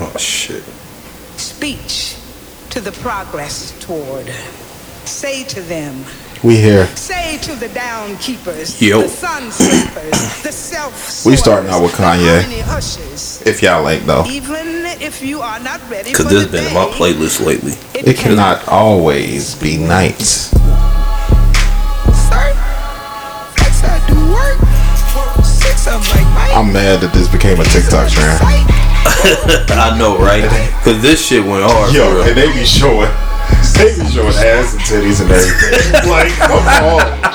Oh shit. Speech to the progress toward. Say to them, We here. say to the down keepers, Yo. the sun sleepers, the self We starting out with Kanye. If y'all like though. Even if you are not ready Cause this the been in my playlist lately. It cannot always be nights. Flex I do work. Six of my I'm mad that this became a TikTok trend. I know, right? Cause this shit went hard. Yo, for real. and they be showing, they be showing ass and titties and everything. like, come on.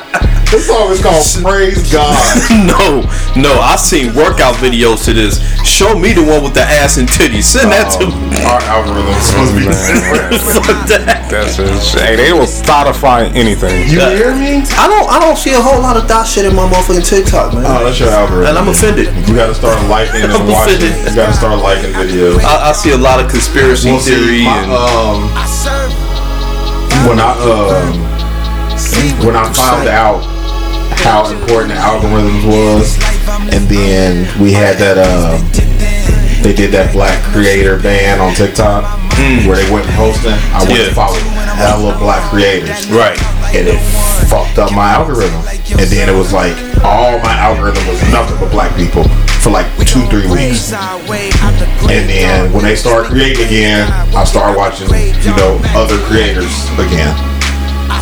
This song is called Praise God. no, no, I've seen workout videos to this. Show me the one with the ass and titties. Send that to me. Our algorithm's supposed to be different. Fuck that. That's it. Hey, they will Spotify anything. You hear me? I don't. I don't see a whole lot of that shit in my motherfucking TikTok, man. Oh, that's your algorithm. and I'm offended. You gotta start liking and I'm watching. offended. You gotta start liking videos. I, I see a lot of conspiracy Well, see, theory my, and um, when I um, when I found out how important the algorithms was, and then we had that um, they did that black creator ban on TikTok where they went hosting. I went Yeah. to follow hella black creators, right. and it fucked up my algorithm. And then it was like all my algorithm was nothing but black people for like two, three weeks. And then when they start creating again, I started watching, you know, other creators again.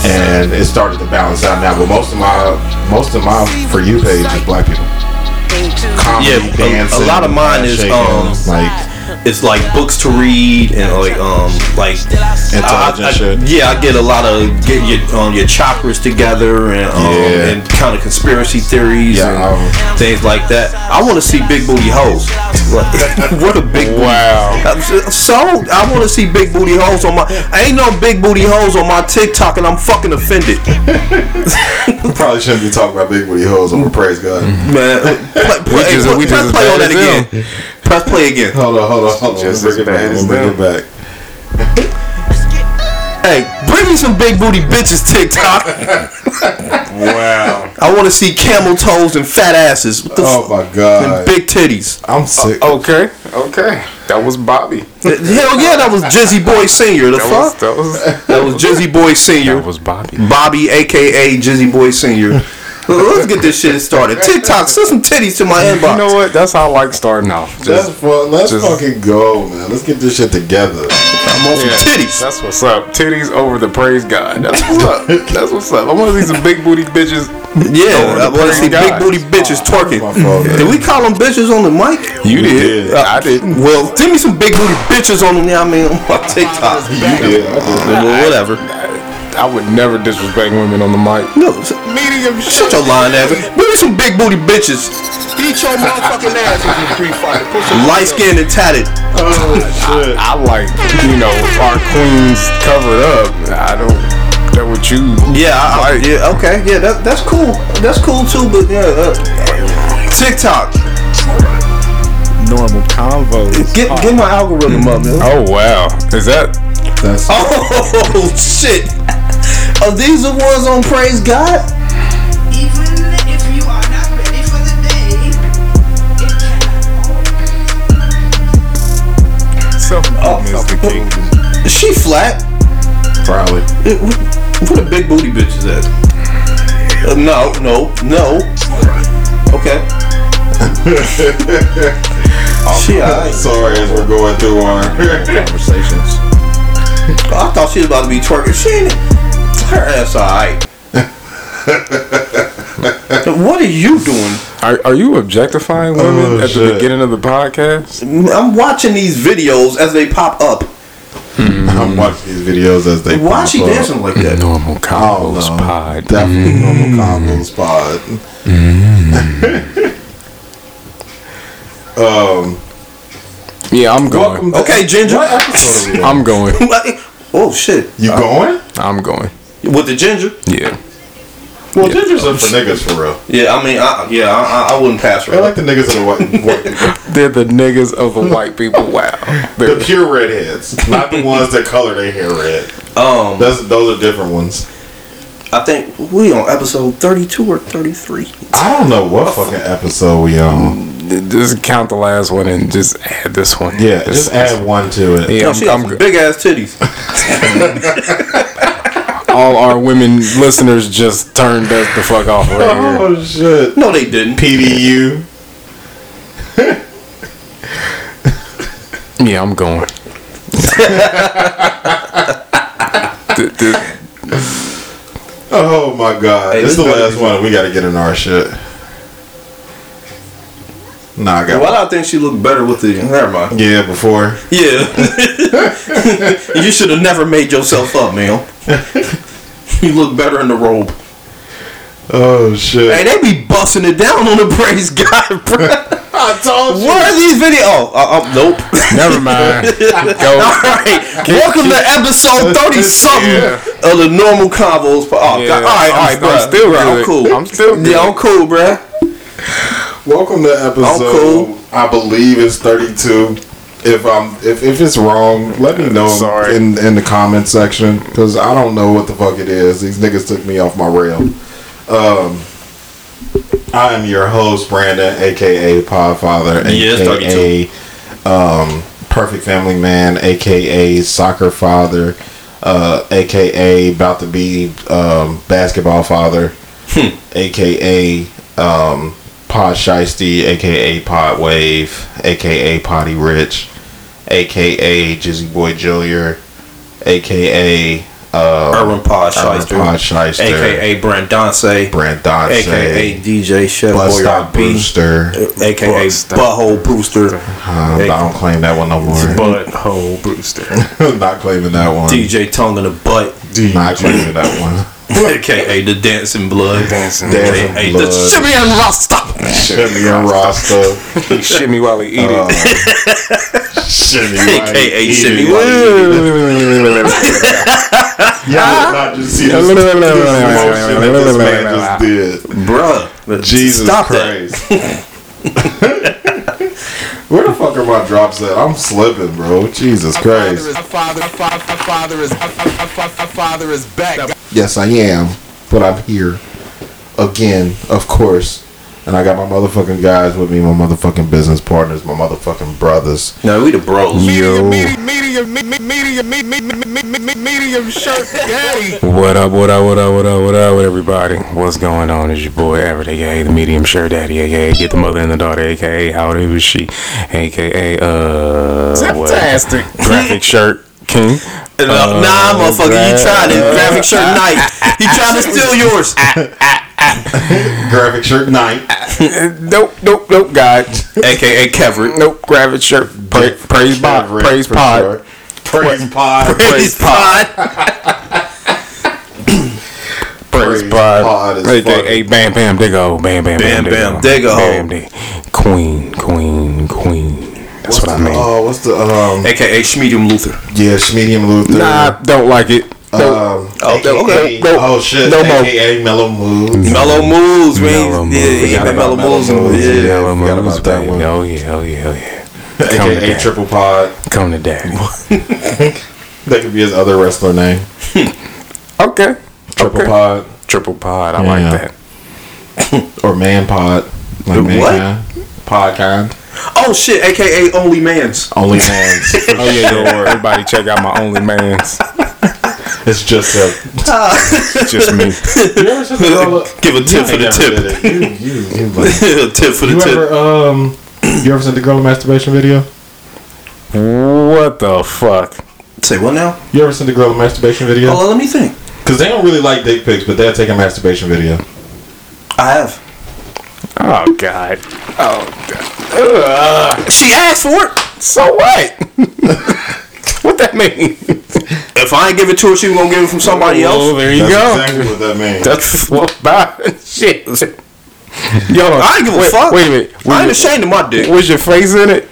And it started to balance out now. But most of my most of my for you page is black people. Comedy, Yeah, a- a lot of mine is, shaking, um, like It's like books to read and like um like I- I-. Yeah, I get a lot of get your um your chakras together and um Yeah. and kind of conspiracy theories Yeah, and um, things like that. I want to see big booty hoes. What a big booty. Wow. So I want to see big booty hoes on my. Ain't no big booty hoes on my TikTok, and I'm fucking offended. probably shouldn't be talking about big booty hoes over praise God. Man, play, play, We just- we just as play on that again. Press play again. Hold on, hold on, hold on. Just Let's bring it back. bad Let's bring it back. Hey, bring me some big booty bitches TikTok. Wow. I want to see camel toes and fat asses. What the Oh f- my and God. big titties. I'm uh, sick. Okay. Okay. That was Bobby. Hell yeah, that was Jizzy Boy Senior. The That was fuck? that was That was Jizzy Boy Senior. that was Bobby. Bobby, aka Jizzy Boy Senior. Let's get this shit started. TikTok, send some titties to my inbox. You know what? That's how I like starting off. That's Just, fun. Let's just- fucking go, man. Let's get this shit together. I'm on some yeah, titties. That's what's up. Titties over the praise God. That's what's up. That's what's up. I want to see some big booty bitches. Yeah, I want to see praise big booty bitches oh, twerking. my fault. Did we call them bitches on the mic? You We did. did. I didn't. Well, give me some big booty bitches on them. Yeah, I mean, on my TikTok. You did. I did. Well, whatever. I would never disrespect women on the mic. No, s- Medium shut your lying ass. Bring me some big booty bitches. Eat your motherfucking ass if you free fighter. Light skinned and tatted. Oh shit. I like, you know, our queens covered up. I don't. That what you. Yeah, I, I- yeah, okay, yeah, that, that's cool. That's cool too, but yeah, uh, TikTok. Normal convos. Get get my algorithm up, man. Oh wow. Is that? That's Oh shit! Are these the ones on Praise God? Even if you are not ready for the day, it cannot Self-improvement is the key. Is she flat? probably. Eh, wh- Where the big booty bitches at? Uh, no, no, no. Okay. she alright. Sorry as we're going through our conversations. I thought she was about to be twerking. She ain't. Her ass alright. what are you doing? Are, are you objectifying oh, women Oh, at the beginning of the podcast? I'm watching these videos as they pop up. I'm watching these videos as they. Why pop she up. dancing like that? Normal Oh convos no. pod. Definitely mm. normal convos pod. Mm. um. Yeah, I'm going. Welcome. Okay, Ginger. What episode are we? I'm going. oh shit! You uh, going? I'm going. With the ginger? Yeah. Well, gingers are for niggas for real. Yeah, I mean, I, yeah, I, I, I wouldn't pass her. I like the niggas of the white, white people. They're the niggas of the white people. Wow. The They're- pure redheads, not the ones that color their hair red. Um, That's, those are different ones. I think we on episode thirty-two or thirty-three. I don't know what fucking episode we on. just count the last one and just add this one. Yeah, just add one to it. Yeah, Yo, I'm, she I'm has good. big ass titties. all our women listeners just turned us the fuck off right here. Oh shit. No, they didn't. PDU. Yeah, I'm going. Th- th- Oh my god. Hey, this is the last one. We gotta get in our shit. Nah, I got Why Well, do I think she looked better with the. Never mind. Yeah, before. Yeah. you should have never made yourself up, man. you look better in the robe. Oh shit. Hey, they be busting it down on the praise God, bro. I told you. What are these videos? Oh, uh, uh, nope. Never mind. Go. All right. Welcome to episode thirty something Yeah. of the normal convos. Oh, Yeah. God. all right, All right, bruh. I'm still Bruh, I'm cool. I'm still good. Yeah, I'm cool, bruh. Welcome to episode. cool. I believe it's thirty-two. If I'm if, if it's wrong, let me know Sorry. in in the comment section because I don't know what the fuck it is. These niggas took me off my rail. Um, I am your host Brandon, aka Podfather, Yes, aka um, Perfect Family Man, aka Soccer Father, uh, aka about to be um, Basketball Father, aka um, Pod Shiesty, aka Pod Wave, aka Potty Rich, aka Jizzy Boy Junior, aka uh, Urban Pod Urban Shyster. AKA Brand Dance. Brand Dance, AKA DJ Chef Bus Boy Stop Brewster. AKA Bust Butthole Brewster. Uh, I don't claim that one no more. Butthole Brewster. Not claiming that one. DJ Tongue in the Butt. Not claiming that one. AKA the Dancing Blood. Dancing Dancing AKA Blood. the Shimmy and Rasta. Shimmy and Rasta. Shimmy while he eat Uh, it. Shimmy. AKA Eat it. Y'all did not just see this, this motion that this man just did. Bruh. Jesus Stop. Christ. Where the fuck are my drops at? I'm slipping, bro. Jesus Christ. Our father, our father, our father is, our, our father is back. Yes, I am. But I'm here. Again, of course. And I got my motherfucking guys with me, my motherfucking business partners, my motherfucking brothers. No, we the bros. Medium, medium, medium, medium, medium, medium, medium, medium shirt daddy. What up, what up, what up, what up, what up with everybody? What's going on? It's your boy Everett, aka the medium shirt daddy, aka get the mother and the daughter, aka how old was she, aka uh what? Fantastic. graphic shirt king. Uh, nah, motherfucker, you tried it. Graphic shirt night. He tried to steal yours. Graphic shirt night. nope, nope, nope, God. AKA Kevert. Nope, graphic shirt. Pra- praise pod, Everett, praise for pod. sure. Praise pod. Praise pod. Praise Praise pod. pod is AKA Bam Bam Diggo. Bam Bam Bam Bam Bam Diggo. Bam Dig- Queen, Queen, Queen. That's what I mean. Oh, what's the um? AKA Schmedium Luther. Yeah, Schmedium Luther. Nah, don't like it. Don't. Um, Oh, AKA, okay. No, oh shit. no. AKA Mellow Moods. Mellow Moves, Mellow man. Moves. Yeah, he Forgot Mellow about Moves. Mellow Yeah. Mellow Moves, that one. Oh yeah, oh yeah, oh yeah. Come AKA. Triple Pod. Come to daddy. That could be his other wrestler name. Okay. Triple okay. Pod Triple pod. I Yeah. like that. or Man Pod. Like What? Mankind. Podkind. Oh shit, AKA Only Mans. Only Mans. Oh yeah, yo, everybody check out my only man's. it's just a. It's just me. You ever seen the girl- Give a tip for the tip. never. You, you, you, like, tip for the you tip. ever um. You ever seen the girl a masturbation video? What the fuck? Say what now? You ever seen the girl a masturbation video? Oh, let me think. Because they don't really like dick pics, but they'll take a masturbation video. I have. Oh god. Oh. God. She asked for it. So what? what that mean? If I ain't give it to her, she gonna get it from somebody oh, else. Oh, there you That's go. exactly what that means. That's what about shit. Yo, I ain't give a wait, fuck. Wait a minute. I ain't ashamed of my dick. was your face in it?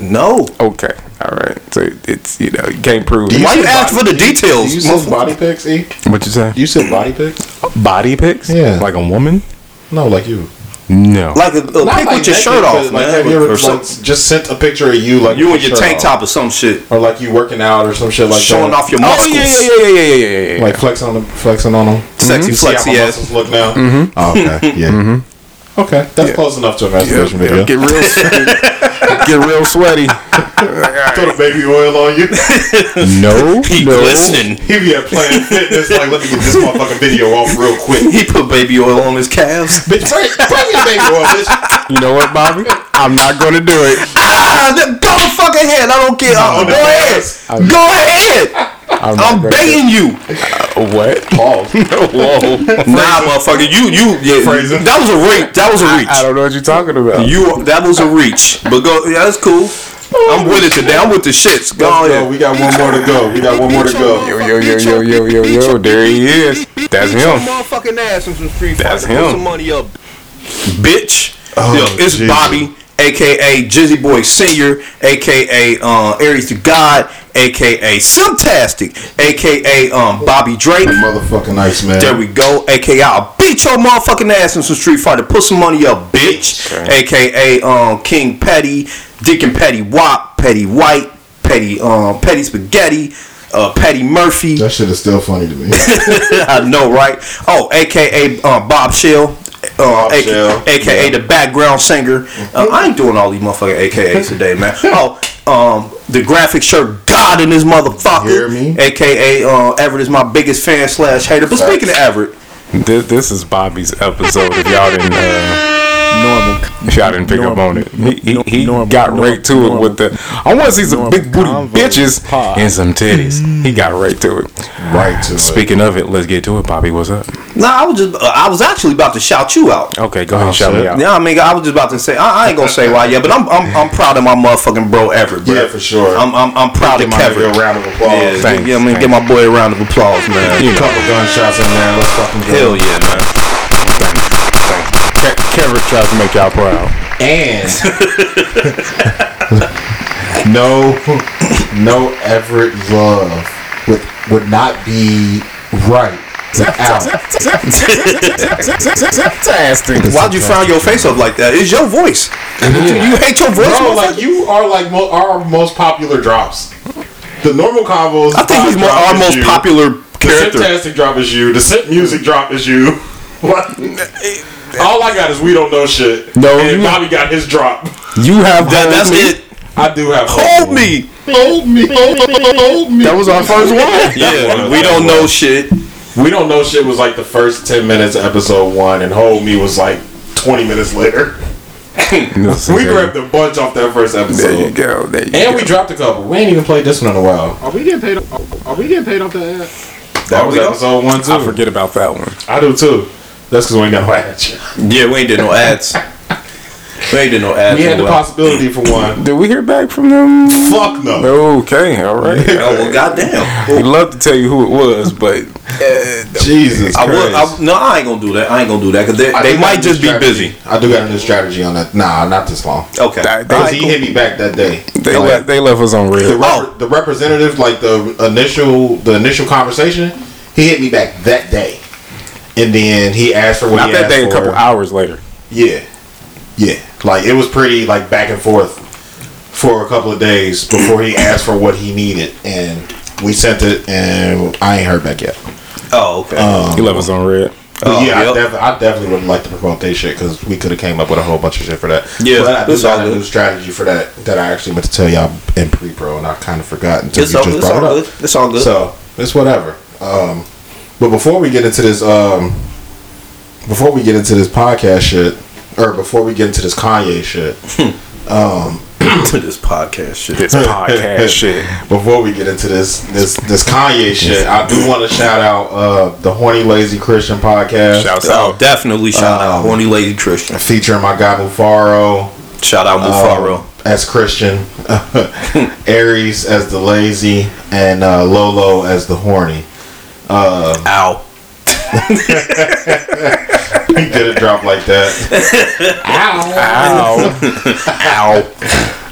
No. Okay. All right. So it's you know you can't prove. Do it. Why you say ask for the details? Do you send body pics, E? What you say? Do you send body pics? Body pics? Yeah. Like a woman? No, like you. No. Like a, a pic like with your naked, shirt but, off, like. Have you ever or like, just sent a picture of you like you with in your shirt tank off? top or some shit, or like you working out or some shit like showing that. off your oh, muscles. oh yeah, yeah, yeah, yeah, yeah, yeah, yeah. like flexing on them, flexing on them. Sexy, mm-hmm. You see how flexy my ass. muscles look now. Mm-hmm. Oh, okay, yeah. Mm-hmm. Okay, that's close enough to a masturbation video. Get real, get real sweaty. Throw the baby oil on you. No, He no. glistening. he be at Planet Fitness like, let me get this motherfucking video off real quick. He put baby oil on his calves. Bitch, bring, bring me the baby oil, bitch. You know what, Bobby? I'm not gonna do it. Ah, go the fuck ahead. I don't care. Oh, go ahead. Go ahead. I'm, not I'm gonna begging you. do it. What? Pause. Whoa. Nah, motherfucker. You, you, yeah. Phrasing. That was a reach. That was a reach. I don't know what you're talking about. You, that was a reach. But go. Yeah, that's cool. I'm with it today. I'm with the shits. Go Let's go. ahead. We got one more to go. We got one more to go. Yo, yo, yo, yo, yo, yo, yo. There he is. That's him. motherfucking ass in some street That's fighter. Put him. some money up, bitch. Oh, Yo, it's Jesus. Bobby, aka Jizzy Boy Senior, aka uh, Aries to God, aka Simtastic, aka um, Bobby Drake. Motherfucking nice man. There we go. AKA I'll beat your motherfucking ass in some Street Fighter. Put some money up, bitch. AKA um King Petty, Dick and Petty Wop, Petty White, Petty um Petty Spaghetti, uh Petty Murphy. That shit is still funny to me. I know, right? Oh, AKA uh, Bob Shell. Uh, Bob A- Shell. AKA the background singer. Uh, I ain't doing all these motherfucking AKAs today, man. Oh, um, the graphic shirt God in this motherfucker. Hear me? AKA uh, Everett is my biggest fan slash hater. But speaking of Everett, This, this is Bobby's episode. If y'all didn't, uh, Normal. if y'all didn't pick up on it, he, he, he Normal- got normal- right to it with the. I want to see some big booty bitches pod. and some titties. He got right to it. right to it. Speaking of it, let's get to it. Bobby, what's up? nah, I was just uh, I was actually about to shout you out. Okay, go ahead Oh, and shout shit. me out. Yeah, I mean, I was just about to say I, I ain't gonna say why yet, but I'm I'm, I'm proud of my motherfucking bro Everett. Bro. Yeah, for sure. I'm I'm, I'm proud Give of my Kevin. nigga a round of applause. Yeah, Thanks, yeah, I mean, thanks. give my boy a round of applause, man. You know. Couple gunshots in there. Let's fucking go. Hell yeah, man. Ke- Kevin tries to make y'all proud. And no, no Everett love would would not be right without. Fantastic. Why'd you frown your face up like that? It's your voice. You hate your voice, Bro, motherfucker? like you are like mo- our most popular drops. The normal convos. I think he's more, our most popular character. The character. fantastic drop is you. The simp music drop is you. What? All I got is we don't know shit. No, and you- Bobby got his drop. You have That, that's me. it. I do have Hold me. hold me, hold, hold, hold me. That was our first one. Yeah, we don't know shit. We don't know shit was like the first ten minutes of episode one, and hold me was like twenty minutes later. Listen, We Kevin. grabbed a bunch off that first episode. There you episode, go. There you and go. we dropped a couple. We ain't even played this one in a while. Are we getting paid? Off, are we getting paid off that ad? That was episode one too. I forget about that one. I do too. That's because we ain't got no ads. Yeah, we ain't did no ads. We ain't did no ads. We had the while. possibility for one. Did we hear back from them? Fuck no. Okay, all right. Oh well, goddamn. We'd love to tell you who it was, but uh, Jesus I would. I, no, I ain't gonna do that. I ain't gonna do that because they, they might just new be busy. I do got a new strategy on that. Nah, not this long. Okay. Because that- he hit me back that day. they Like, left, they left us on the, red. rep- Oh. the representative, like the initial, the initial conversation, he hit me back that day, and then he asked for what Not he that asked day, a couple hours later. Yeah, yeah. Like it was pretty like back and forth for a couple of days before he asked for what he needed, and we sent it, and I ain't heard back yet. Oh, okay. He left us on red. Oh, yeah, I, yep. definitely, I definitely would like to promote that shit because we could have came up with a whole bunch of shit for that. Yeah, but I it's just got all a new strategy for that that I actually meant to tell y'all in pre-pro, and I kind of forgot until it's you all, just it's brought all it up. good. It's all good. So it's whatever. Um, but before we get into this, um, before we get into this podcast shit, or before we get into this Kanye shit, this podcast shit. This podcast shit. before we get into this this this Kanye shit, I do want to shout out uh, the Horny Lazy Christian podcast Shouts Oh, out. definitely shout out Um, horny lady Christian. featuring my guy Mufaro. Shout out Mufaro. um, as Christian, Aries as the lazy, and uh, Lolo as the horny. Ow. He did it drop like that. Ow. Ow.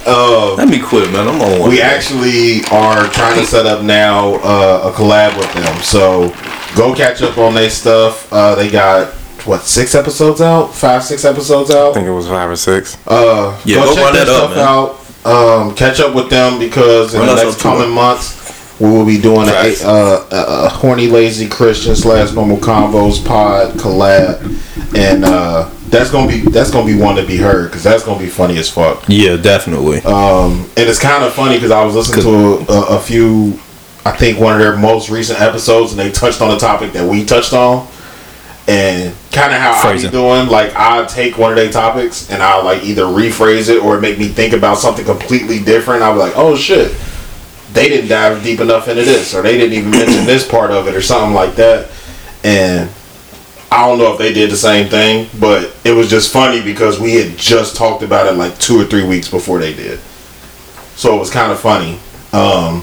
Ow. Let me quit, man. I'm on one. We actually are trying to set up now uh, a collab with them. So go catch up on their stuff. Uh, they got what six episodes out? Five, six episodes out. I think it was five or six. Uh, Yeah, go run their that up, stuff out. Um, catch up with them because in Run the next coming months we will be doing a, uh, a, a horny lazy Christian slash normal convos pod collab, and uh, that's gonna be that's gonna be one to be heard because that's gonna be funny as fuck. Yeah, definitely. Um, and it's kind of funny because I was listening to a, a, a few, I think one of their most recent episodes, and they touched on a topic that we touched on, and kind of how I Phrasing. be doing. Like I take one of their topics and I like either rephrase it or make me think about something completely different. I'll be like, oh shit, they didn't dive deep enough into this, or they didn't even mention this part of it, or something like that, and. I don't know if they did the same thing, but it was just funny because we had just talked about it like two or three weeks before they did. So it was kind of funny. Um,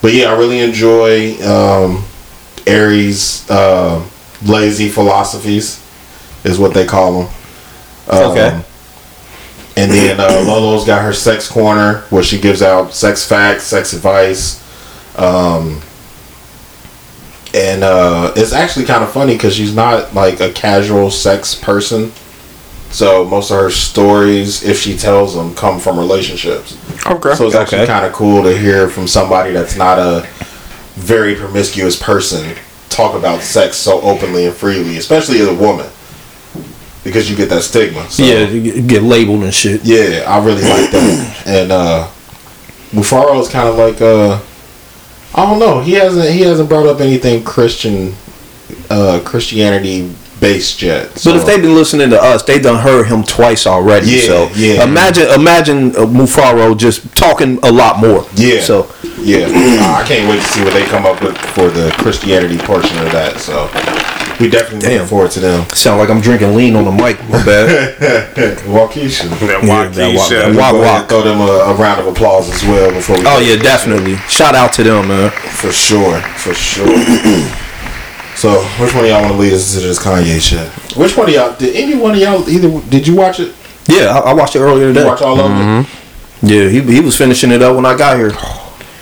but yeah, I really enjoy um, Aries' uh, lazy philosophies, is what they call them. Um, Okay. And then uh, Lolo's got her sex corner where she gives out sex facts, sex advice. Um, and uh, it's actually kind of funny because she's not like a casual sex person. So most of her stories, if she tells them, come from relationships. Okay. So it's actually Okay. kind of cool to hear from somebody that's not a very promiscuous person talk about sex so openly and freely, especially as a woman, because you get that stigma. So, yeah, you get labeled and shit. yeah, I really like that. And uh Mufaro is kind of like uh I don't know. He hasn't he hasn't brought up anything Christian uh Christianity based yet. But if they've been listening to us, they done heard him twice already. Yeah, so yeah. imagine imagine uh, Mufaro just talking a lot more. Yeah. So Yeah, I can't wait to see what they come up with for the Christianity portion of that. So we definitely Damn. looking forward to them. sound like I'm drinking lean on the mic. My bad. Waukesha. That Yeah, that wa- that Waukesha. wa- Go Wok ahead wok. and throw them a, a round of applause as well before we. oh yeah, definitely. Shout out to them, man. for sure, for sure. so, which one of y'all want to lead us into this Kanye shit? Which one of y'all? Did any one of y'all either? Did you watch it? Yeah, I, I watched it earlier today. you watch all of it? Mm-hmm. Yeah, he he was finishing it up when I got here.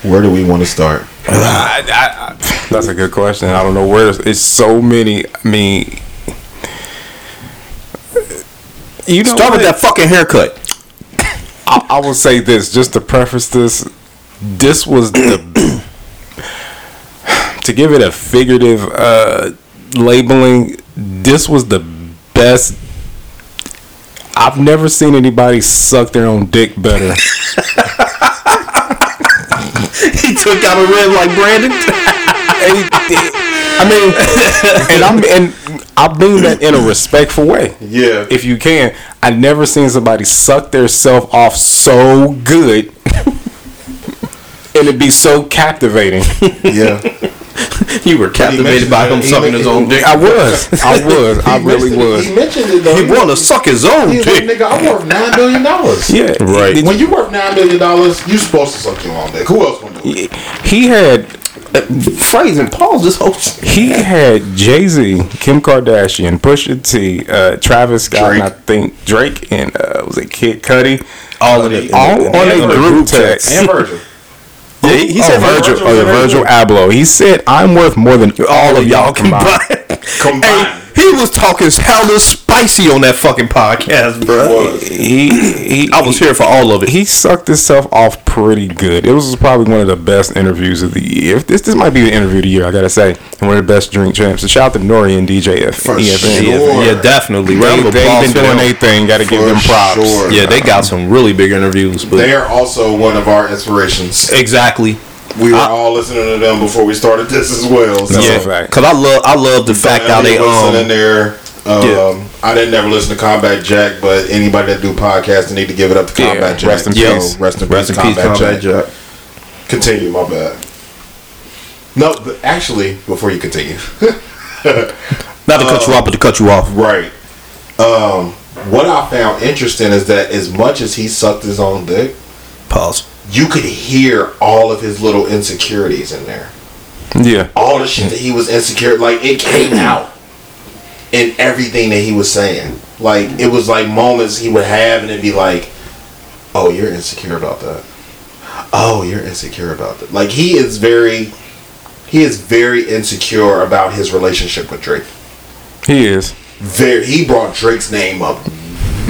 Where do we want to start? I, I, I, that's a good question. I don't know where it's, it's so many. I mean, you know Start with that fucking haircut. I, I will say this just to preface this. This was the to give it a figurative uh, labeling. This was the best. I've never seen anybody suck their own dick better. he took out a red like Brandon. I mean, and I'm and I mean that in a respectful way. Yeah. If you can, I never seen somebody suck their self off so good, and it be so captivating. yeah. you were captivated by him He sucking his own dick. I was, I was, I really mentioned- was. He mentioned it though. He want to suck his own He's like, dick. nigga, I'm worth nine billion dollars. Yeah, Right. Did When you worth nine billion dollars, you supposed to suck your own dick. Who else gonna do it? He had Phrasing, pause this whole. he had Jay Z, Kim Kardashian, Pusha T, uh, Travis Scott, and I think Drake, and uh, was it Kid Cudi, All of it. all on a group text. And Virgil. Yeah, he, he oh, said Virgil, Virgil oh, yeah, Virgil Abloh. He said, "I'm worth more than all of y'all combined." combined. Combined. Hey, he was talking hella spicy on that fucking podcast, bro. Was. He, he, I was here for all of it. he sucked himself off pretty good. It was probably one of the best interviews of the year. This this might be the interview of the year, I gotta say. And one of the best drink champs. So shout out to Nori and DJF. For EFN. sure. Yeah, definitely. They, Round of they've been doing them. their thing. Got to give them props. sure. Yeah, they got some really big interviews. But They are also one of our inspirations. exactly. We were I- all listening to them before we started this as well. So yeah, because I love I love the fact how they Elliot Wilson in um there. Um, Yeah. I didn't never listen to Combat Jack, but anybody that do podcasts need to give it up to Yeah, Combat Jack. rest in peace. Rest in rest in peace, peace, Combat, Combat Jack. Jack. Continue, my bad. No, but actually, before you continue, Not to cut you off, but to cut you off. right. Um, what I found interesting is that as much as he sucked his own dick, Pause. you could hear all of his little insecurities in there. Yeah. all the shit that he was insecure, like it came out in everything that he was saying. Like it was like moments he would have, and it'd be like, "Oh, you're insecure about that. Oh, you're insecure about that." Like he is very, he is very insecure about his relationship with Drake. He is. Very, he brought Drake's name up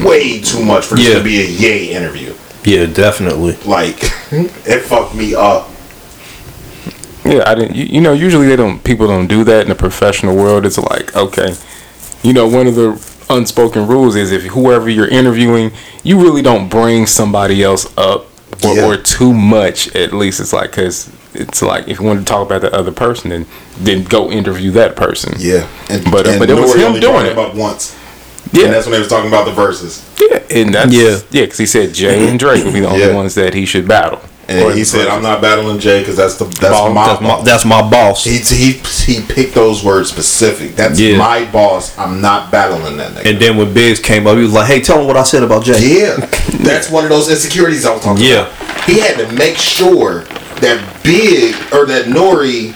way too much for this Yeah. to be a Ye interview. Yeah, definitely. Like, it fucked me up. Yeah, I didn't. You, you know, usually they don't. People don't do that in the professional world. It's like, okay, you know, one of the unspoken rules is if whoever you're interviewing, you really don't bring somebody else up or, Yeah. or too much. At least it's like because it's like if you want to talk about the other person, then then go interview that person. Yeah, and, But, uh, but it was him doing it. him up once. Yeah, and that's when they was talking about the verses. yeah, and that's Yeah. yeah, yeah, because he said Jay and Drake would be the only Yeah. ones that he should battle. And he said, "I'm not battling Jay because that's the that's my that's, my, boss." that's my boss. he, he he picked those words specific. That's Yeah. my boss. I'm not battling that nigga. and then when Biggs came up, he was like, "Hey, tell him what I said about Jay." Yeah, that's one of those insecurities I was talking Yeah. about. He had to make sure that Big or that Nori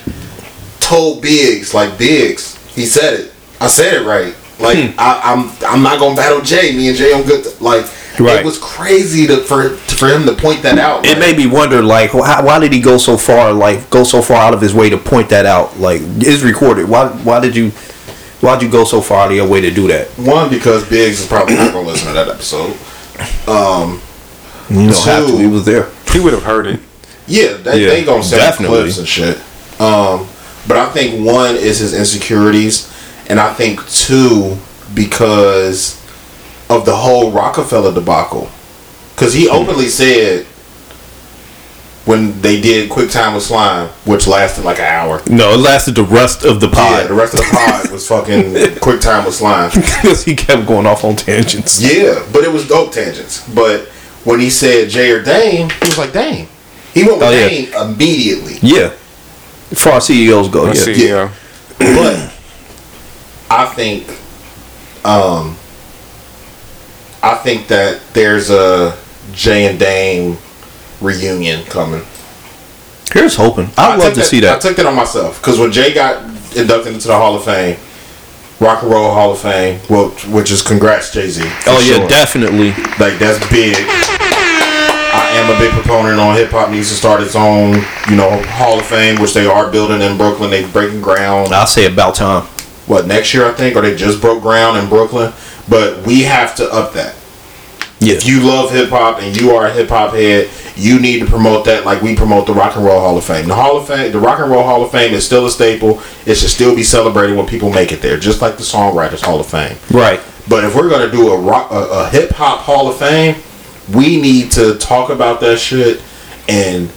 told Biggs like Biggs. He said it. I said it right. Like Hmm. I, I'm I'm not gonna battle Jay. Me and Jay on good. Like Right. it was crazy to for for him to point that out. It like, made me wonder, like, why, why did he go so far, like, go so far out of his way to point that out? Like, it's recorded. Why, why did you, why'd you go so far out of your way to do that? one because Biggs is probably not gonna listen to that episode. Um, You don't have to. Two. He was there. he would have heard it. Yeah, they, Yeah, they gonna send definitely. clips and shit. Um, but I think one is his insecurities, and I think two because of the whole Roc-A-Fella debacle. Because he openly said when they did Quick Time with Slime, which lasted like an hour. No, it lasted the rest of the pod. Yeah, pod the rest of the pod was fucking Quick Time with Slime. because he kept going off on tangents. Yeah, but it was dope tangents. But when he said Jay or Dame, he was like Dame. He went with Oh, yeah. Dame immediately. Yeah. As far as CEOs go, Let's yeah. see, Yeah. yeah. but I think, um, I think that there's a Jay and Dame reunion coming. Here's hoping. I'd love to see that. I took that on myself because when Jay got inducted into the Hall of Fame, Rock and Roll Hall of Fame, well, which is congrats Jay Z. oh yeah, definitely. like that's big. I am a big proponent on hip hop needs to start its own, you know, Hall of Fame, which they are building in Brooklyn. They breaking ground. I say about time. what next year I think, or they just broke ground in Brooklyn. But we have to up that. Yeah. If you love hip hop and you are a hip hop head, you need to promote that like we promote the Rock and Roll Hall of Fame. The Hall of Fame, the Rock and Roll Hall of Fame is still a staple. It should still be celebrated when people make it there, just like the Songwriters Hall of Fame. right. But if we're gonna do a rock, a, a hip hop Hall of Fame, we need to talk about that shit and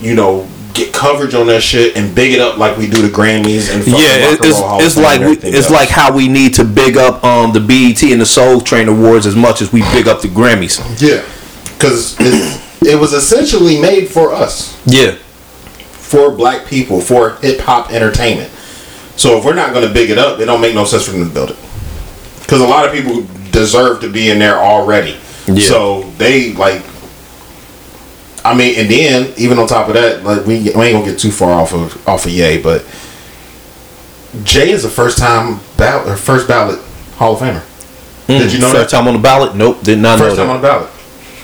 you know get coverage on that shit and big it up like we do the Grammys and fucking Yeah, and it's Roll Hall of it's like we, it's else. like how we need to big up um the BET and the Soul Train Awards as much as we big up the Grammys. yeah, because it, it was essentially made for us. Yeah. for black people for hip hop entertainment. So if we're not going to big it up, it don't make no sense for them to build it. Because a lot of people deserve to be in there already. Yeah. So they like. I mean, and then even on top of that, like we, we ain't gonna get too far off of off of Ye, but Jay is the first time ballot or first ballot Hall of Famer. Hmm. Did you know. First that? time on the ballot? Nope, did not First know time on the ballot.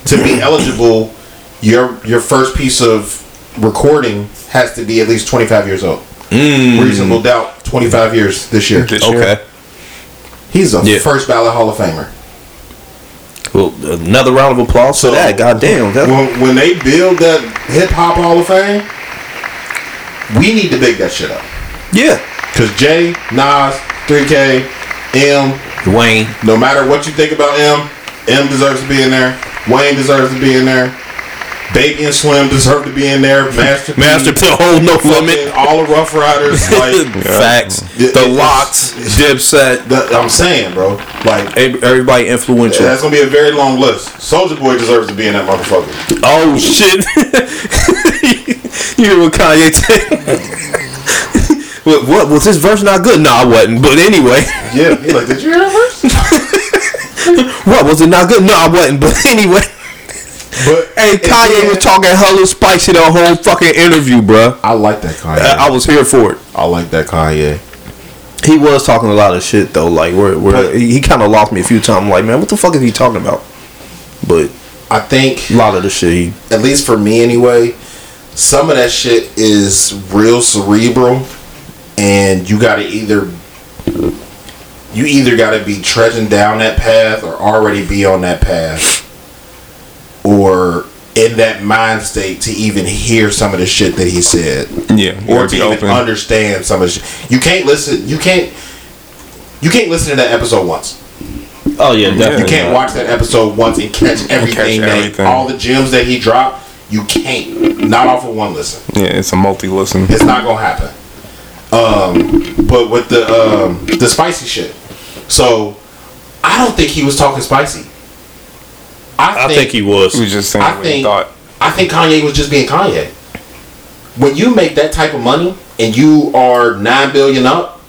To be eligible, your your first piece of recording has to be at least 25 years old. Hmm. Reasonable doubt, 25 years this year. This year. Okay. He's a Yeah. first ballot Hall of Famer. Well, another round of applause for that. God damn. That, When, when they build that hip hop Hall of Fame, we need to big that shit up. yeah. Cause Jay, Nas, 3K, M, Dwayne. no matter what you think about M, M deserves to be in there. Wayne deserves to be in there. Baby and Slim deserve to be in there. Master P, Master P, whole no fucking limit. all the Ruff Ryders. Like Facts. Yeah, The LOX. Dipset. that, I'm saying, bro. Like Everybody influential. that's gonna be a very long list. Soulja Boy deserves to be in that motherfucker. Oh shit! you hear what Kanye said? what, what was this verse not good? No, I wasn't. But anyway, Yeah, he like, did you hear that verse? what was it not good? No, I wasn't. But anyway, But hey, Kanye was talking hella spicy the whole fucking interview, bruh. I like that Kanye. I, I was here for it. I like that Kanye. He was talking a lot of shit though. Like where, where he, he kind of lost me a few times. I'm like, man, what the fuck is he talking about? But I think a lot of the shit, he, at least for me anyway, some of that shit is real cerebral, and you got to either you either got to be trudging down that path or already be on that path, or in that mind state to even hear some of the shit that he said Yeah, you or gotta even open. understand some of the shit. You can't listen. You can't. You can't listen to that episode once. Oh yeah, You can't watch that episode once and catch everything. that, everything. All the gems that he dropped. You can't. Not off of one listen. Yeah, it's a multi listen. It's not gonna happen. Um, but with the um, the spicy shit. So I don't think he was talking spicy. I, I think he was. He was just saying I what he think thought. I think Kanye was just being Kanye. When you make that type of money and you are nine billion up,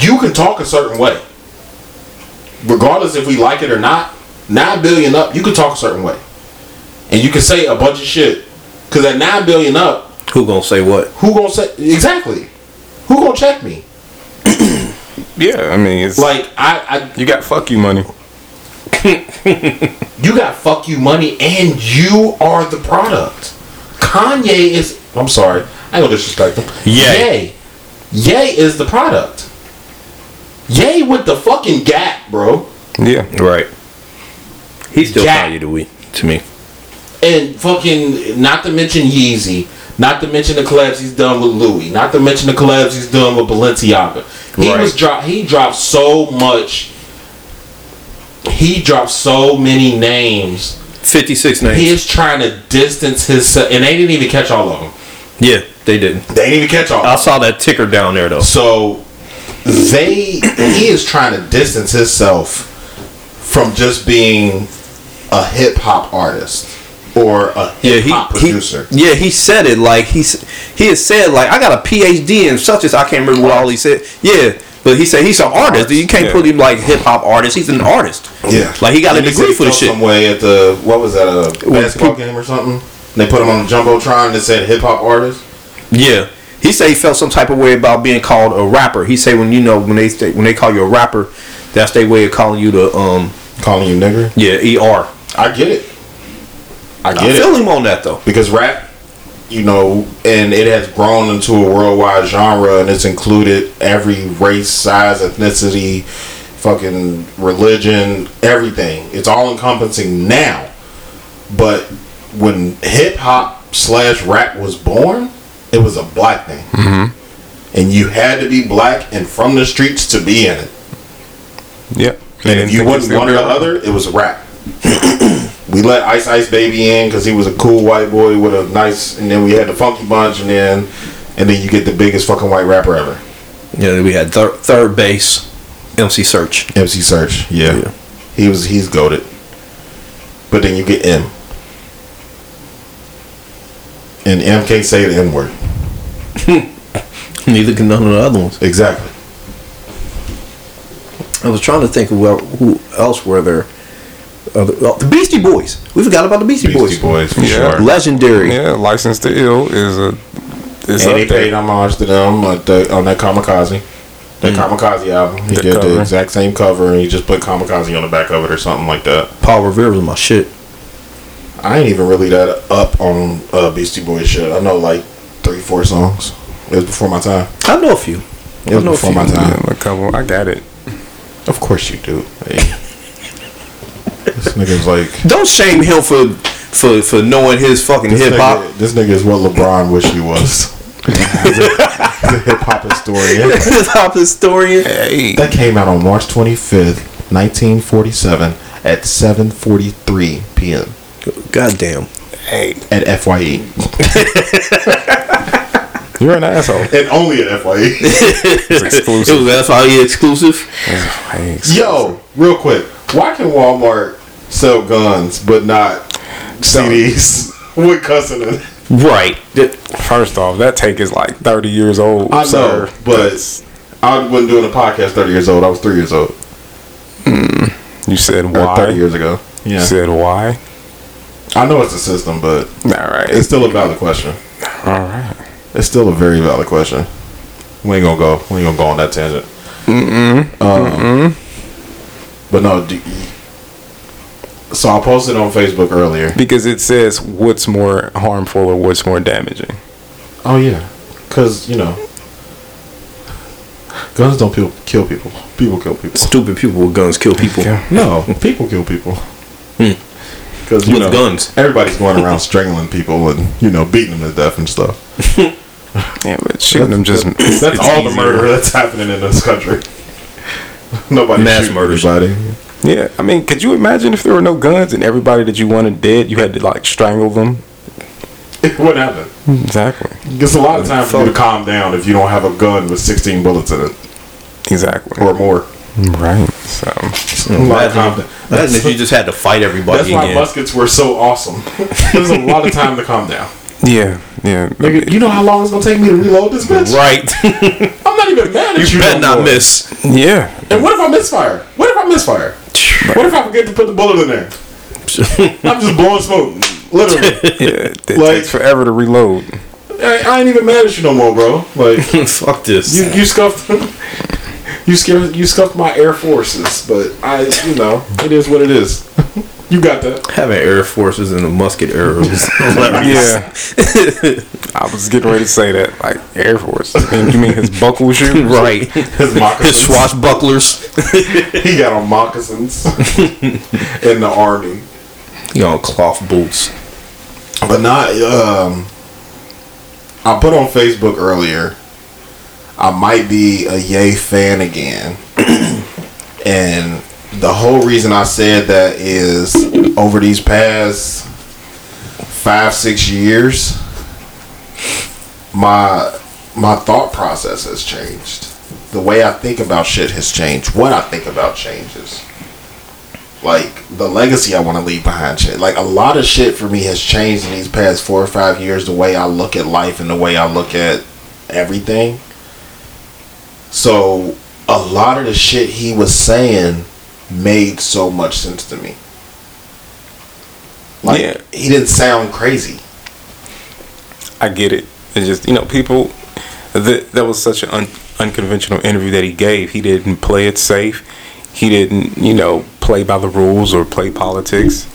you can talk a certain way. Regardless if we like it or not, nine billion up, you can talk a certain way. And you can say a bunch of shit. Cause at nine billion up, Who gonna say what? who gonna say exactly? Who gonna check me? Yeah, I mean, it's like Like I, you got fuck you money. I you got fuck you money and you are the product. Kanye is I'm sorry, I ain't gonna disrespect him. Yay. Ye. Ye is the product. Ye with the fucking gap, bro. Yeah, Right. He's still Jack. Kanye to we to me. And fucking not to mention Yeezy. Not to mention the collabs he's done with Louis. Not to mention the collabs he's done with Balenciaga. He Right. was drop he dropped so much he dropped so many names. Fifty six names. He is trying to distance himself and they didn't even catch all of them. yeah, they didn't. They didn't even catch all. I saw that ticker down there though. So they he is trying to distance himself from just being a hip hop artist or a hip he, hop he producer. yeah he said it like he's he has said like I got a PhD in such as I can't remember what all he said. Yeah, but he said he's an artist. You can't Yeah. put him like hip hop artist. He's an artist. yeah, like he got a And he degree said he for the felt shit. Some way at the what was that a basketball peop- game or something? They put him on the jumbotron that said hip hop artist. Yeah. He said he felt some type of way about being called a rapper. He said when you know when they say, when they call you a rapper, that's their way of calling you the um Calling you nigger. yeah er. I get it. I I get it. feel him on that though. because rap, you know, and it has grown into a worldwide genre, and it's included every race, size, ethnicity, fucking religion, everything. It's all encompassing now. But when hip hop slash rap was born, it was a black thing, mm-hmm. and you had to be black and from the streets to be in it. yeah. And if you wasn't one or the other, it was rap. we let Ice Ice Baby in because he was a cool white boy with a nice, and then we had the Funky Bunch, and then and then you get the biggest fucking white rapper ever, Yeah, we had thir- Third Bass, MC Serch. MC Serch. Yeah, Yeah. he was he's goaded. But then you get M, and M can't say the N word Neither can none of the other ones. exactly. I was trying to think of who, who else were there. Other, oh, uh, the Beastie Boys. We forgot about the Beastie, Beastie Boys. Boys for Yeah. sure. Legendary. Yeah, License to Ill is a is And up he paid homage to them on, the, on that Kamikaze. That mm. Kamikaze album. He The did the exact same cover and he just put Kamikaze on the back of it or something like that. Paul Revere was my shit. I ain't even really that up on uh, Beastie Boys shit. I know like three, four songs. It was before my time. I know a few. It was I before my time. Yeah, a couple. I got it. Of course you do. Hey. This nigga's like Don't shame him for for for knowing his fucking hip hop. this nigga is what LeBron wish he was. he's a, a hip hop historian. Hip hop historian. Hey, That came out on March 25th, 1947 at 7:43 p.m. Goddamn. hey, at FYE. you're an asshole. And only at FYE. It's It exclusive. Oh, was that's why he exclusive. Yo, real quick. Why can Walmart sell guns but not CDs with cussing in it? Right. First off, that tank is like 30 years old. I know, but I wasn't doing a podcast 30 years old. I was three years old. you said Or why? 30 years ago. You Yeah. said why? I know it's a system, but All right. it's still a valid question. All right. It's still a very valid question. We ain't gonna go. We ain't gonna go on that tangent. Mm-mm. Um, But no, do, So I posted on Facebook earlier. Because it says what's more harmful or what's more damaging. Oh yeah, because you know, guns don't kill, kill people. People kill people. Stupid people with guns kill people. No, people kill people. Hmm. Because you With know, guns. everybody's going around strangling people and you know beating them to death and stuff. Yeah, but shooting them just That's it's all the murder that's happening in this country. Nobody Mass shooting murders. Anybody. Yeah, I mean, could you imagine if there were no guns and everybody that you wanted dead, you had to like strangle them? what happened? Exactly. It's a lot of time for you to calm down if you don't have a gun with 16 bullets in it Exactly. or more. right. So A lot of time Imagine, imagine if you just had to fight everybody. That's everybody why again. muskets were so awesome. There's a lot of time to calm down. yeah, yeah. Nigga, you know how long it's gonna take me to reload this bitch? Right. I'm not even mad at you. you better no not more. miss. Yeah. And what if I misfire? What if I misfire? What if I forget to put the bullet in there? I'm just blowing smoke. Literally. Yeah. It Like- takes forever to reload. I, I ain't even mad at you no more, bro. Like Fuck this. you, you scuffed you scared you scuffed my air forces, but I you know, it is what it is. You got that. Having Air Forces and the musket arrows. Yeah. I was getting ready to say that, like Air Force. You mean his buckle shoes? right. His His moccasins. swashbucklers. he got on moccasins in the army. You know, cloth boots. But not um I put on Facebook earlier I might be a Ye fan again. and the whole reason I said that is over these past five, six years, my my thought process has changed. The way I think about shit has changed. What I think about changes. Like the legacy I want to leave behind shit. Like a lot of shit for me has changed in these past four or five years. The way I look at life and the way I look at everything. So a lot of the shit he was saying made so much sense to me. Like Yeah. he didn't sound crazy. I get it. It's just you know people. That that was such an un, unconventional interview that he gave. He didn't play it safe. He didn't you know play by the rules or play politics.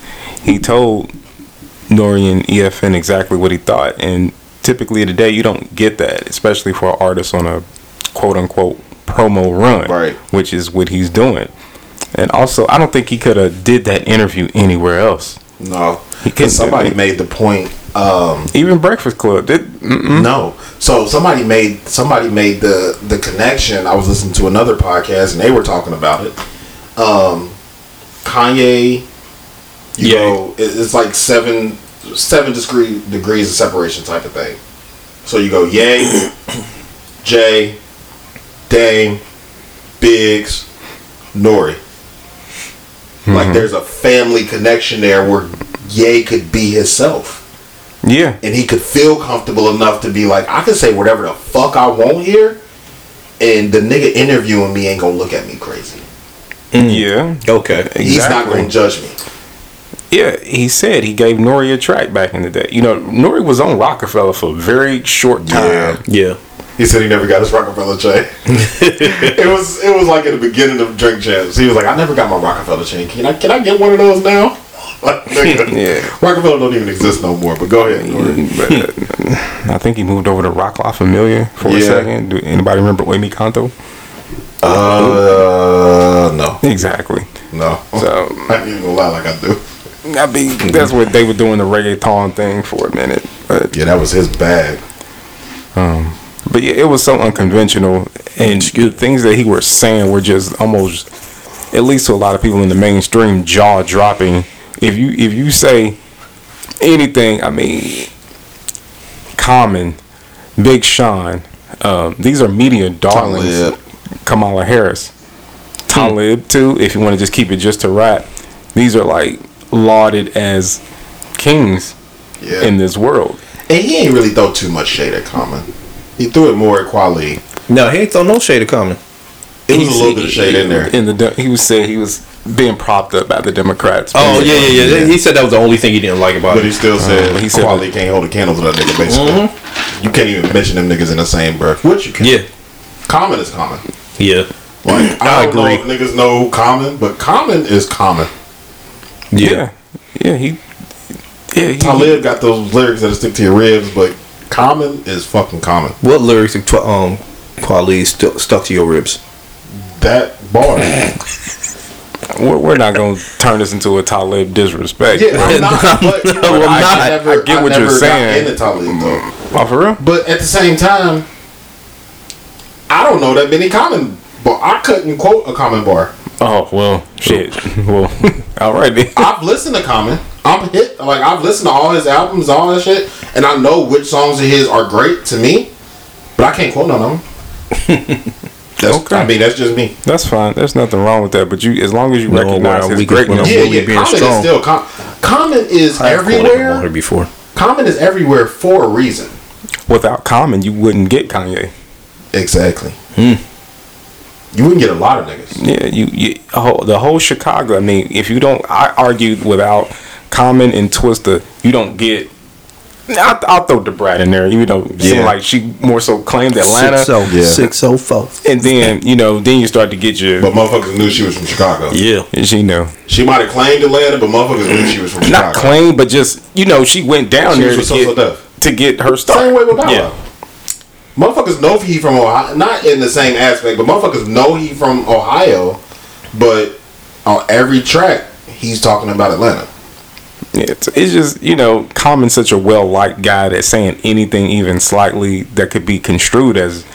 He told Nori and EFN exactly what he thought. And typically today you don't get that, especially for an artist on a quote unquote promo run, Right. Which is what he's doing. And also, I don't think he could have did that interview anywhere else. No, because somebody made the point. Um, Even Breakfast Club did. Mm-mm. no, so somebody made somebody made the the connection. I was listening to another podcast and they were talking about it. Um, Kanye, you Yeah. know, it's like seven seven degree degrees of separation type of thing. So you go Ye, Jay, Dame, Biggs, Nori. Like mm-hmm. there's a family connection there where Ye could be himself. Yeah. And he could feel comfortable enough to be like, I can say whatever the fuck I want here, and the nigga interviewing me ain't gonna look at me crazy. Mm. Yeah. Okay. Exactly. He's not gonna judge me. Yeah, he said he gave Nori a track back in the day. You know, Nori was on Roc-A-Fella for a very short time. Yeah. He said he never got his Roc-A-Fella chain. it was it was like at the beginning of Drink Champs. He was like, I never got my Roc-A-Fella chain. Can I can I get one of those now? Like, Yeah. Roc-A-Fella don't even exist no more. But go ahead. But, uh, I think he moved over to Roc La Familia for a Yeah. second. Do anybody remember Oemi Kanto? Uh, no, Exactly. no. So I ain't even gonna lie like I do. I mean, that's what they were doing the reggaeton thing for a minute. But Yeah, that was his bag. But yeah, it was so unconventional, and the things that he was saying were just almost, at least to a lot of people in the mainstream, jaw dropping. If you if you say anything, I mean, Common, Big Sean, um, these are media darlings. Talib. Kamala Harris, Talib too. If you want to just keep it just to rap, these are like lauded as kings Yeah. in this world. And he ain't really throw too much shade at Common. He threw it more at Kweli. No, he ain't throw no shade of coming. It was a little bit of shade in there. In the de- he was saying he was being propped up by the Democrats. Oh yeah, yeah, yeah, He said that was the only thing he didn't like about it. But he still said uh, he said Kweli can't hold a candle to that nigga, basically. Mm-hmm. You can't even mention them niggas in the same breath. Which you can. Yeah, Common is common. yeah. Like, I I, don't agree. know if niggas know common, but common is common. Yeah, yeah, he, yeah, he, Talib got those lyrics that stick to your ribs, but Common is fucking common. What lyrics did Tw- um Kweli stu- stuck to your ribs? That bar. we're, we're not gonna turn this into a Talib disrespect. Yeah, I'm not. But, you know, No, I'm not. Never, I get what I you're never saying. Got into Talib though. Oh, for real? But at the same time, I don't know that many common. But I couldn't quote a common bar. Oh well, shit. well, all right then. I've listened to Common. I'm hit. Like I've listened to all his albums, all that shit, and I know which songs of his are great to me, but I can't quote none of them. That's, Okay. I mean, that's just me. That's fine. There's nothing wrong with that. But you, as long as you No, recognize his we can- greatness, Yeah, Really yeah. being Common is still com- Common is I've quoted him everywhere. before. Common is everywhere for a reason. without Common, you wouldn't get Kanye. Exactly. Hmm. You wouldn't get a lot of niggas. Yeah, you, you whole, the whole Chicago. I mean, if you don't, I argued without Common and Twista, you don't get. I'll, I'll throw Da Brat in there. You know, it seemed Yeah. like she more so claimed Atlanta, Six oh Yeah. six oh four. and then you know, then you start to get your. But motherfuckers knew she was from Chicago. Yeah. She knew. She might have claimed Atlanta, but motherfuckers knew she was from Chicago. not claim, but just you know, she went down She there to So So get, Def. to get her start. Same way with Bow Yeah. Motherfuckers know he from Ohio. Not in the same aspect, but motherfuckers know he from Ohio. But on every track, he's talking about Atlanta. It's, it's just you know, Common such a well liked guy that saying anything even slightly that could be construed as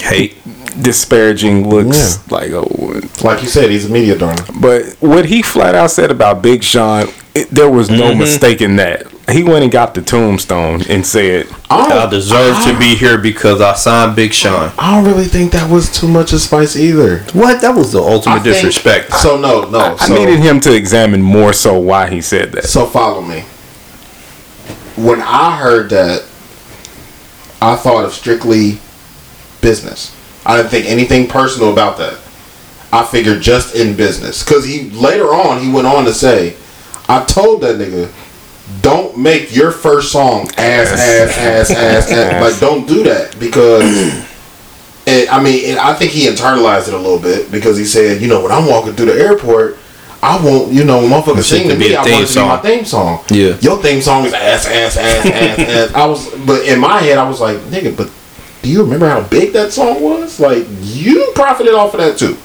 hate, disparaging looks like oh. Like you said, he's a media darling. But what he flat out said about Big Sean, it, there was no Mm-hmm. mistake in that. He went and got the tombstone and said, I deserve to be here because I signed Big Sean. I don't really think that was too much of spice either. What? That was the I ultimate think- disrespect. So no, no. I so, needed him to examine more so why he said that. So follow me. When I heard that, I thought of strictly business. I didn't think anything personal about that. I figured just in business. Cause he later on he went on to say, I told that nigga, don't make your first song ass ass ass ass, ass. like don't do that because and I mean and I think he internalized it a little bit because he said, you know, when I'm walking through the airport, I won't, you know, motherfuckers sing to me, I want to be my theme song. Yeah. Your theme song is ass, ass, ass, ass, ass. I was, but in my head, I was like, nigga, but do you remember how big that song was? Like, you profited off of that too.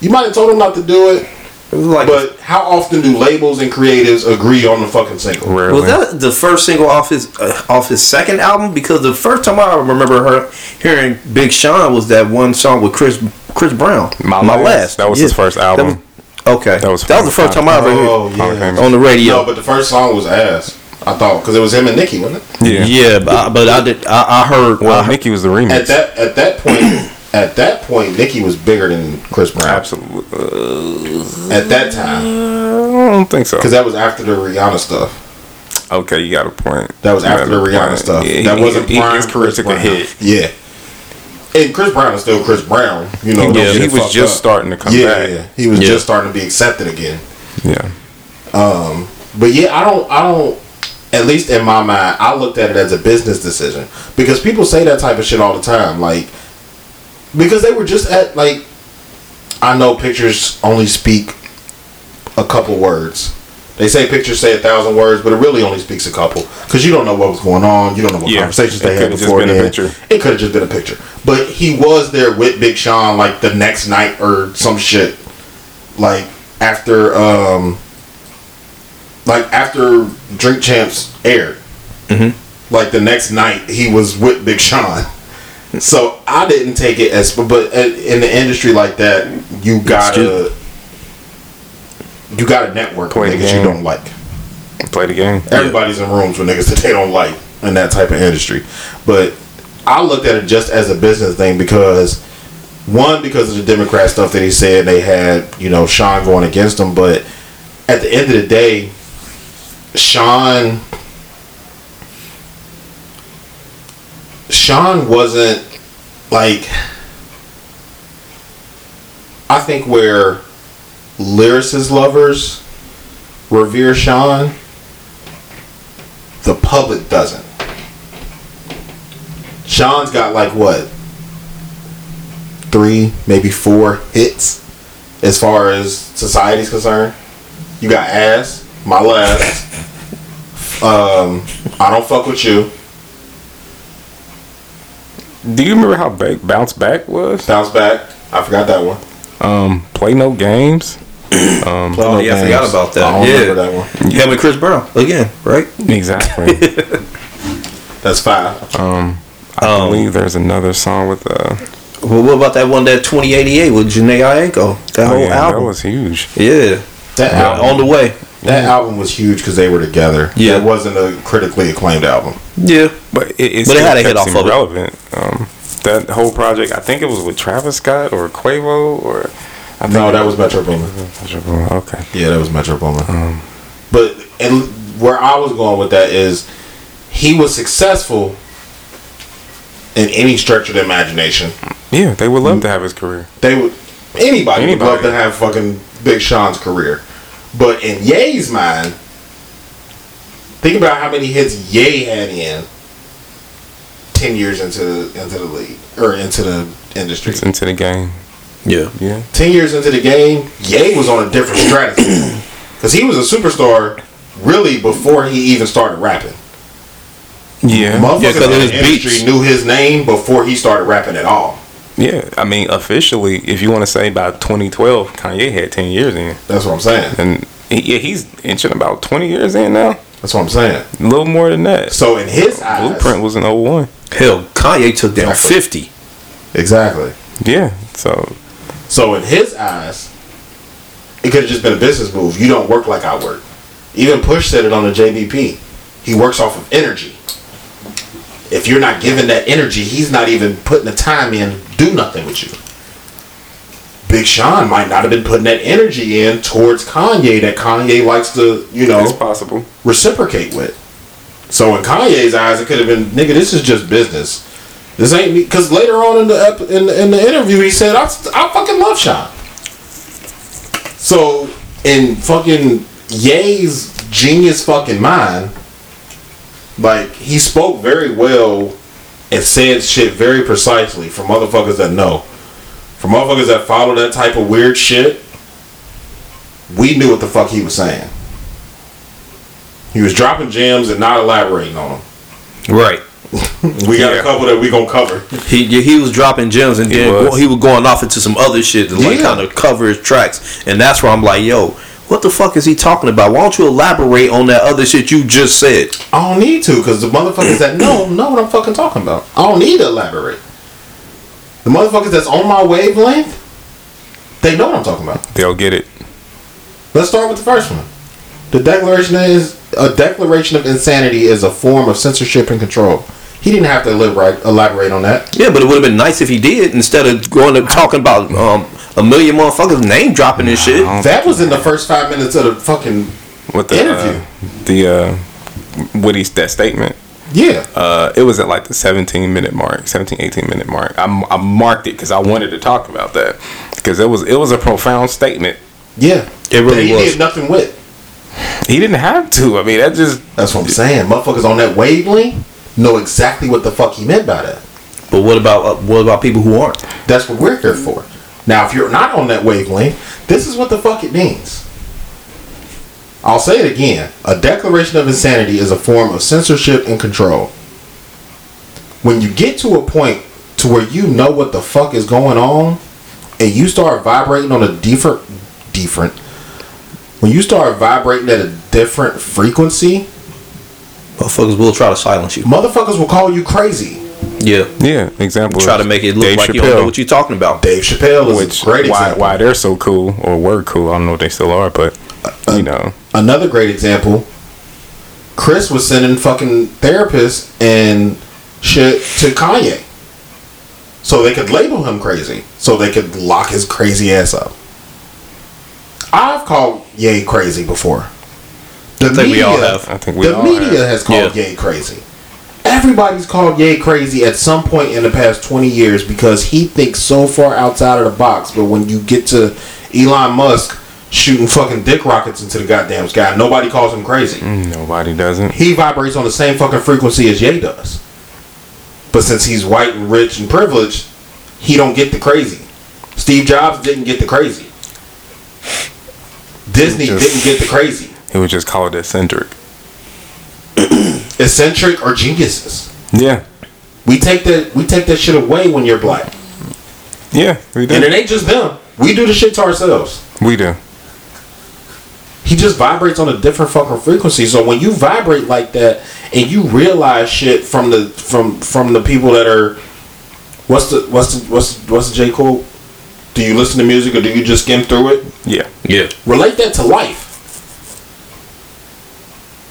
You might have told him not to do it, It like but how often do labels and creatives agree on the fucking single? Rarely. Was that the first single off his uh, off his second album? Because the first time I remember her hearing Big Sean was that one song with Chris Chris Brown. My Last. That was his first album. That was, okay, That was that was the first time I ever Oh, heard yeah. on the radio. No, but the first song was ass. I thought because it was him and Nicki, wasn't it? yeah. yeah, but I, but I did. I, I heard. Well, I, Nicki was the remix. At that at that point, at that point, Nicki was bigger than Chris Brown. Absolutely. Uh, At that time, I don't think so. because that was after the Rihanna stuff. Okay, you got a point. That was You after the Rihanna point. stuff. Yeah, that he- wasn't he- prime His career Chris took Brown. hit. Yeah. And Chris Brown is still Chris Brown. You know, Yeah, he was just up. starting to come yeah, back. Yeah, he was Yeah. just starting to be accepted again. Yeah. But yeah, I don't, I don't. At least in my mind, I looked at it as a business decision because people say that type of shit all the time. Like, because they were just at like, I know pictures only speak a couple words. They say pictures say a thousand words, but it really only speaks a couple because you don't know what was going on. You don't know what Yeah, conversations they had before been a picture. It could have just been a picture, but he was there with Big Sean like the next night or some shit, like after um, like after Drink Champs aired. Mm-hmm. Like the next night, he was with Big Sean. So I didn't take it as, but uh, in the industry like that, you gotta, you gotta network Play with niggas you don't like. Play the game. Everybody's in rooms with niggas that they don't like in that type of industry. But I looked at it just as a business thing because one, because of the Democrat stuff that he said they had, you know, Sean going against him, but at the end of the day, Sean Sean wasn't like I think where lyricist lovers revere Sean, the public doesn't. Sean's got like what? Three, maybe four hits as far as society's concerned. You got ass, my last. Um, I don't fuck with you. Do you remember how ba- Bounce Back was? Bounce back. I forgot that one. Um, Play No Games. Play Oh, no yeah, I forgot about that. I don't Yeah. remember that one. Him and Chris Brown again, right? Exactly. That's five. I Um, believe there's another song with uh, Well, what about that one that Twenty88 with Jhené Aiko? That oh whole yeah, that album. was huge. yeah, That album, on the way. That album was huge because they were together. Yeah. it wasn't a critically acclaimed album. Yeah, But it, it, But it had to hit kept off of it. relevant. Um, that whole project, I think it was with Travis Scott or Quavo or. I think No, it that was Metro Boomin. Metro Boomin. Okay. Yeah, that was Metro Boomin. Um. but and where I was going with that is he was successful in any stretch of the imagination. Yeah, they would love to have his career. They would anybody, anybody. would love to have fucking Big Sean's career. But in Ye's mind, think about how many hits Ye had in ten years into the into the league or into the industry. It's into the game. yeah. Yeah. Ten years into the game, Ye was on a different strategy because he was a superstar really before he even started rapping. Yeah. Motherfuckers Yeah, 'cause of in his the industry beats. knew his name before he started rapping at all. Yeah. I mean, officially, if you want to say by 2012, Kanye had 10 years in. That's what I'm saying. And he, yeah, he's inching about 20 years in now. That's what I'm saying. A little more than that. So in his eyes, Blueprint was an 01. Hell, Kanye took down Exactly. 50. exactly. Yeah. So, So in his eyes, it could have just been a business move. You don't work like I work. Even Push said it on the JBP. He works off of energy. If you're not giving that energy, he's not even putting the time in to do nothing with you. Big Sean might not have been putting that energy in towards Kanye that Kanye likes to, you know, it's possible. reciprocate with. So in Kanye's eyes, it could have been, nigga, this is just business. This ain't me. Because later on in the, ep- in the in the interview, he said, I, I fucking love Sean. So in fucking Ye's genius fucking mind, like he spoke very well and said shit very precisely for motherfuckers that know. For motherfuckers that follow that type of weird shit, we knew what the fuck he was saying. He was dropping gems and not elaborating on them. Right. We got Yeah. a couple that we gonna cover. He yeah, he was dropping gems and He then was. he was going off into some other shit to like Yeah. kind of cover his tracks, and that's where I'm like, yo, what the fuck is he talking about? Why don't you elaborate on that other shit you just said? I don't need to because the motherfuckers that know know what I'm fucking talking about. I don't need to elaborate. The motherfuckers that's on my wavelength, they know what I'm talking about. They'll get it. Let's start with the first one. The declaration is a declaration of insanity is a form of censorship and control. He didn't have to elaborate, elaborate on that. Yeah, but it would have been nice if he did instead of going to talking about um, a million motherfuckers name dropping and shit. That was in the first five minutes of the fucking With the Interview. Uh, the uh, Woody that statement. yeah. Uh, it was at like the 17 minute mark, 17, 18 minute mark. I, I marked it because I wanted to talk about that because it was it was a profound statement. Yeah. It really that he was. did nothing with. He didn't have to. I mean, that just That's what I'm saying. Motherfuckers on that wavelength know exactly what the fuck he meant by that. But what about uh, what about people who aren't? That's what we're here for. Now, if you're not on that wavelength, this is what the fuck it means. I'll say it again. A declaration of insanity is a form of censorship and control. When you get to a point to where you know what the fuck is going on, and you start vibrating on a different, different. When you start vibrating at a different frequency, Motherfuckers will try to silence you. motherfuckers will call you crazy. Yeah, yeah. Example. try is to make it look Dave like you don't know what you're talking about. Dave Chappelle is Which a great why example. why they're so cool or were cool. I don't know if they still are, but you know, another great example chris was sending fucking therapists and shit to kanye so they could label him crazy so they could lock his crazy ass up i've called Ye crazy before the I think we all have. I think we the all media have. has called Yeah. Ye crazy everybody's called Ye crazy at some point in the past 20 years because he thinks so far outside of the box but when you get to elon musk shooting fucking dick rockets into the goddamn sky nobody calls him crazy mm, nobody doesn't. he vibrates on the same fucking frequency as Ye does. But since he's white and rich and privileged, he don't get the crazy. Steve Jobs didn't get the crazy. Disney Just- didn't get the crazy. He was just called eccentric. Eccentric or geniuses. Yeah, We take that we take that shit away when you're black. yeah, we do. And it ain't just them. We do the shit to ourselves. we do. He just vibrates on a different fucking frequency. So when you vibrate like that and you realize shit from the from from the people that are what's the what's the what's what's the J Cole? Do you listen to music or do you just skim through it? Yeah, Yeah. Relate that to life.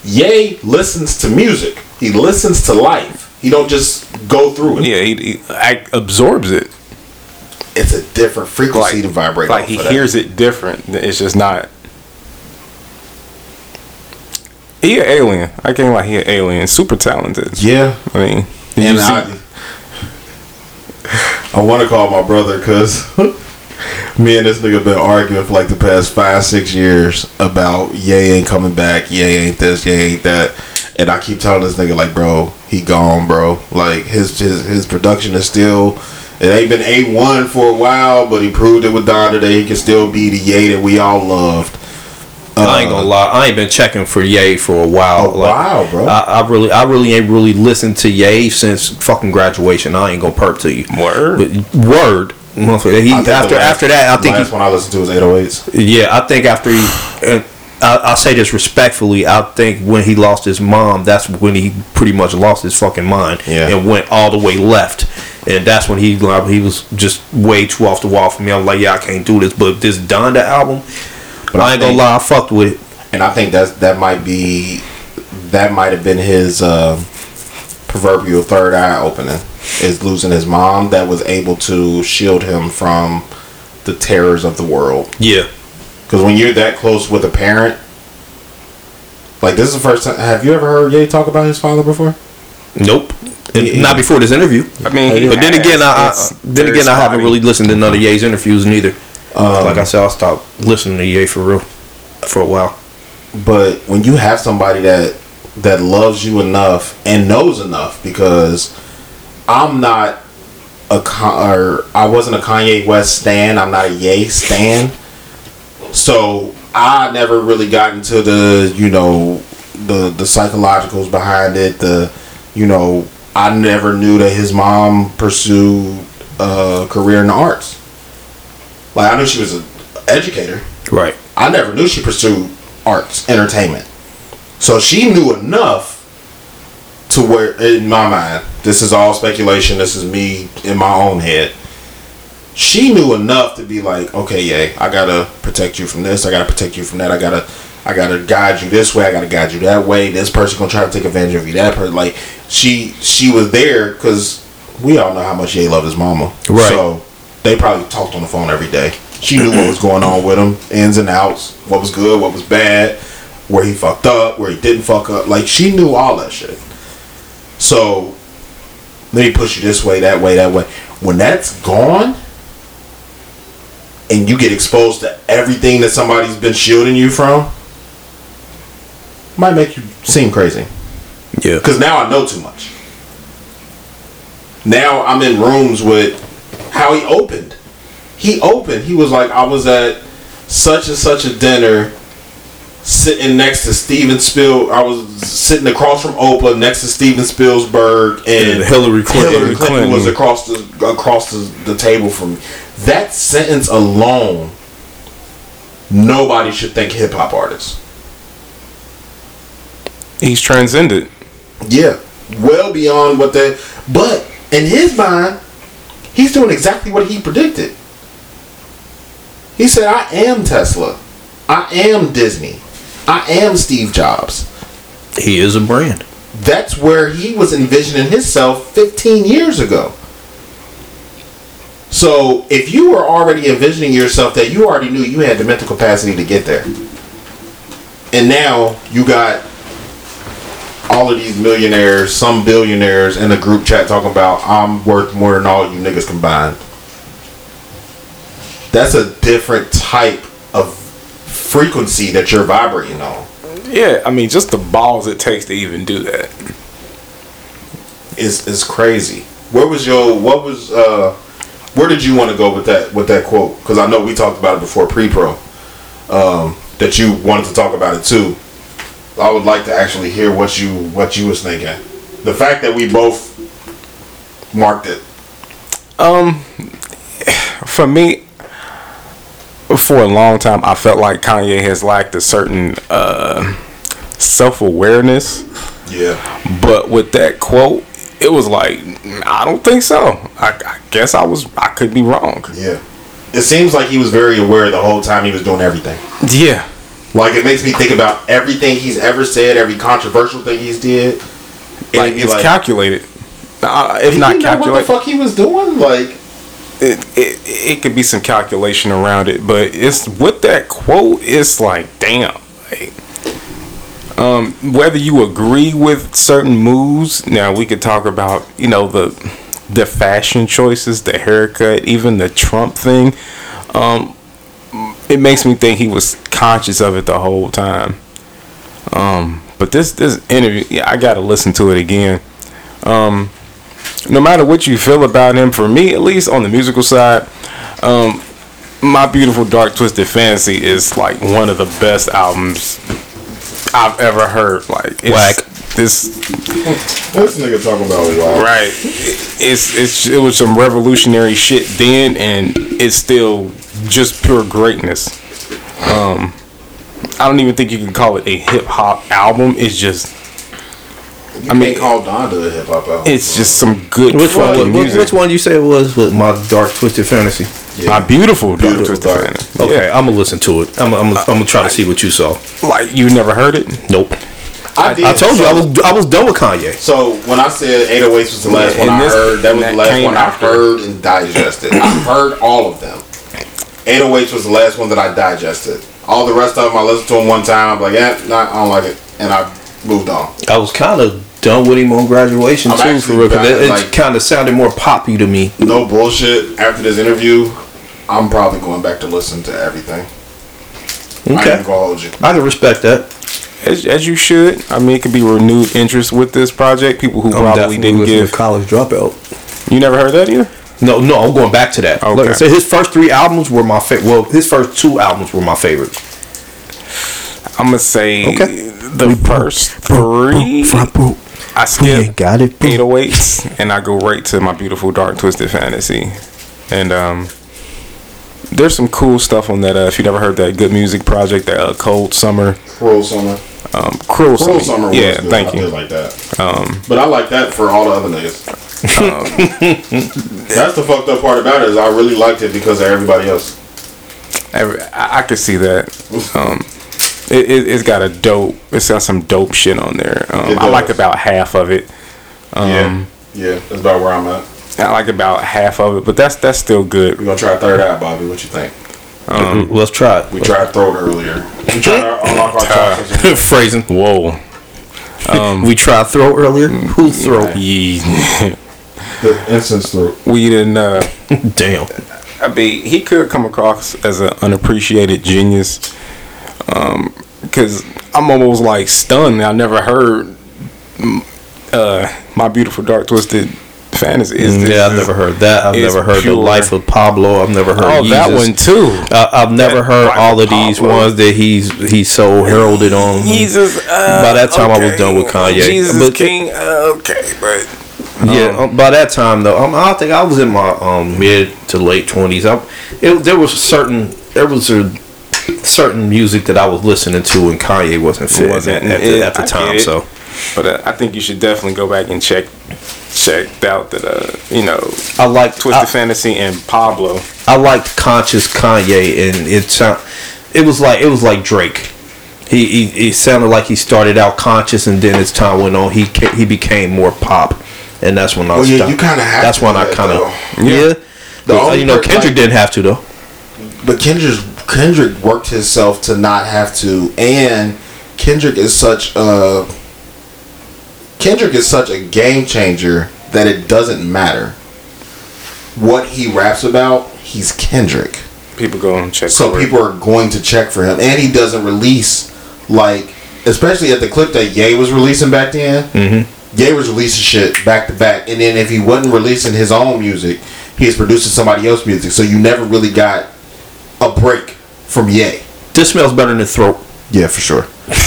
Ye listens to music. He listens to life. He don't just go through it. yeah. He, he absorbs it. It's a different frequency to vibrate. like he hears it different. It's just not. He an alien. I can't lie. He an alien. Super talented. Yeah. I mean, And see- I, I want to call my brother because me and this nigga been arguing for like the past five, six years about Ye ain't coming back, Ye ain't this, Ye ain't that. And I keep telling this nigga like, bro, he gone, bro. Like his his his production is still. It ain't been A one for a while, but he proved it with Donda. He can still be the Ye that we all loved. I ain't gonna uh, lie. I ain't been checking for Ye for a while. A while, bro. I, I really, I really ain't really listened to Ye since fucking graduation. I ain't gonna perp to you. Word. But word. He after last- after that, I think last he, one I listened to was 808s. yeah, I think after he, and I, I say this respectfully, I think when he lost his mom, that's when he pretty much lost his fucking mind Yeah. and went all the way left. And that's when he like, he was just way too off the wall for me. I'm like, yeah, I can't do this. But this Donda album, But I I ain't gonna lie, I fucked with it. and I think that's that might be that might have been his uh, proverbial third eye opening is losing his mom that was able to shield him from the terrors of the world Yeah. because when you're that close with a parent like this is the first time have you ever heard Ye talk about his father before Nope. And Yeah. Not before this interview. I mean, he But then again, I, I then again I haven't really listened to none of Ye's interviews neither. Um, like I said, I stopped listening to Ye for real for a while. but when you have somebody that that loves you enough and knows enough because I'm not a Con- or I wasn't a Kanye West stan. I'm not a Ye stan. So I never really got into the you know the the psychologicals behind it. The you know I never knew that his mom pursued a career in the arts. Like I knew she was an educator. Right. I never knew she pursued arts, entertainment. So she knew enough to where, in my mind, this is all speculation. This is me in my own head. She knew enough to be like, okay, yeah, I gotta protect you from this. I gotta protect you from that. I gotta, I gotta guide you this way. I gotta guide you that way. This person gonna try to take advantage of you. That person, like, she, she was there because we all know how much Ye loved his mama. Right. So they probably talked on the phone every day. She knew what was going on with him, ins and outs, what was good, what was bad, where he fucked up, where he didn't fuck up. Like she knew all that shit. So let me push you this way, that way, that way. When that's gone, and you get exposed to everything that somebody's been shielding you from, might make you seem crazy. Yeah. Because now I know too much. Now I'm in rooms with how he opened. He opened. He was like, I was at such and such a dinner sitting next to Steven Spiel. I was sitting across from Oprah next to Steven Spielberg and And Hillary Clinton. Hillary Clinton, Clinton. was across the across the, the table from me. That sentence alone, nobody should think hip hop artists. He's transcended. Yeah, well beyond what they. But in his mind, he's doing exactly what he predicted. He said, "I am Tesla, I am Disney, I am Steve Jobs." He is a brand. That's where he was envisioning himself 15 years ago. So if you were already envisioning yourself that you already knew you had the mental capacity to get there, and now you got all of these millionaires, some billionaires in a group chat talking about I'm worth more than all you niggas combined. That's a different type of frequency that you're vibrating on. Yeah, I mean, just the balls it takes to even do that. is is crazy. Where was your what was uh where did you want to go with that with that quote? Because I know we talked about it before pre-pro. Um, that you wanted to talk about it too. I would like to actually hear what you what you was thinking. The fact that we both marked it. Um, for me, for a long time, I felt like Kanye has lacked a certain uh, self awareness. Yeah. But with that quote, it was like, I don't think so. I, I guess I was, I could be wrong. Yeah. It seems like he was very aware the whole time he was doing everything. Yeah. Like it makes me think about everything he's ever said, every controversial thing he's did. Like it's calculated. Uh, if not know what the fuck he was doing? Like it, it it could be some calculation around it, but it's with that quote, it's like damn. Like, um, whether you agree with certain moves, now we could talk about you know the the fashion choices, the haircut, even the Trump thing. Um, it makes me think he was conscious of it the whole time. Um, but this this interview, yeah, I got to listen to it again. Um, no matter what you feel about him, for me at least on the musical side, um, my beautiful dark twisted fantasy is like one of the best albums I've ever heard. Like it's, Whack. This this nigga talking about wow. right? It's it's it was some revolutionary shit then, and it's still just pure greatness. Um, I don't even think you can call it a hip hop album. It's just You I mean- can't call Donda a hip hop album. it's just some good Which one? fucking Which, music. which one you say it was with my dark twisted fantasy? My beautiful dark twisted Dark. fantasy. Okay, I'm gonna listen to it. I'm, I'm, uh, I'm gonna try to see what you saw. Like you never heard it? Nope. I, did. I told you I was I was done with Kanye. So when I said 808s was the last Yeah, one I this- heard, that was and the last came one I heard and digested. I heard all of them. 808s was the last one that I digested. All the rest of them I listened to them one time. I'm like, yeah, nah, I don't like it, and I moved on. I was kind of done with him on graduation I'm too, actually for real. 'cause back, it, it like- kind of sounded more poppy to me. No bullshit. After this interview, I'm probably going back to listen to everything. I Okay, ain't you. I can respect that. As, as you should. I mean, it could be renewed interest with this project. People who I'm probably didn't give. to College Dropout. You never heard that either? No, no, I'm going back to that. Like I Okay. said, his first three albums were my favorite. Well, his first two albums were my favorite. I'm gonna say Okay. The first three. I skip got it. 808s and I go right to my beautiful dark twisted fantasy. And um, there's some cool stuff on that. Uh, if you never heard that good music project, that uh, Cold Summer, Cruel Summer. um, Cruel, Cruel Summer. Summer was yeah, good. thank I you. did like that. Um, But I like that for all the other niggas. That's the fucked up part about it is I really liked it because of everybody else. every, I, I could see that. Um, it, it, it's got a dope. It's got some dope shit on there. Um, I like about half of it. Um, yeah, yeah, that's about where I'm at. I like about half of it, but that's that's still good. We're gonna try third out, Bobby. What you think? Um, Let's try it. We tried to throw it earlier. We tried to unlock our chocolates. Phrasing. Whoa. we tried throw earlier. Who throw? Ye- The incense throat. we didn't. Uh, Damn. I mean, he could come across as an unappreciated genius. Um, because I'm almost like stunned. I never heard mm, uh, my beautiful dark twisted fantasy. Is this- Yeah, I've never heard that. I've never heard pure. the life of Pablo. I've never heard. Oh, that one too. I, I've never That heard all of these Pablo. ones that he's he's so heralded on. Jesus. Uh, By that time, I was done with Kanye. Jesus But- King. Uh, okay, but Yeah, um, by that time though, um, I think I was in my um, mid to late twenties. It, there was a certain there was a certain music that I was listening to, and Kanye wasn't fit Wasn't- at, at, the, at the I time. get. So but uh, I think you should definitely go back and check checked out that uh you know I like Twisted I, Fantasy and Pablo. I liked conscious Kanye, and it sound it was like it was like Drake. He, he it sounded like he started out conscious, and then as time went on, he he became more pop, and that's when I Well, yeah, you kinda have That's to when I kind of yeah. The But, you know, Kendrick like- didn't have to though. But Kendrick Kendrick worked himself to not have to, and Kendrick is such a Kendrick is such a game changer that it doesn't matter what he raps about. He's Kendrick, People go and check. so for it. people are going to check for him, and he doesn't release like, especially at the clip that Ye was releasing back then. Mm-hmm. Ye was releasing shit back to back, and then if he wasn't releasing his own music, he was producing somebody else's music. So you never really got a break from Ye. This This smells better than the throat. Yeah, for sure.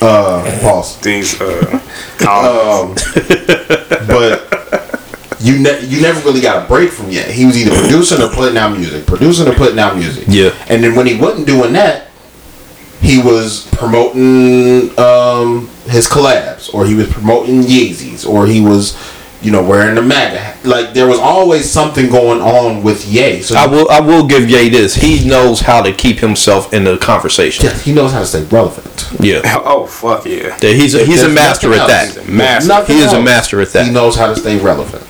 Uh, pause. These uh, Um, but you ne- you never really got a break from Ye. He was either producing or putting out music, producing or putting out music. Yeah. And then when he wasn't doing that, he was promoting um, his collabs, or he was promoting Yeezys, or he was, you know, wearing the MAGA. Like there was always something going on with Ye. So I will I will give Ye this. He knows how to keep himself in the conversation. yeah, he knows how to stay relevant. Yeah. oh fuck yeah. Yeah, He's a, he's a master at else. that. Master. He is a master at that. He knows how to stay relevant.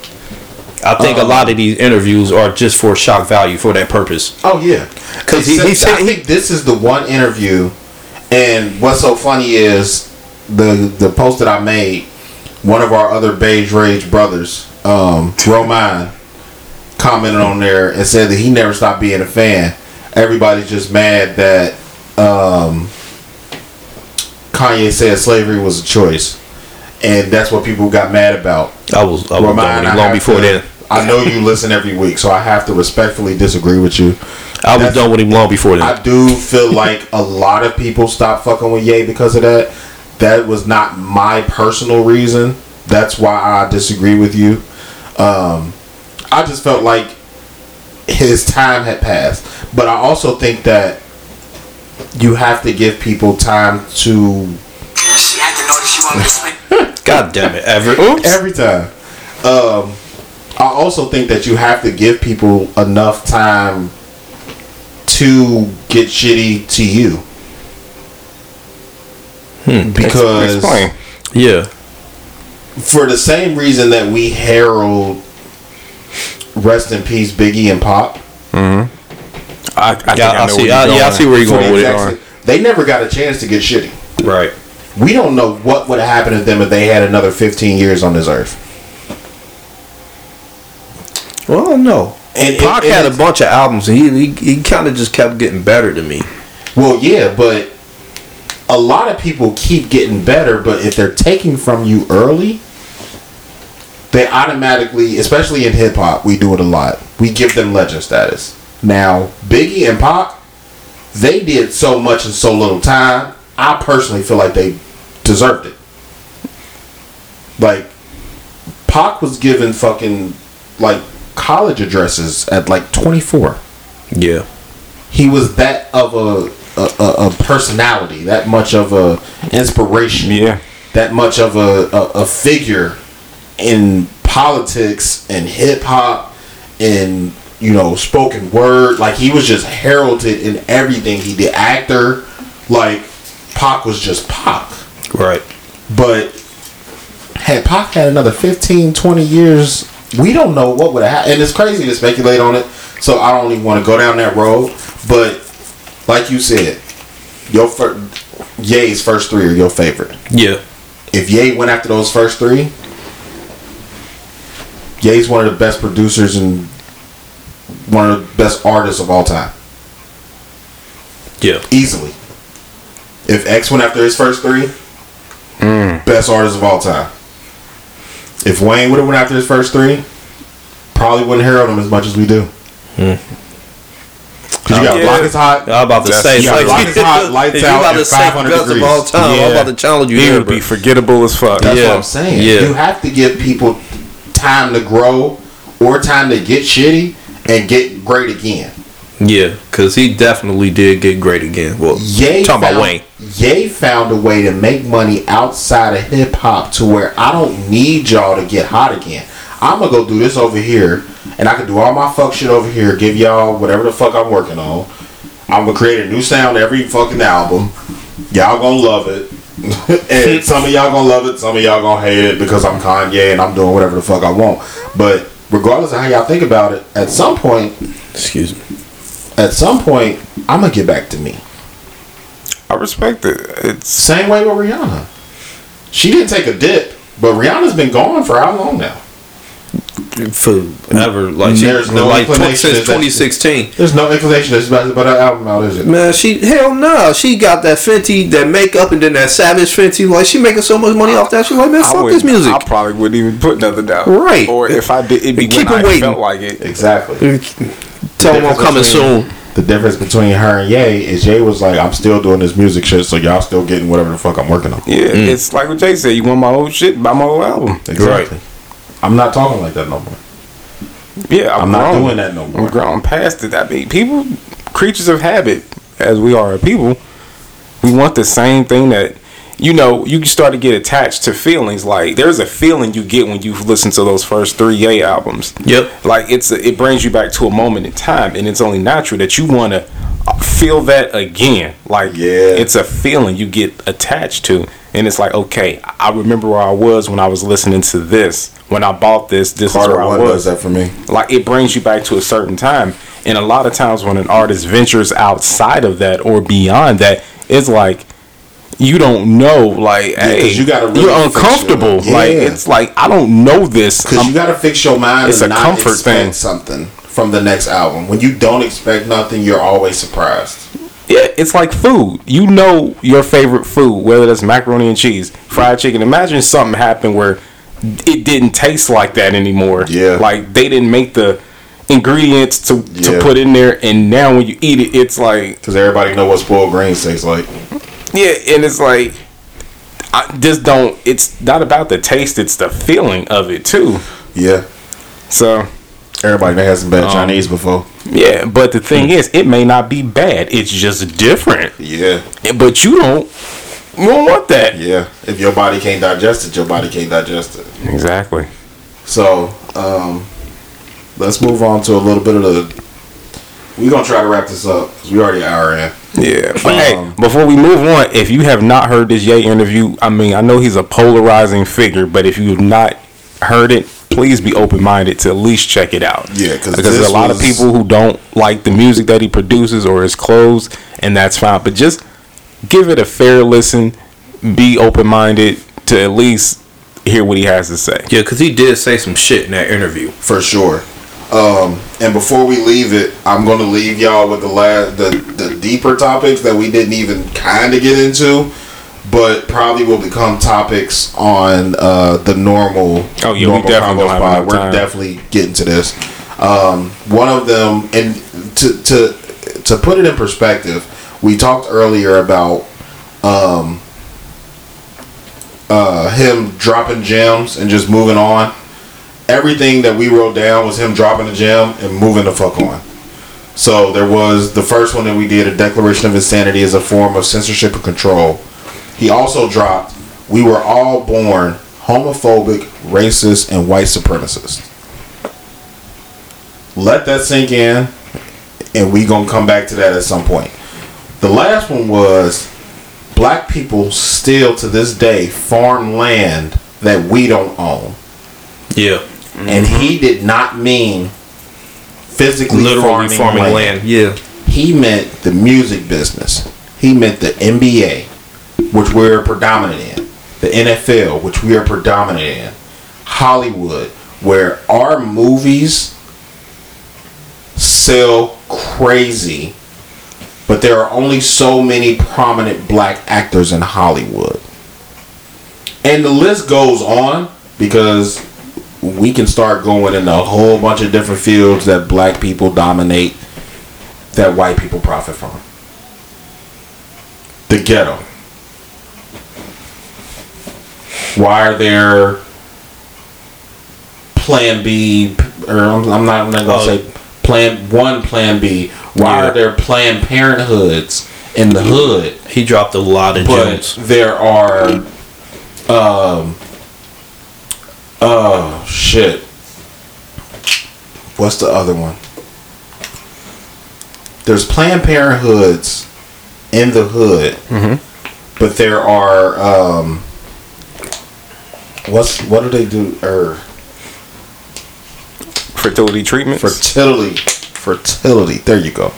I think a um, lot of these interviews are just for shock value for that purpose. Oh yeah, 'Cause he- he said I he- think this is the one interview, and what's so funny is the the post that I made. One of our other Beige Rage brothers, um, Roman, commented on there and said that he never stopped being a fan. Everybody's just mad that um, Kanye said slavery was a choice, and that's what people got mad about. I was I was Roman, I long before to- then. I know you listen every week, so I have to respectfully disagree with you. I was That's- done with him long before then. I do feel like a lot of people stopped fucking with Ye because of that. That was not my personal reason. That's why I disagree with you. Um, I just felt like his time had passed. But I also think that you have to give people time to She acting naughty, she want me to. God damn it, Everett. every time. Um, I also think that you have to give people enough time to get shitty to you. Hmm, because Explain. Yeah. for the same reason that we herald rest in peace Biggie and Pac. Mm-hmm. I, I think Yeah, I I see. where I, you're uh, yeah, I going. see where you're going with it. same- They never got a chance to get shitty. Right. We don't know what would have happened to them if they had another 15 years on this earth. Well, no. And it- Pac and had a bunch of albums, and he he, he kind of just kept getting better to me. Well, yeah, but a lot of people keep getting better, but if they're taking from you early, they automatically, especially in hip hop, we do it a lot. We give them legend status. Now, Biggie and Pac, they did so much in so little time. I personally feel like they deserved it. Like, Pac was given fucking like college addresses at like 24 Yeah. he was that of a a, a, a personality, that much of a inspiration, Yeah. that much of a, a, a figure in politics and hip hop and you know spoken word. Like he was just heralded in everything he did. Actor, like Pac was just Pac. Right. But had Pac had another 15, 20 years, we don't know what would have happened. And it's crazy to speculate on it, so I don't even want to go down that road. But like you said, your first, Ye's first three are your favorite. Yeah. If Ye went after those first three, Ye's one of the best producers and one of the best artists of all time. Yeah. Easily. If X went after his first three, mm. best artist of all time. If Wayne would have went after his first three, probably wouldn't herald him as much as we do. Hmm. Cause you got Yeah. Block is Hot. I'm about to That's- say, you like, got Lights Out, Lights if you Out, about to and say 500 best of degrees. all time, I'm Yeah. about to challenge you He there, would be bro. forgettable as fuck. That's Yeah. what I'm saying. Yeah. You have to give people time to grow or time to get shitty and get great again. Yeah, because he definitely did get great again. Well, Ye talking found, about Wayne. Ye found a way to make money outside of hip hop to where I don't need y'all to get hot again. I'm gonna go do this over here, and I can do all my fuck shit over here. Give y'all whatever the fuck I'm working on. I'm gonna create a new sound every fucking album. Y'all gonna love it, and some of y'all gonna love it. Some of y'all gonna hate it because I'm Kanye and I'm doing whatever the fuck I want. But regardless of how y'all think about it, at some point, Excuse me. at some point, I'm gonna get back to me. I respect it. It's Same way with Rihanna. She didn't take a dip, but Rihanna's been gone for how long now? Forever, like she, There's no like since 2016. There's no inclination that she's about to put her album out, is it? Man, she hell no. She got that Fenty, that makeup, and then that Savage Fenty. Like she making so much money off that. She like man, I fuck this music. I probably wouldn't even put nothing down. Right. Or if I did, it'd be Keep when it I waiting. felt like it. Exactly. Tell them I'm coming soon. The difference between her and Ye is Ye was like, I'm still doing this music shit, so y'all still getting whatever the fuck I'm working on. Yeah, mm. it's like what Jay said. You want my old shit? Buy my old album. Exactly. I'm not talking like that no more. Yeah, I'm, I'm not doing that no more. I'm grown past it. I mean, people, creatures of habit, as we are people, we want the same thing that, you know, you start to get attached to feelings. Like there's a feeling you get when you listen to those first three Ye albums. Yep. Like it's a, it brings you back to a moment in time, and it's only natural that you want to feel that again. Like Yeah. it's a feeling you get attached to, and it's like okay, I remember where I was when I was listening to this. When I bought this, this is Carter where I was does that for me. like it brings you back to a certain time and a lot of times when an artist ventures outside of that or beyond that it's like you don't know like hey 'cause you gotta really you're uncomfortable your- like Yeah. it's like i don't know this Because you got to fix your mind It's and a not comfort thing. something from the next album. When you don't expect nothing, you're always surprised. yeah it's like food you know your favorite food whether that's macaroni and cheese fried chicken imagine something happened where it didn't taste like that anymore Yeah. like they didn't make the ingredients to, to put in there and now when you eat it it's like Because everybody know what spoiled greens tastes like. Yeah, and it's like I just don't. It's not about the taste; it's the feeling of it too. Yeah. So Everybody that has some bad Um, Chinese before. yeah, but the thing is, it may not be bad. It's just different. Yeah. But you don't. You don't want that. Yeah. If your body can't digest it, your body can't digest it. Exactly. So, um, let's move on to a little bit of the. We're going to try to wrap this up because we already an hour in. Yeah, but Um, hey, before we move on, if you have not heard this Ye interview, I mean, I know he's a polarizing figure, but if you have not heard it, please be open minded to at least check it out. Yeah, because there's a lot of people who don't like the music that he produces or his clothes, and that's fine. But just give it a fair listen. Be open minded to at least hear what he has to say. Yeah, because he did say some shit in that interview. For sure. Um, and before we leave it, I'm going to leave y'all with the last, the, the deeper topics that we didn't even kind of get into, but probably will become topics on uh, the normal. Oh, yeah, we normal definitely don't Convos have Pod. enough We're time. definitely getting to this. Um, one of them, and to to to put it in perspective, we talked earlier about um, uh, him dropping gems and just moving on everything that we wrote down was him dropping a gem and moving the fuck on. So there was the first one that we did, a declaration of insanity as a form of censorship and control. He also dropped, we were all born homophobic, racist, and white supremacists. Let that sink in, and we gonna come back to that at some point. The last one was black people still to this day farm land that we don't own Yeah. and he mm-hmm. did not mean physically Literally farming, farming land. land. Yeah. He meant the music business. He meant the NBA, which we're predominant in, the NFL, which we are predominant in, Hollywood, where our movies sell crazy, but there are only so many prominent black actors in Hollywood. And the list goes on because we can start going in a whole bunch of different fields that black people dominate that white people profit from. The ghetto. Why are there Plan B, or I'm, I'm not, I'm not gonna Oh. say Plan One, Plan B. Why Yeah. are there Planned Parenthoods in the hood? He dropped a lot of but gems. there are um oh shit what's the other one there's planned parenthoods in the hood but there are um what's what do they do or Fertility treatments. fertility fertility there you go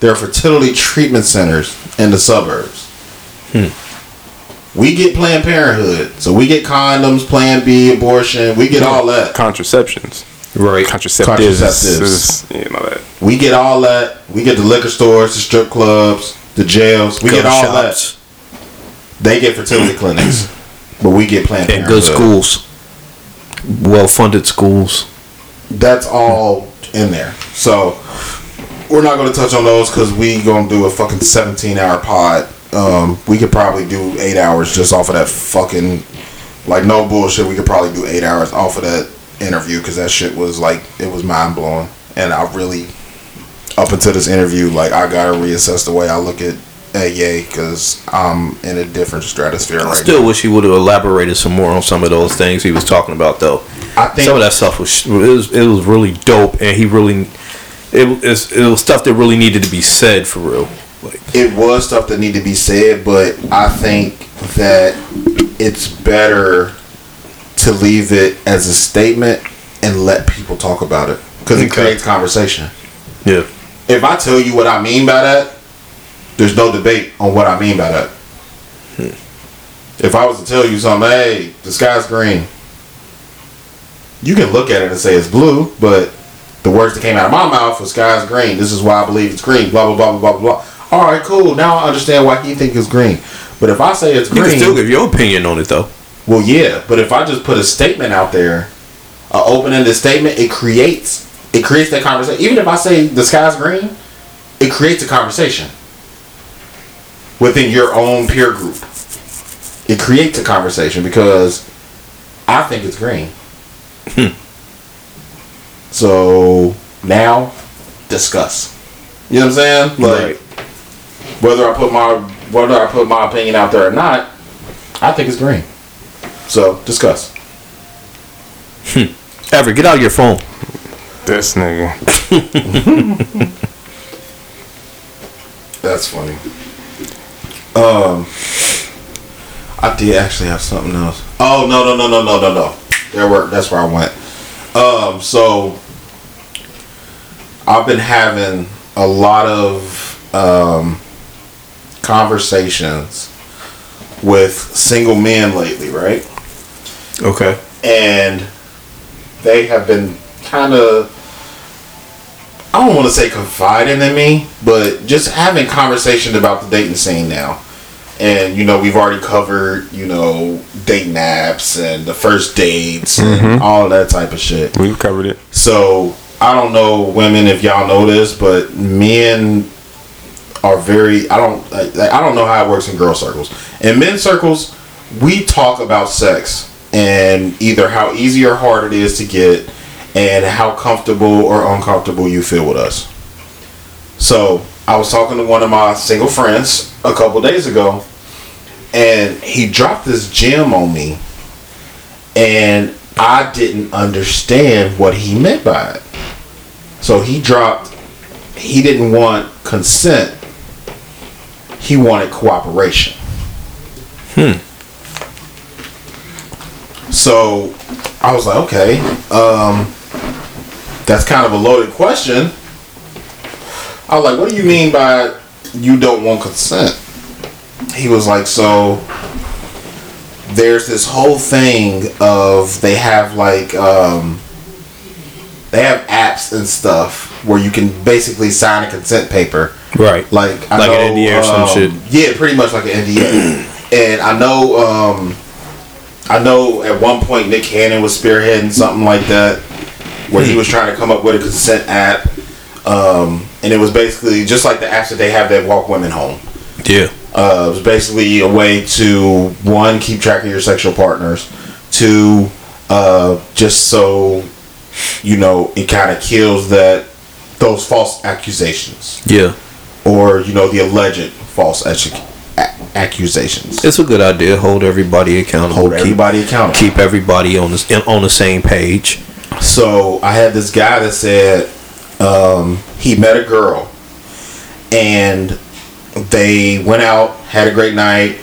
there are fertility treatment centers in the suburbs hmm. we get planned parenthood so we get condoms plan b abortion we get all that contraceptions. Right. Contraceptives. Contraceptives. You know that. we get all that we get the liquor stores the strip clubs the jails we get all shops that they get fertility clinics but we get planned and parenthood good schools. Well funded schools. that's all in there. So we're not going to touch on those because we going to do a fucking 17 hour pod. Um, we could probably do eight hours just off of that fucking, like no bullshit. We could probably do eight hours off of that interview because that shit was like it was mind blowing, and I really, up until this interview, like I gotta reassess the way I look at Ye because I'm in a different stratosphere I right still wish he would have elaborated some more on some of those things he was talking about, though. I think some of that stuff was it was it was really dope, and he really it was it was stuff that really needed to be said for real. Like it was stuff that needed to be said, but I think that it's better to leave it as a statement and let people talk about it because it creates conversation. yeah, If I tell you what I mean by that, there's no debate on what I mean by that. Hmm. If I was to tell you something, hey, the sky's green, you can look at it and say it's blue, but the words that came out of my mouth was sky's green. This is why I believe it's green. Blah blah blah blah blah blah. All right, cool. Now I understand why he think it's green. But if I say it's you green, can still give your opinion on it though. well, yeah, but if I just put a statement out there, an open-ended statement, it creates it creates that conversation. Even if I say the sky's green, it creates a conversation within your own peer group. It creates a conversation because I think it's green. Hmm. So now, discuss. You know what I'm saying? Like Right. whether I put my whether I put my opinion out there or not, I think it's green. So discuss. Ever get out of your phone. This nigga. That's funny. Um, I did actually have something else. Oh no no no no no no no. There were that's where I went. Um, so I've been having a lot of um, conversations with single men lately, right? Okay. and they have been kind of I don't want to say confiding in me, but just having conversations about the dating scene now. And you know, we've already covered, you know, dating apps and the first dates and mm-hmm. all that type of shit. We've covered it. So I don't know women if y'all know this, but men are very. I don't. Like, I don't know how it works in girl circles. In men's circles, we talk about sex and either how easy or hard it is to get, and how comfortable or uncomfortable you feel with us. So I was talking to one of my single friends a couple days ago, and he dropped this gem on me, and I didn't understand what he meant by it. So he dropped. He didn't want consent. He wanted cooperation. Hmm. So I was like, okay, um, that's kind of a loaded question. I was like, what do you mean by you don't want consent? He was like, so there's this whole thing of they have like um, they have apps and stuff where you can basically sign a consent paper Right. like I Like know, an NDA or some um, shit. Yeah, pretty much like an NDA. and I know, um, I know at one point Nick Cannon was spearheading something like that, where he was trying to come up with a consent app, um, and it was basically just like the apps that they have that walk women home. Yeah. Uh, it was basically a way to one keep track of your sexual partners, two uh, just so you know it kind of kills that those false accusations Yeah. or you know the alleged false accu- a- accusations. It's a good idea. Hold everybody accountable. Hold keep, everybody accountable. Keep everybody on the on the same page. So I had this guy that said um, he met a girl and they went out, had a great night,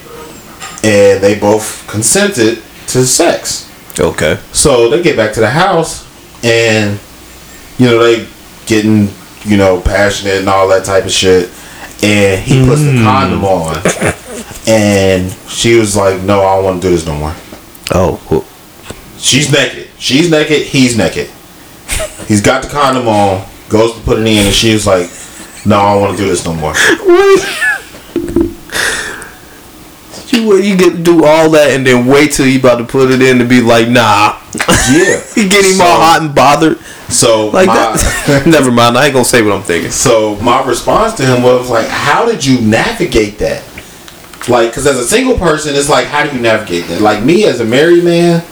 and they both consented to sex. Okay. So they get back to the house and you know they getting you know passionate and all that type of shit. And he puts the condom on, and she was like, "No, I don't want to do this no more." Oh. She's naked. She's naked. He's naked. He's got the condom on. Goes to put it in, and she was like, "No, I don't want to do this no more." You you get do all that and then wait till you about to put it in to be like, nah. Yeah, you get him So- all hot and bothered. So Like my, that. Never mind. I ain't gonna say what I'm thinking. So my response to him was like, "How did you navigate that? Like, because as a single person, it's like, how do you navigate that? Like me as a married man,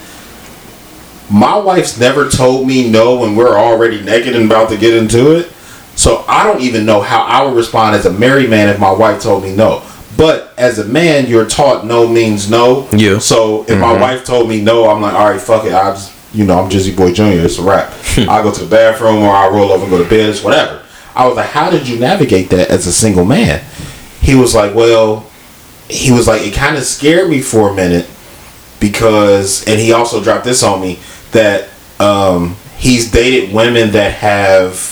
my wife's never told me no when we're already naked and about to get into it. So I don't even know how I would respond as a married man if my wife told me no. But as a man, you're taught no means no. Yeah. So if my mm-hmm. wife told me no, I'm like, all right, fuck it. I just, you know, I'm Jizzy Boy Jr. It's a wrap. I go to the bathroom or I roll over and go to bed. It's whatever. I was like, how did you navigate that as a single man? He was like, well, he was like, it kind of scared me for a minute because, and he also dropped this on me that um, he's dated women that have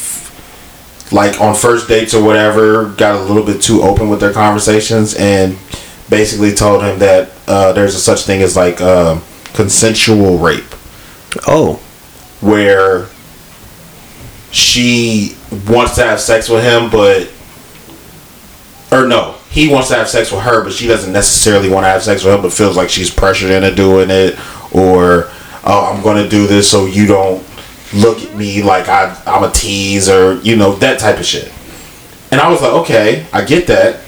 like on first dates or whatever got a little bit too open with their conversations and basically told him that uh, there's a such thing as like um consensual rape. Oh, where she wants to have sex with him but or no he wants to have sex with her but she doesn't necessarily want to have sex with him but feels like she's pressured into doing it or oh i'm going to do this so you don't look at me like I, i'm a tease or you know that type of shit and i was like okay i get that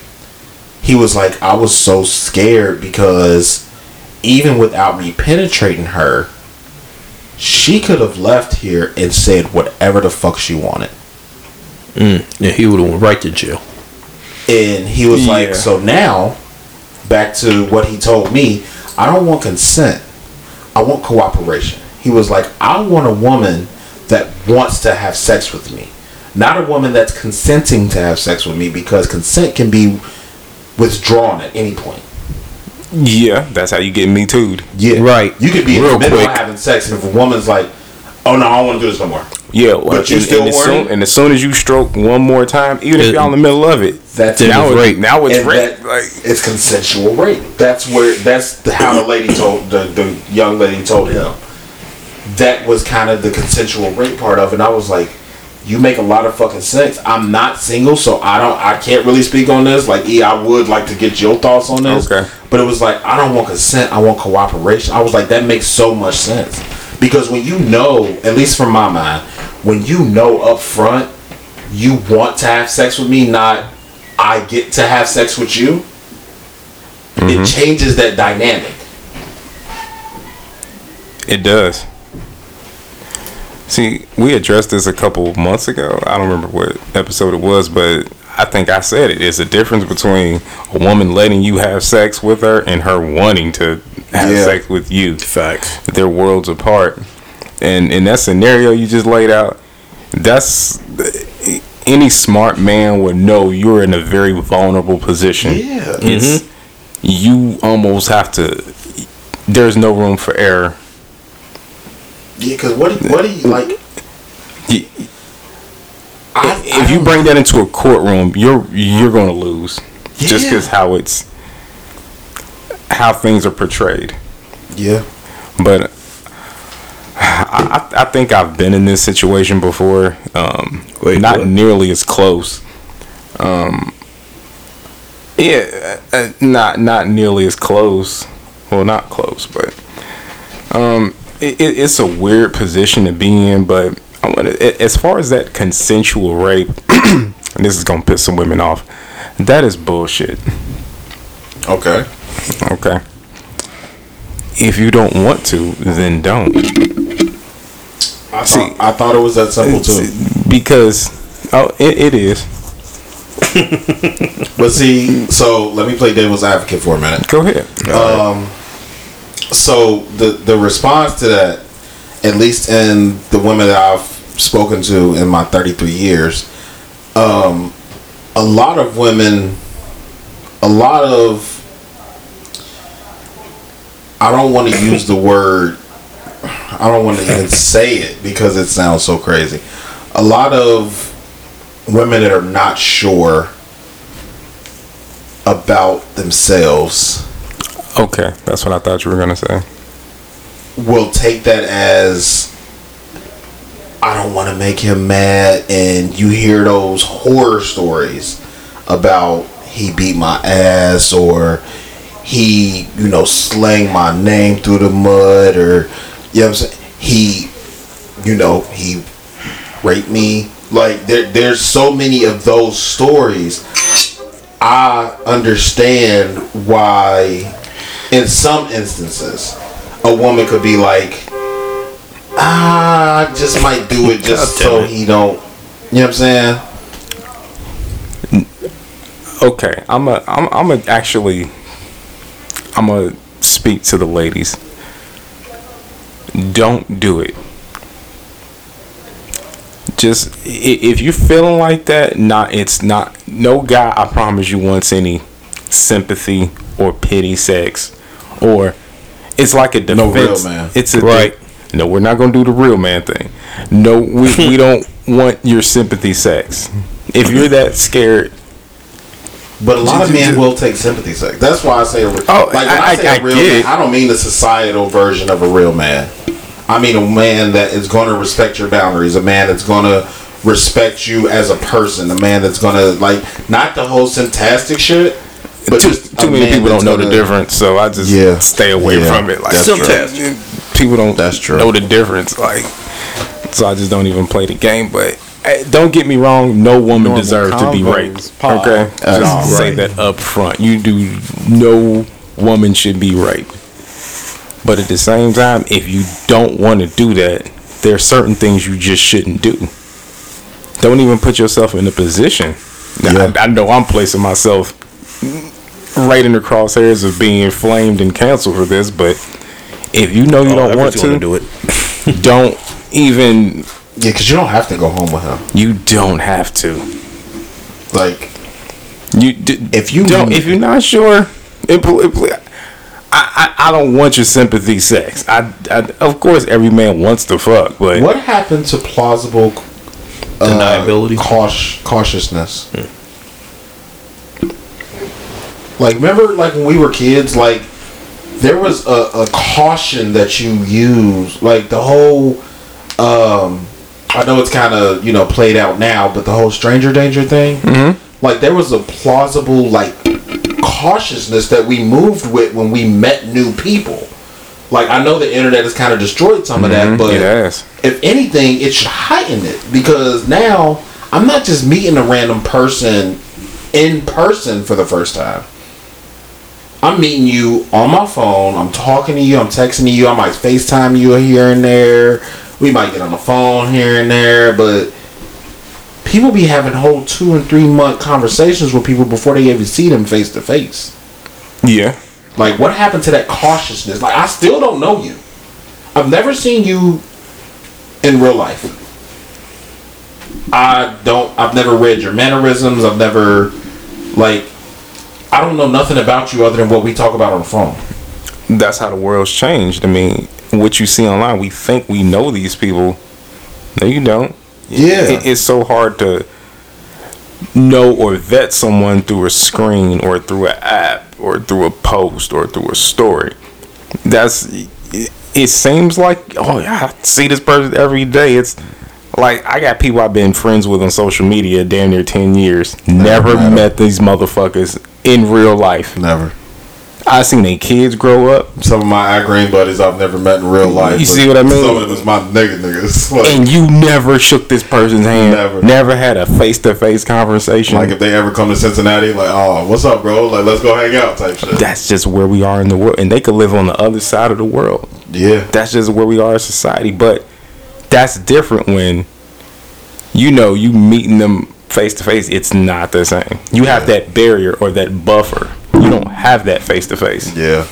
he was like i was so scared because even without me penetrating her she could have left here and said whatever the fuck she wanted. Mm, yeah. He would have went right to jail. And he was Yeah. like, so now, back to what he told me, I don't want consent. I want cooperation. He was like, I want a woman that wants to have sex with me. Not a woman that's consenting to have sex with me because consent can be withdrawn at any point. Yeah, that's how you get me too'd. Yeah. Right. You could be in Real the middle quick. of having sex and if a woman's like, oh no, I don't want to do this no more. Yeah, well, But you and, still and, as soon, and as soon as you stroke one more time, even if y'all in the middle of it, That's now it was it's rape. Now it's and rape. that- Like, it's consensual rape. That's where that's the, how the lady told the, the young lady told him. That was kind of the consensual rape part of it. And I was like, you make a lot of fucking sense. I'm not single, so I don't I can't really speak on this. Like, E, I would like to get your thoughts on this. Okay. But it was like I don't want consent, I want cooperation. I was like, that makes so much sense. Because when you know, at least from my mind, when you know up front you want to have sex with me, not I get to have sex with you, it mm-hmm. changes that dynamic. It does. See, we addressed this a couple months ago. I don't remember what episode it was, but I think I said it. It's a difference between a woman letting you have sex with her and her wanting to have Yeah. sex with you. Facts. They're worlds apart. And in that scenario you just laid out, that's any smart man would know you're in a very vulnerable position. Yeah. It's mm-hmm. you almost have to. There's no room for error. Yeah, because what do you, what do you like? Y- I, if you bring that into a courtroom, you're you're going to lose, just because how it's how things are portrayed. yeah, But I, I, think I've been in this situation before. Um, Wait, not what? nearly as close. Um, yeah, uh, uh, not not nearly as close. Well, not close, but um, it, it, it's a weird position to be in. But I want as far as that consensual rape, and this is gonna piss some women off. That is bullshit. okay. Okay. If you don't want to, then don't. I thought, I thought it was that simple too. Because oh, it, it is. But see, so let me play devil's advocate for a minute. Go ahead. Um, so the the response to that, at least in the women that I've spoken to in my 33 years, um, a lot of women, a lot of, I don't want to use the word, I don't want to even say it because it sounds so crazy. A lot of women that are not sure about themselves Okay, that's what I thought you were gonna say. will take that as I don't want to make him mad, and you hear those horror stories about he beat my ass or he, you know, slang my name through the mud or you know what I'm saying? He, you know, he raped me. Like there, there's so many of those stories. I understand why, in some instances, a woman could be like, "Ah, I just might do it just so it. he don't." You know what I'm saying? Okay, I'm a, I'm, I'm a actually, I'm gonna speak to the ladies. Don't do it. Just if you're feeling like that, not it's not no guy. I promise you wants any sympathy or pity sex, or it's like a defense. No real man. It's a Right. No, we're not gonna do the real man thing. No, we we don't want your sympathy sex. If you're that scared, But a lot of men will take sympathy sex. That's why I say a, Oh, like when I- I, say I- a real I get man, it. I don't mean the societal version of a real man. I mean a man that is going to respect your boundaries, a man that's going to respect you as a person, a man that's going to like not the whole fantastic shit, but too, just too many people don't know the gonna- difference, so I just Yeah. stay away Yeah. from it. Like That's true. People don't That's true. know the difference, like so I just don't even play the game. But don't get me wrong, no woman Normal deserves to be raped. pod. Okay, That's just say right. that up front. You do no woman should be raped. But at the same time, if you don't want to do that, there are certain things you just shouldn't do. Don't even put yourself in a position. Yeah. I, I know I'm placing myself right in the crosshairs of being inflamed and canceled for this, but if you know you Oh, don't I want to, wanna do it. don't even. Yeah, because you don't have to go home with him. You don't have to. Like You d- If you- don't, if you're not sure, impl- impl- I, I I don't want your sympathy sex. I, I of course every man wants to fuck, but what happened to plausible uh, Deniability. caus- cautiousness? Like remember, like when we were kids, like there was a, a caution that you used, like the whole. Um, I know it's kind of you know played out now, but the whole stranger danger thing, mm-hmm. like there was a plausible like cautiousness that we moved with when we met new people. Like I know the internet has kind of destroyed some of that, but it if anything, it should heighten it because now I'm not just meeting a random person in person for the first time. I'm meeting you on my phone. I'm talking to you. I'm texting you. I might FaceTime you here and there. We might get on the phone here and there, but people be having whole two and three month conversations with people before they even see them face to face. Yeah. Like, what happened to that cautiousness? Like, I still don't know you. I've never seen you in real life. I don't. I've never read your mannerisms. I've never, like, I don't know nothing about you other than what we talk about on the phone. That's how the world's changed. I mean, what you see online, we think we know these people. No, you don't. Yeah. It, it's so hard to know or vet someone through a screen or through an app or through a post or through a story. That's it, it seems like oh yeah, I see this person every day. It's like I got people I've been friends with on social media damn near ten years. Never 'em. met these motherfuckers in real life. Never. I seen their kids grow up Some of my ag buddies I've never met in real life. You see what I mean? Some of them is my nigga niggas. Like, and you never shook this person's hand. Never. had a face to face conversation. like if they ever come to Cincinnati, like, oh, what's up, bro? Like, let's go hang out, type shit. that's just where we are in the world and they could live on the other side of the world Yeah. that's just where we are as society but that's different when you know you meeting them face to face it's not the same you have that barrier or that buffer you don't have that face to face Yeah.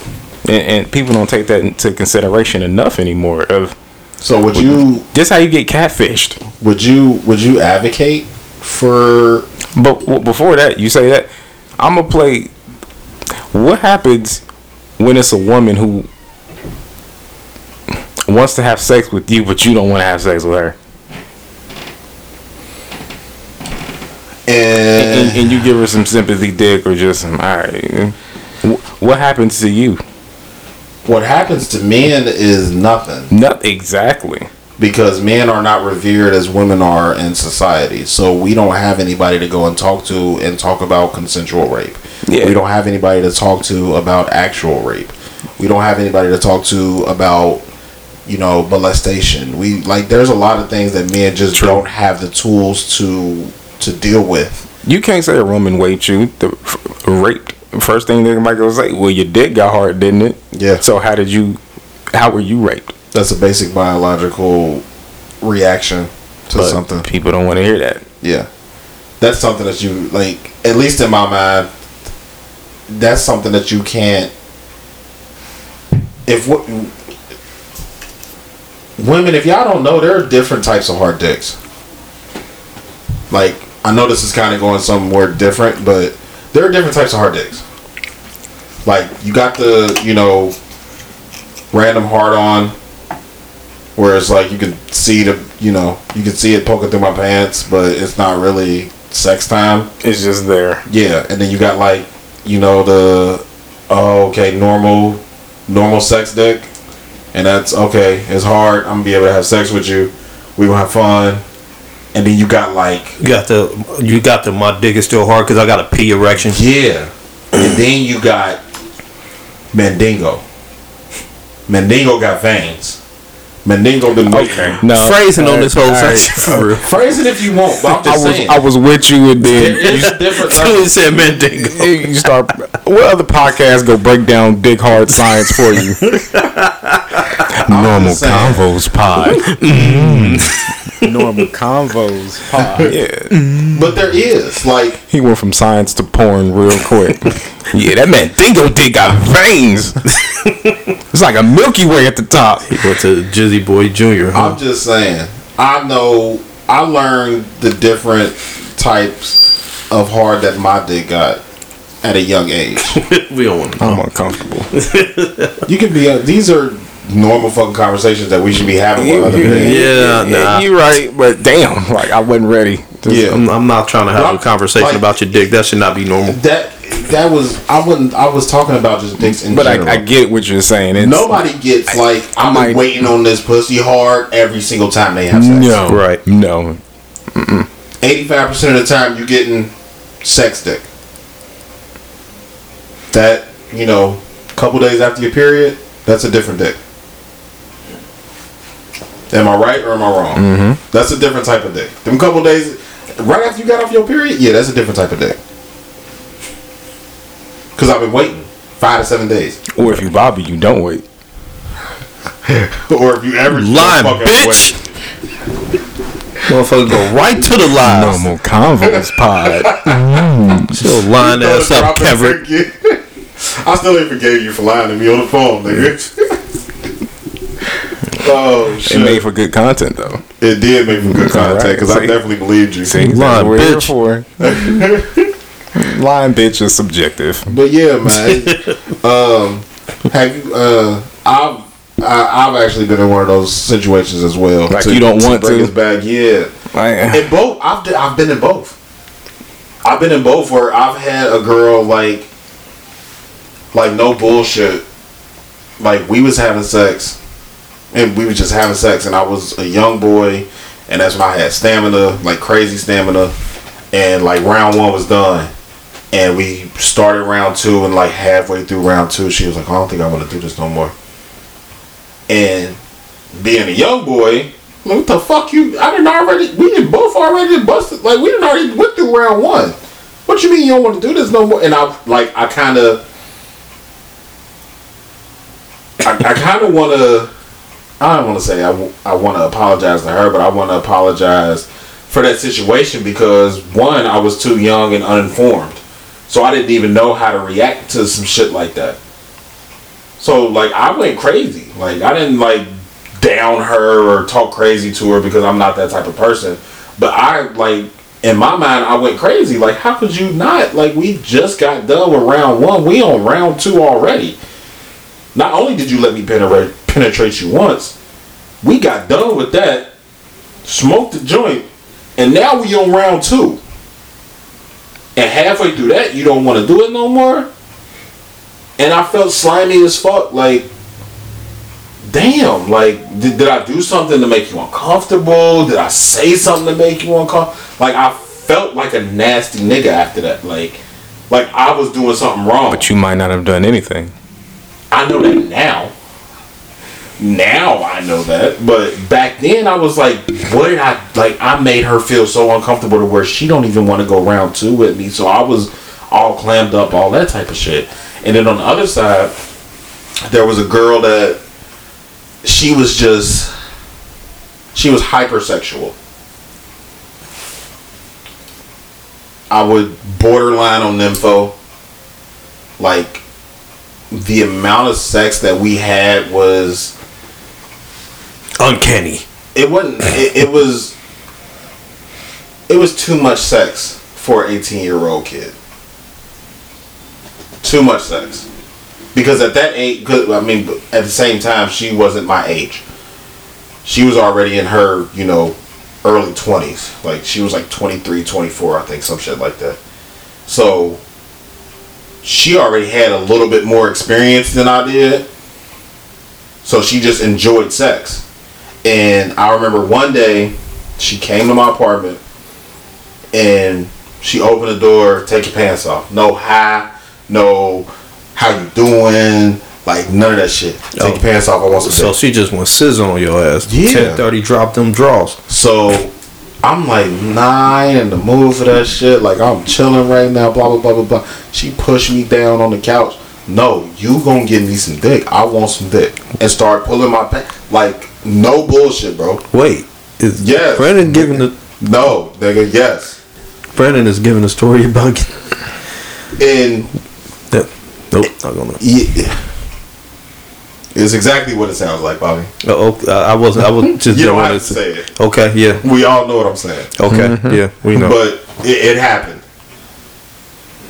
and and people don't take that into consideration enough anymore of So would you just how you get catfished would you would you advocate for But w- before that, you say that I'm gonna play. What happens when it's a woman who wants to have sex with you, but you don't want to have sex with her, and, and, and you give her some sympathy dick or just some all right? What happens to you? what happens to men is nothing Not exactly. because men are not revered as women are in society. So we don't have anybody to go and talk to and talk about consensual rape. Yeah. We don't have anybody to talk to about actual rape. We don't have anybody to talk to about you know, molestation. We like there's a lot of things that men just don't have the tools to to deal with. You can't say a woman raped you. The raped. First thing that Michael was like, well, your dick got hard, didn't it? Yeah. So how did you? How were you raped? That's a basic biological reaction to But something. people don't want to hear that. Yeah. That's something that you like at least in my mind that's something that you can't if what women if y'all don't know there are different types of hard dicks. Like I know this is kind of going somewhere different, but there are different types of hard dicks. Like you got the, you know, random hard on where it's like you can see the you know you can see it poking through my pants but it's not really sex time It's just there. yeah and then you got like you know the oh okay normal normal sex dick and that's okay it's hard i'm gonna be able to have sex with you we gonna have fun and then you got like You got the you got the my dick is still hard because I got a P erection. yeah and then you got mandingo mandingo got veins mandingo been Okay. no No. Phrasing on this whole Alright. section for real. phrase if you want but i'm I was saying I was with you and then There is a different said Mandingo. you, you start. What other podcast go break down dick hard science for you? Normal convos pod. Mm. Normal convos. Yeah. But there is like He went from science to porn real quick. yeah, that Mandingo dick got veins. it's like a Milky Way at the top. He went to Jizzy Boy Jr. Huh? I'm just saying. I know. I learned the different types of hard that my dick got at a young age. we don't want to. I'm uncomfortable. you can be. Uh, these are normal fucking conversations that we should be having with other people. Yeah, nah. You're right, but damn, like I wasn't ready. Just- Yeah. I'm, I'm not trying to have But a conversation like- about your dick. That should not be normal. That that was. I wasn't I was talking about just dicks in But general. I, I get what you're saying. It's, Nobody gets like I'm might- waiting on this pussy hard every single time they have sex. No, Right. No, Eighty-five percent of the time you're getting sex dick. That you know, couple days after your period, that's a different dick. Am I right or am I wrong? Mm-hmm. That's a different type of dick. Them couple days, right after you got off your period, yeah, that's a different type of dick. Cause I've been waiting five to seven days, or if you Bobby, you don't wait. or if you ever Lying, fucking bitch. Motherfucker go right to the lies. Normal convos pod. Still lying wait. ass up, Kevin. I still ain't forgave you for lying to me on the phone, nigga. Oh It made for good content though. It did make for good content Alright, because I definitely believed you. See, that's Lying what we're here bitch. for. Lying bitch is subjective. But yeah, man. um, have you? Uh, I've I, I've actually been in one of those situations as well. Like you don't want bring to? us back. Yeah, Like, in both. I've d- I've been in both. I've been in both where I've had a girl like, like no bullshit. Like we was having sex, and we were just having sex, and I was a young boy, and that's when I had stamina, like crazy stamina, and like round one was done, and we started round two, and like halfway through round two, she was like, I don't think I want to do this no more. And being a young boy, like, what the fuck you? I didn't already. We both already busted. Like we didn't already went through round one. What you mean you don't want to do this no more? And I like I kind of. I, I kind of want to. I don't want to say I, want to apologize to her, but I want to apologize for that situation because one, I was too young and uninformed, so I didn't even know how to react to some shit like that. So like I went crazy. Like I didn't like down her or talk crazy to her because I'm not that type of person. But I like in my mind I went crazy. Like how could you not? Like we just got done with round one. We on round two already. Not only did you let me penetrate penetrate you once, we got done with that, smoked the joint, and now we on round two. And halfway through that, you don't want to do it no more. And I felt slimy as fuck. Like, damn. Like, did, did I do something to make you uncomfortable? Did I say something to make you uncomfortable? Like, I felt like a nasty nigga after that. Like, like I was doing something wrong. but you might not have done anything. I know that now. Now I know that, but back then I was like, what did I like? I made her feel so uncomfortable to where she don't even want to go round two with me. So I was all clammed up, all that type of shit. And then on the other side, there was a girl that she was just she was hypersexual. I would borderline on nympho. Like the amount of sex that we had was Uncanny. it wasn't it, it was it was too much sex for an 18 year old kid. Too much sex. Because at that age good i mean at the same time she wasn't my age. She was already in her you know early 20s like she was like 23 24 i think some shit like that. So she already had a little bit more experience than i did. So she just enjoyed sex and I remember one day she came to my apartment and she opened the door, take your pants off. No hi, no how you doing, like none of that shit. Take Oh. your pants off, I want some So dick. she just went scissor on your ass. Yeah. Ten thirty, drop them draws. So I'm like, nine in the mood for that shit. Like I'm chilling right now, blah blah blah blah blah. She pushed me down on the couch. No, you gonna give me some dick. I want some dick. And start pulling my pants. Like, no bullshit, bro. Wait, is Yes. Brandon giving the No, nigga, yes. Brandon is giving a story about And that. Nope, not gonna. Yeah. It's exactly what it sounds like, Bobby. Oh, oh, I wasn't. I was just. You didn't don't wanna have to say it. Okay, yeah. We all know what I'm saying. Okay, mm-hmm. yeah. We know. But it, it happened.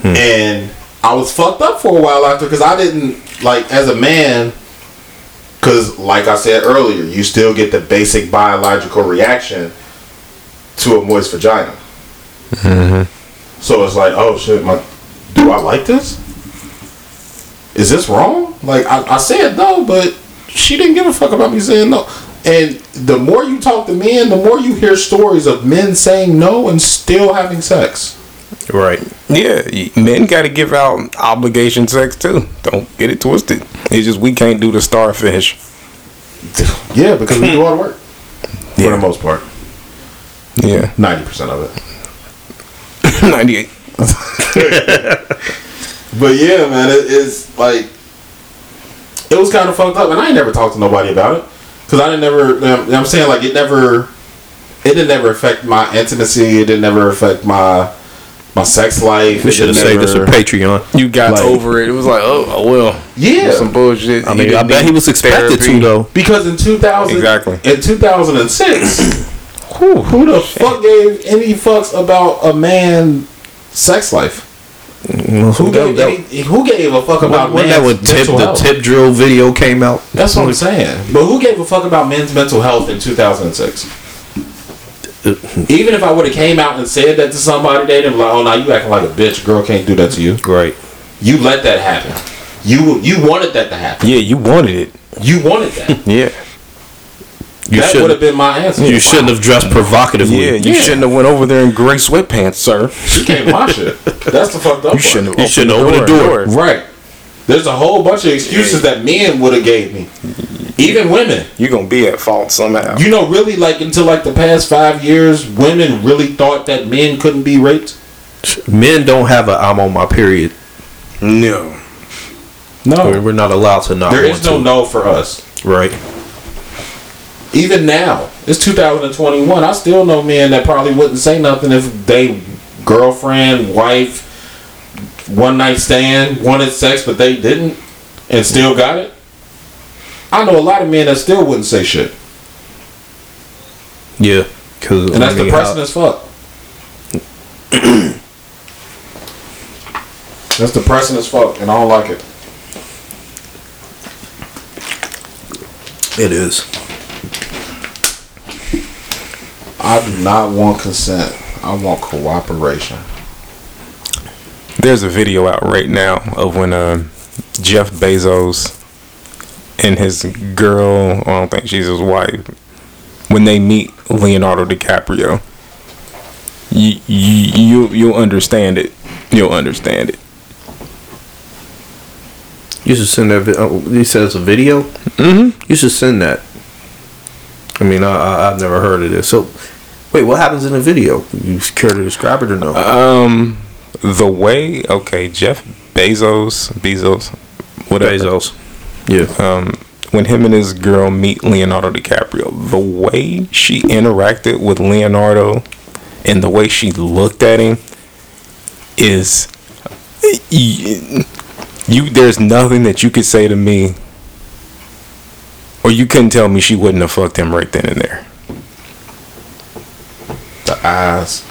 Hmm. And I was fucked up for a while after because I didn't, like, as a man, because, like I said earlier, you still get the basic biological reaction to a moist vagina. Mm-hmm. So it's like, oh shit, my, do I like this? Is this wrong? Like, I, I said no, but she didn't give a fuck about me saying no. And the more you talk to men, the more you hear stories of men saying no and still having sex. Right. Yeah, men got to give out obligation sex too. Don't get it twisted. It's just we can't do the starfish. Yeah, because we do all the work. For the most part. Yeah, 90% of it. ninety-eight. But yeah, man, it, it's like it was kind of fucked up, and I ain't never talked to nobody about it because I didn't never. you know, I'm saying like it never, it didn't never affect my intimacy. It didn't never affect my my sex life. We should have didn't saved this never- for Patreon. You got Like- over it. It was like, oh, oh well, Yeah. some bullshit. I mean, I bet he was expected therapy. to though. Because in 2000, Exactly. in 2006, who, who the fuck gave any fucks about a man sex life? Who Who gave, that, any, who gave a fuck about when men's that when tip mental the health? tip drill video came out? That's what I'm saying. But who gave a fuck about men's mental health in 2006? Even if I would have came out and said that to somebody, they'd be like, "Oh, now you acting like a bitch. Girl can't do that to you. Right. You let that happen. You you wanted that to happen. Yeah, you wanted it. You wanted that. Yeah, You that should would have been my answer. You shouldn't have dressed provocatively. yeah. You Yeah. shouldn't have went over there in gray sweatpants, sir. She came my shit. That's the fucked up. You shouldn't have. You shouldn't opened open the door. Right. There's a whole bunch of excuses that men would have gave me. Even women. You're gonna be at fault somehow. You know, really, like until like the past five years, women really thought that men couldn't be raped. Men don't have a I'm on my period. no. No, We're not allowed to not there want is no to. no for us. Right. Even now, it's 2021. I still know men that probably wouldn't say nothing if they girlfriend, wife, one night stand wanted sex, but they didn't, and still got it. I know a lot of men that still wouldn't say shit, Yeah. Cause and that's depressing as fuck. that's depressing as fuck, and I don't like it. It is. I do not want consent. I want cooperation. There's a video out right now of when uh, Jeff Bezos and his girl, I don't think she's his wife, when they meet Leonardo DiCaprio. You, you, you, you'll understand it. You'll understand it. You should send that. Oh, said it's a video. Mm-hmm. You should send that. I mean, I, I've never heard of this. So, wait, what happens in the video? You care to describe it or no? Um, the way okay, Jeff Bezos, Bezos, whatever. Bezos. Yeah. Um, when him and his girl meet Leonardo DiCaprio, the way she interacted with Leonardo and the way she looked at him is you, you there's nothing that you could say to me or you couldn't tell me she wouldn't have fucked him right then and there. The eyes.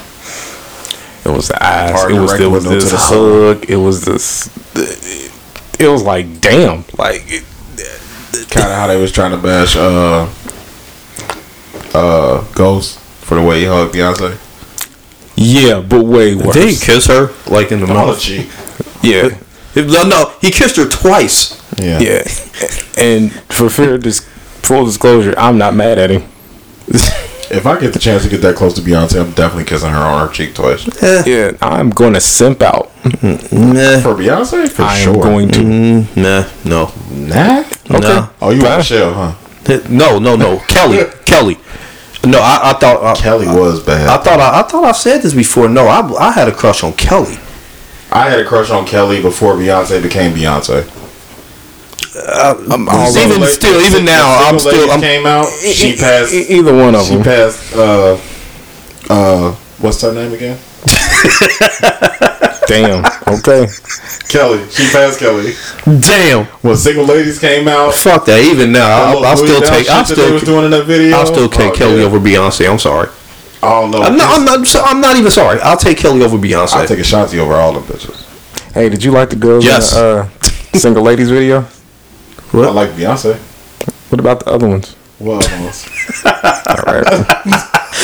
It was the eyes. Hard it was it was this the hug. It was this. It was like damn. Like Kind of how they was trying to bash uh uh Ghost for the way he hugged Beyonce. yeah, but way worse. Did he kiss her like in the On mouth? cheek. Yeah, No, no, he kissed her twice. Yeah. yeah. And for fair dis- full disclosure, I'm not mad at him. If I get the chance to get that close to Beyonce, I'm definitely kissing her on her cheek twice. Eh. Yeah, I'm going to simp out. Mm-hmm. Nah, For Beyonce, for I sure. am going to. mm, nah, no, Nah. no, Oh, you Fine. want Shell, huh? Eh, no, no, no. Kelly, Kelly. No, I, I thought I, Kelly was bad. I thought I, I thought I said this before. No, I, I had a crush on Kelly. I had a crush on Kelly before Beyonce became Beyonce. I'm Single even La- still, even Single now, I'm still. I'm, came out. She passed. E- either one of She them. She passed. Uh, uh, what's her name again? Damn. Okay. Kelly. She passed Kelly. damn, When Single Ladies came out, fuck that. Even now, I'll, I'll still down take. I'll that they still. was doing in that video. I'll still take Oh, Kelly yeah. over Beyonce. I'm sorry. I don't know. I'm not, I'm not. I'm not even sorry. I'll take Kelly over Beyonce. I'll take Ashanti over all the bitches. Hey, did you like the girls Yes. in the uh, single ladies video? I like Beyonce. What about the other ones? Well, else? All right.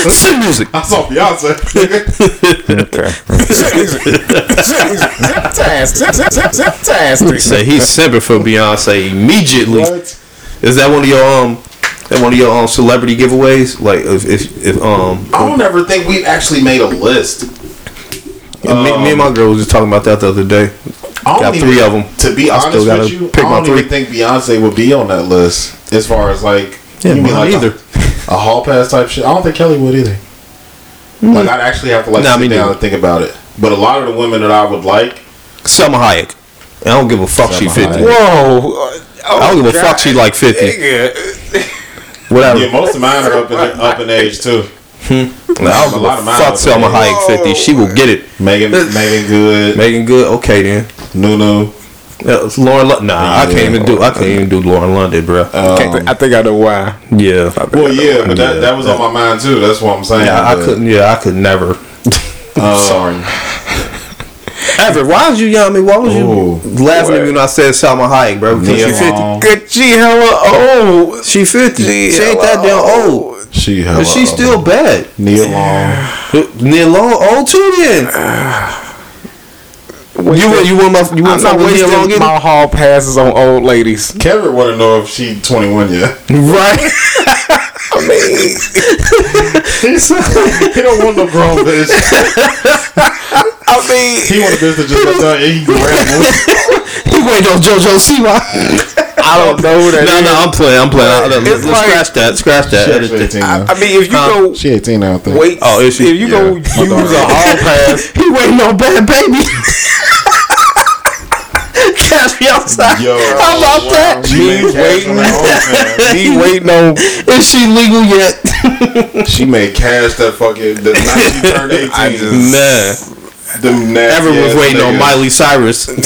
Sing music. I saw Beyonce. Okay. Say he's simping for Beyonce immediately. what? Is that one of your um? That one of your um celebrity giveaways? Like if if, if um. I don't ever think we've actually made a list. me, me and my girl was just talking about that the other day. I don't Got even- of them. To be I honest still gotta with you, pick I my don't three. even think Beyonce would be on that list as far as like Yeah, you mean like either. a, a hall pass type shit. I don't think Kelly would either. Mm. Like I'd actually have to like Nah, sit me down neither. and think about it. But a lot of the women that I would like, Salma Hayek. I don't give a fuck she fifty. Hayek. Whoa. I don't give a fuck she oh, like fifty. Whatever. yeah, most of mine are up in up in age too. I don't a give lot a of mine fuck up Salma. Hayek fifty. She will get it. Megan Meagan Good, Meagan Good. Okay then. Nunu. Yeah, it's Lauren. Lu- nah, I can't Yeah. even do. I can't even do Lauren London, bro. I think I know why. yeah. Well, yeah, but that, Yeah. that was on my mind too. That's what I'm saying. Yeah, I couldn't. Yeah, I could never. um, Sorry. Ever, why was you yelling at me? Why was you Ooh. laughing at me when I said Salma Hayek, bro? Because she Nia 50. Long. Good G hella old. She 50. She, ain't that damn old. She hella, But she's um, still bad. Nia Long. Nia Long old too then. You want you want my you I'm want not fuck with Nia Long wasting either? my hall passes on old ladies. Kevin want to know if she 21 yet. Right. I mean, he don't want no grown bitch. I mean, He want a bitch that just got done eating animals. he waiting on JoJo Siwa. I don't know who that No, is. no, I'm playing. I'm playing. I, let's It's like- scratch that. Scratch that. She Edit 18 I. I mean, if you Huh? go She 18 now, I think. wait, Oh, is she? if you go Yeah. use My a daughter. hall pass, He waiting on Bhad Bhabie. Catch me outside. Yo, How about wow. that? She made cash on he waiting on. Is she legal yet? She made cash that fucking the night she turned 18. I just- Nah. Them Everyone was waiting on. Miley Cyrus.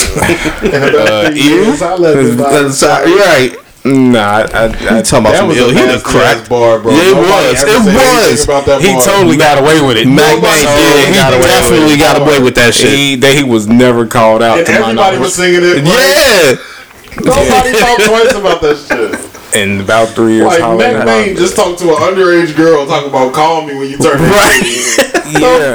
Uh, you? I let this That's vibe. You're right. Nah, I, I, You talking about That some was ill? a He cracked. ass bar, bro. Yeah, it Nobody was. It was. He bar. totally got away with it. Mac Mac did. He got definitely it. got away with that shit. He, that he was never called out. And to my everybody was singing it. Yeah. Nobody talked twice about that shit. in about three years. Like Mac Main just talked to an underage girl talking about call me when you turn Right. Yeah,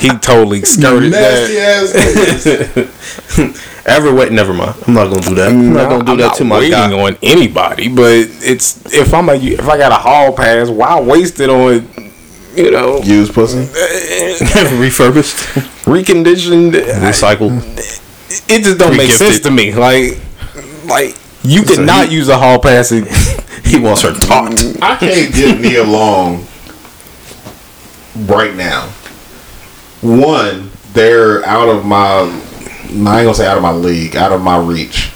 he totally skirted Nasty that. ass niggas. Ever wait? Never mind. I'm not gonna do that. I'm not gonna do I'm that not to my waiting guy. on anybody, but it's if I'm a if I got a hall pass, why waste it on you know Use pussy. Refurbished, reconditioned? recycled. It just don't make sense to me. Like like you could So not he- use a hall pass. And, He wants her taught. I can't get me Long right now. One, they're out of my. I ain't gonna say out of my league, out of my reach.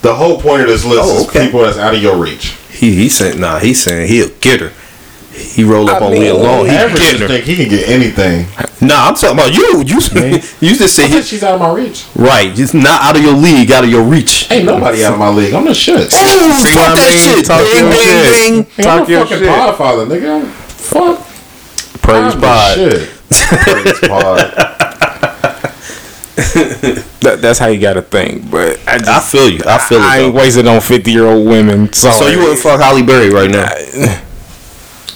The whole point of this list Oh, is people that's out of your reach. He he said nah. He's saying he'll get her. He roll up I on mean, Nia Long. He Average get her. think he can get anything. Nah, I'm talking about you. You you just say said he, she's out of my reach. right. Just not out of your league, out of your reach. Ain't nobody out of my league. I'm the shit. Ooh, See talk what I that mean? shit. Talk Ding, your ding, shit. ding. I'm Talk a your fucking shit. podfather, nigga. Fuck. praise I'm pod. the shit. Praise pod. That, that's how you got to think. But I, just, I feel you. I feel it. I ain't though. wasting on fifty year old women. Sorry. So you wouldn't fuck Halle Berry right now?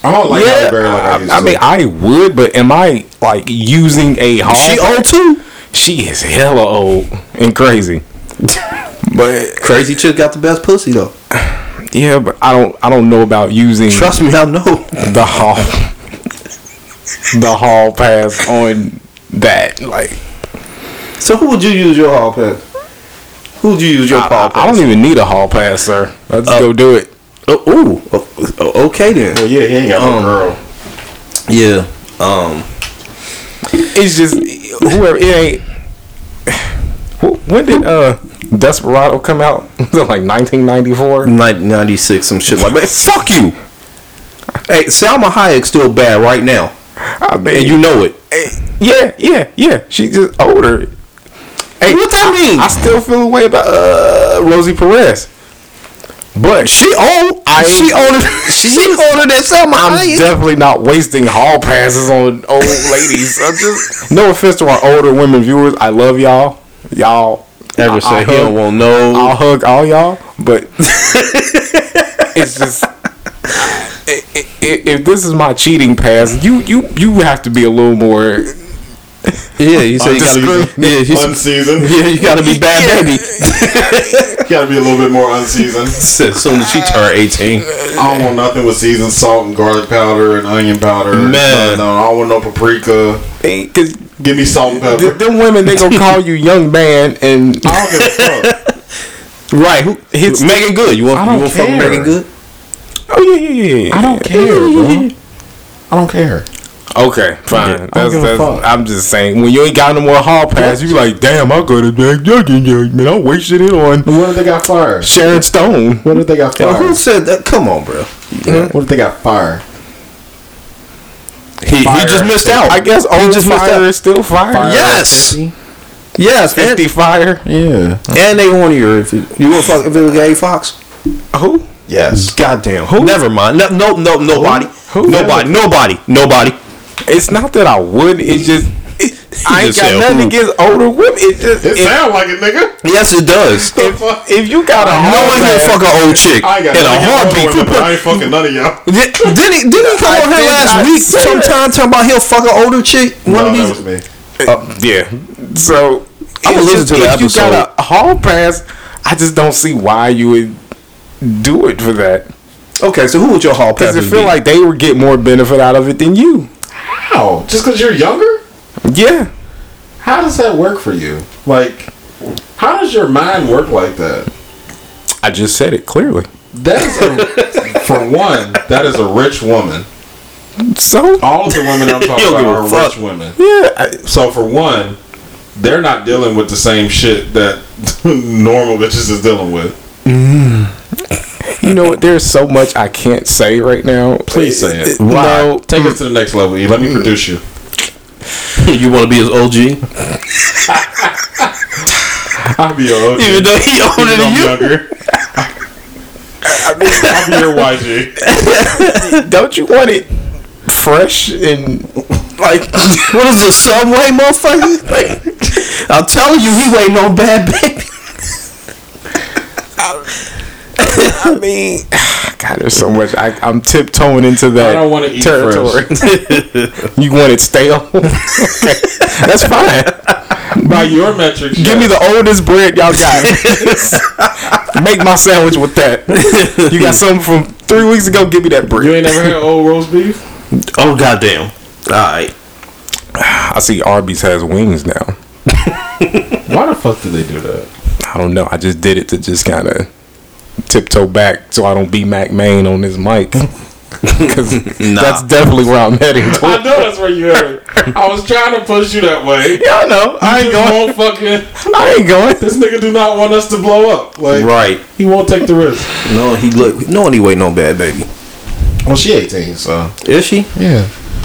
I don't like Yeah, Halle Berry like I, I, I mean, I would, but am I like using a hall? She old too. She is hella old and crazy. but Crazy chick got the best pussy though. yeah, but I don't. I don't know about using Trust me, I know. the hall, the hall pass on that. Like So who would you use your hall pass? Who would you use your I, hall pass? I don't even need a hall pass, sir. Let's Uh, go do it. Oh, ooh. Oh, oh, okay then. well, yeah, he ain't got Um, no girl. Yeah. Um. It's just whoever it ain't. When did uh Desperado come out? Was it like 1994? 96, some shit like that. Fuck you. Hey, Salma Hayek's still bad right now, I mean, and you know it. yeah, yeah, yeah. She's just older. Hey, What that mean? I still feel a way about uh, Rosie Perez, but She old. I she older. She older than Salma I'm definitely not wasting hall passes on old ladies. I'm just no offense to our older women viewers. I love y'all. Y'all Ever say he don't want no? I'll hug all y'all, but it's just i- i- if this is my cheating pass, you you you have to be a little more. Yeah, you say you gotta be. Yeah, you, unseasoned. yeah, you gotta be bad baby. You gotta be a little bit more unseasoned. As soon as she turned eighteen, I don't want nothing with seasoned salt and garlic powder and onion powder. Man. no, no, I don't want no paprika. Because Give me salt and pepper. them women, they gonna call you young man, and I don't give a fuck. right? Who? Hits- Meagan Good. You want? I You don't want fuck care. Meagan Good? Oh yeah, yeah, yeah, yeah. I don't care, bro. I don't care. Okay, fine. That's, that's, I'm just saying, when you ain't got no more hall pass, you like, damn, I could have been man. I wasted it on What if they got fired? Sharon Stone. What if they got Yo, who said that? Come on, bro. What if they got fired? He, he just missed out. I guess he old just missed fire out. is still fire. Yes. Yes, and, 50 fire. Yeah. and they hornier. If you, you want to fuck if it was Gay Fox? Who? Yes. Goddamn. Who? Never mind. No, no, no nobody. Who? Nobody. Nobody. Nobody. It's not that I would. It's just it, I ain't got nothing who. against older women. It's just It if, sound like it, nigga. Yes, it does. if, if you got a No one here pass, fuck an old chick I ain't got in a nothing against heartbeat. women, I ain't fucking none of y'all. Did, didn't he? Didn't he come I on here last not week? say Sometime talking about he'll fuck an older chick. One No, of that these. was me. Oh, yeah. So I'ma it's listen to the if you got a hall pass, I just don't see why you would do it for that. Okay, so who would your hall pass? Because it feel like they would get more benefit out of it than you. How? Just because you're younger? Yeah. How does that work for you? Like, how does your mind work like that? I just said it clearly. That is, a, for one, that is a rich woman. So All of the women I'm talking about are fuck. rich women. yeah, I, So for one, they're not dealing with the same shit that normal bitches is dealing with. Mm. You know what? There's so much I can't say right now. Please say it. No, Take us to the next level. E. Let me produce you. you want to be his OG, I'll be your OG. even though he older Even though than I'm you. younger. I'll be your YG. don't you want it fresh and Like, what is the subway, motherfucker? Like, I'm telling you, he ain't no bad baby. I mean, God, there's so much. I, I'm tiptoeing into that I don't wanna eat territory. you want it stale? okay, that's fine. By your metrics, Give me the oldest bread y'all got. Make my sandwich with that. You got something from three weeks ago? Give me that bread. You ain't never had old roast beef? Oh goddamn! All right. I see Arby's has wings now. Why the fuck did they do that? I don't know. I just did it to just kind of tiptoe back so I don't be Mac Main on this mic. Because that's definitely where I'm heading To. I know that's where you heard. I was trying to push you that way. Yeah, I know. I ain't going. won't fucking. I ain't going. This nigga do not want us to blow up. Like, Right. He won't take the risk. No, he look. No, he wait no Bhad Bhabie. Well, she 18, so Is she? yeah.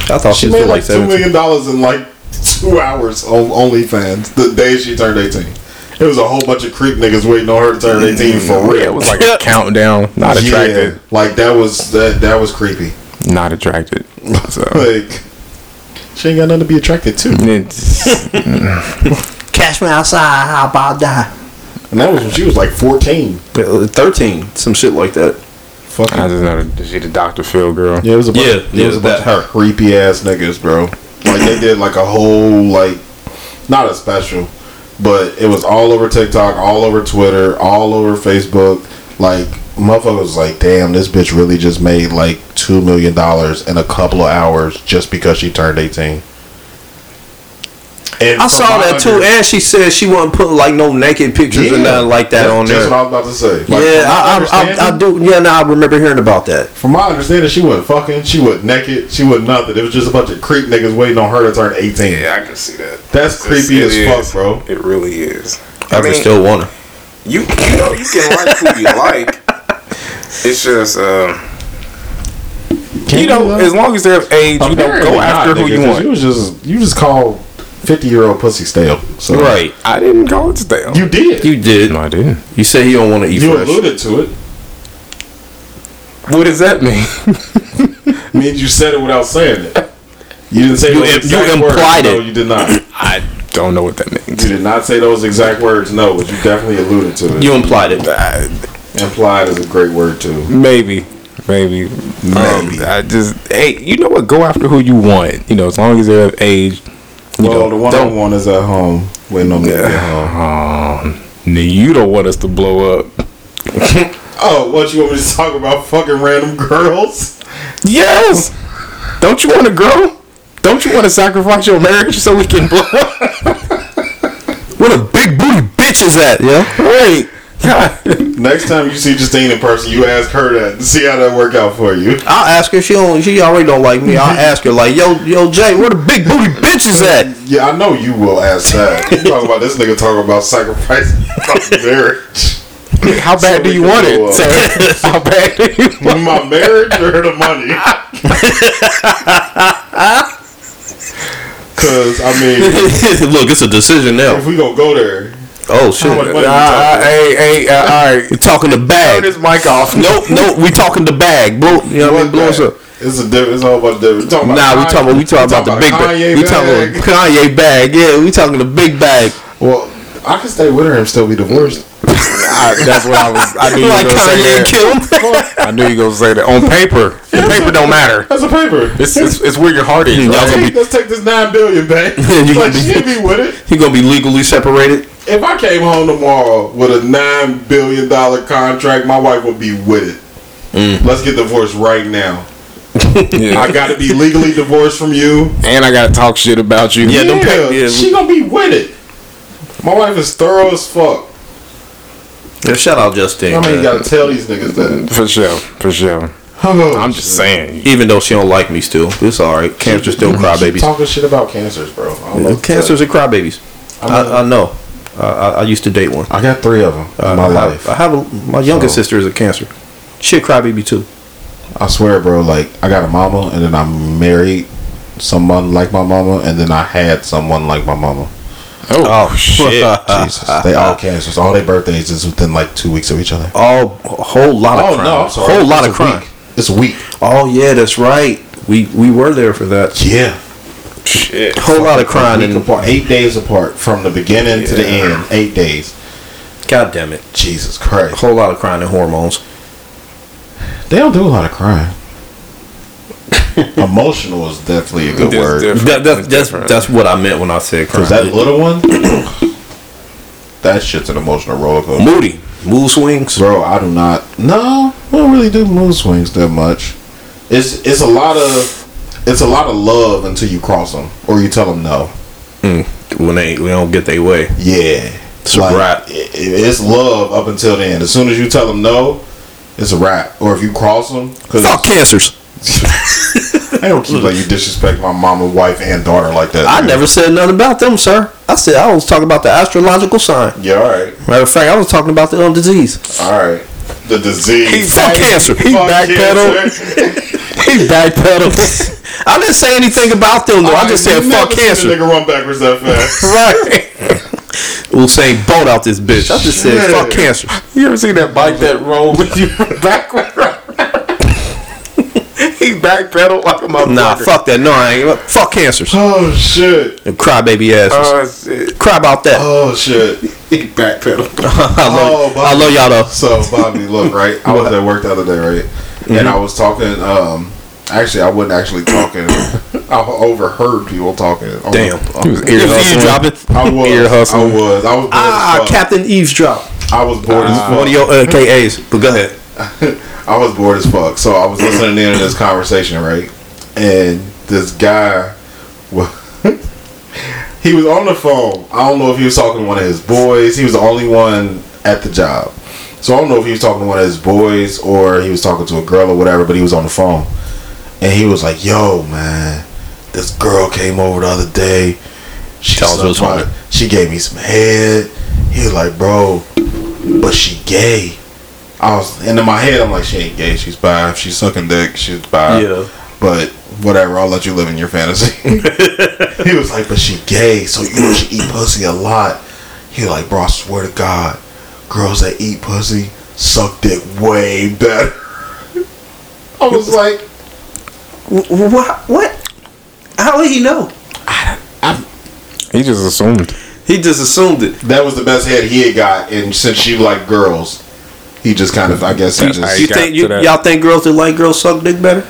I thought She she, made still like like two seventeen. million dollars in like two hours on OnlyFans the day she turned 18. It was a whole bunch of creep niggas waiting on her to turn 18 for real. Yeah, it was like a countdown. Not attracted. Yeah, like that was that that was creepy. Not attracted. So. Like she ain't got nothing to be attracted to. It's- Catch me outside. How about that? And that was when she was like 14. Uh, Thirteen, some shit like that. Fucking I just know that she the Dr. Phil girl. Yeah, it was a bunch, Yeah, it yeah, was a bunch that of creepy ass niggas, bro. Like they did like a whole like not a special, but it was all over TikTok, all over Twitter, all over Facebook. Like motherfucker was like, damn, this bitch really just made like two million dollars in a couple of hours just because she turned eighteen. And I saw that too, under- and she said she wasn't putting like no naked pictures or nothing like that That's on there. That's what I was about to say. Like, yeah, I, I, I, I do. Yeah, now I remember hearing about that. From my understanding, she wasn't fucking. She wasn't naked. She wasn't nothing. It was just a bunch of creep niggas waiting on her to turn eighteen. Yeah, I can see that. That's creepy It as is. fuck, bro. It really is. I, I mean, still want her. you you know you can like who you like. It's just uh, you know as long as they're of age, you don't Apparently go not, after who nigga, you 'cause want. You was just you just call fifty year old pussy stale. So Right. I didn't call it stale. You did. You did. no, I didn't. You say you don't want to eat You fresh. alluded to it. What does that mean? Means you said it without saying it. You didn't say You those im- exact you words. implied No, it. you did not. I don't know what that means. You did not say those exact words. No, but you definitely alluded to it. You implied it. implied is a great word too. Maybe, maybe, um, maybe. I just hey, you know what? Go after who you want. You know, as long as they're of age. You well, the one don't- on one is at home waiting on me to home. Um, you don't want us to blow up. Oh, what you want me to talk about? Fucking random girls? Yes. Don't you want to grow? Don't you want to sacrifice your marriage so we can blow up? Where the big booty bitch is at? Yeah. Right. Next time you see Justine in person, you ask her that and see how that work out for you. I'll ask her. She don't. She already don't like me. I'll ask her like, yo, yo, Jay, where the big booty bitches at? Yeah, I know you will ask that. You talking about this nigga talking about sacrificing marriage. How bad So do you want it? sir? How bad do you want My marriage or the money? Cause I mean, Look, it's a decision now. if we gonna go there, Oh shit. How much money Uh, uh, hey, hey, uh, all right. We talking the bag. Turn bag. this mic off. Nope, nope. We talking the bag, bro. You know what I mean? Blow us up. It's a different. It's a whole bunch of different. Talking about Nah, we talking. We talking about the big bag. Kanye We talking about Kanye bag. Yeah, we talking the big bag. Well, I can stay with her and still be divorced. I, that's what I was. I knew you Like were gonna say that. kill him. I knew you were gonna say that. On paper, the paper don't matter. That's a paper. It's, it's, it's where your heart is. Y'all right? gonna Hey, let's take this nine billion back. You like gonna be- she be with it. He gonna be legally separated. If I came home tomorrow with a nine billion dollar contract, my wife would be with it. Mm. Let's get divorced right now. Yeah. I got to be legally divorced from you. and I gotta talk shit about you. Yeah, don't pay- Yeah, yeah. she gonna be with it. My wife is thorough as fuck. Yeah, shout out Justine. I mean, you gotta tell these niggas that. for sure, for sure. I'm just saying. Even though she don't like me, still, it's all right. Cancer still cry babies. Talking shit about cancers, bro. I don't know what to Cancers tell are cry babies. I, I know. I, I, I used to date one. I got three of them in uh, my I, life. I have a, my youngest So- sister is a cancer. She a crybaby too. I swear, bro. Like I got a mama, and then I married someone like my mama, and then I had someone like my mama. Oh, oh shit. Jesus, they all cancers. All their birthdays is within like two weeks of each other. All a whole lot of Oh crime. no, I'm sorry. whole lot It's of a crime. week. It's a week. Oh yeah, that's right. We we were there for that. Yeah, Shit. Whole lot of crying and apart, eight days apart from the beginning to the end. Eight days. God damn it. Jesus Christ. Whole lot of crying and hormones. They don't do a lot of crying. Emotional is definitely a good It's word. different. That, that, It's that's different. that's what I meant when I said crime. Cause that little one, that shit's an emotional roller coaster. Moody, mood swings. Bro, I do not. No, I don't really do mood swings that much. It's it's a lot of it's a lot of love until you cross them or you tell them no. When they we don't get their way. Yeah, It's a wrap. it's love up until then. As soon as you tell them no, it's a wrap. Or if you cross them, because Fuck cancers. I don't keep like you disrespect my mama, wife, and daughter like that. I man. never said nothing about them, sir. I said I was talking about the astrological sign. Yeah, all right, Matter of fact, I was talking about the um, disease. all right. The disease. He, fuck cancer. He backpedaled. cancer. He backpedaled. I didn't say anything about them though. I just said You fuck never seen a cancer. Nigga run backwards that fast. Right. We'll say boat out this bitch. I just said Shit. fuck cancer. You ever seen that bike that roll with you backward? he backpedaled like a motherfucker. Nah, fuck that. No, I ain't. Fuck cancers. oh shit. And crybaby asses. Oh, shit. Cry about that. Oh shit. He backpedaled. I love, Oh, I love y'all though. So Bobby, look, right? I was at work the other day, right? Mm-hmm. And I was talking. Um, actually, I wasn't actually talking. I overheard people talking. on Damn. the- on He was the- ear If you hustling. dropping. I was. ear I was. I was. Ah, as fuck. Captain Eavesdrop. I was bored as One of fuck. your AKAs. But go ahead. I was bored as fuck. So I was listening in to this conversation, right? And this guy, wa- he was on the phone. I don't know if he was talking to one of his boys. He was the only one at the job. So I don't know if he was talking to one of his boys or he was talking to a girl or whatever, but he was on the phone. And he was like, yo, man, this girl came over the other day. She, Tell us sucked my- she gave me some head. He was like, bro, but she gay. I was, and in my head, I'm like, she ain't gay. She's bi. If she's sucking dick, she's bi. Yeah. But whatever, I'll let you live in your fantasy. he was like, but she gay, so you know she eat pussy a lot. He like, bro, I swear to God, girls that eat pussy suck dick way better. I was like, What? What? How did he know? He just assumed. He just assumed it. that was the best head he had got, and since she liked girls, he just kind of, I guess, he just. You think you, y'all think girls that like girls suck dick better?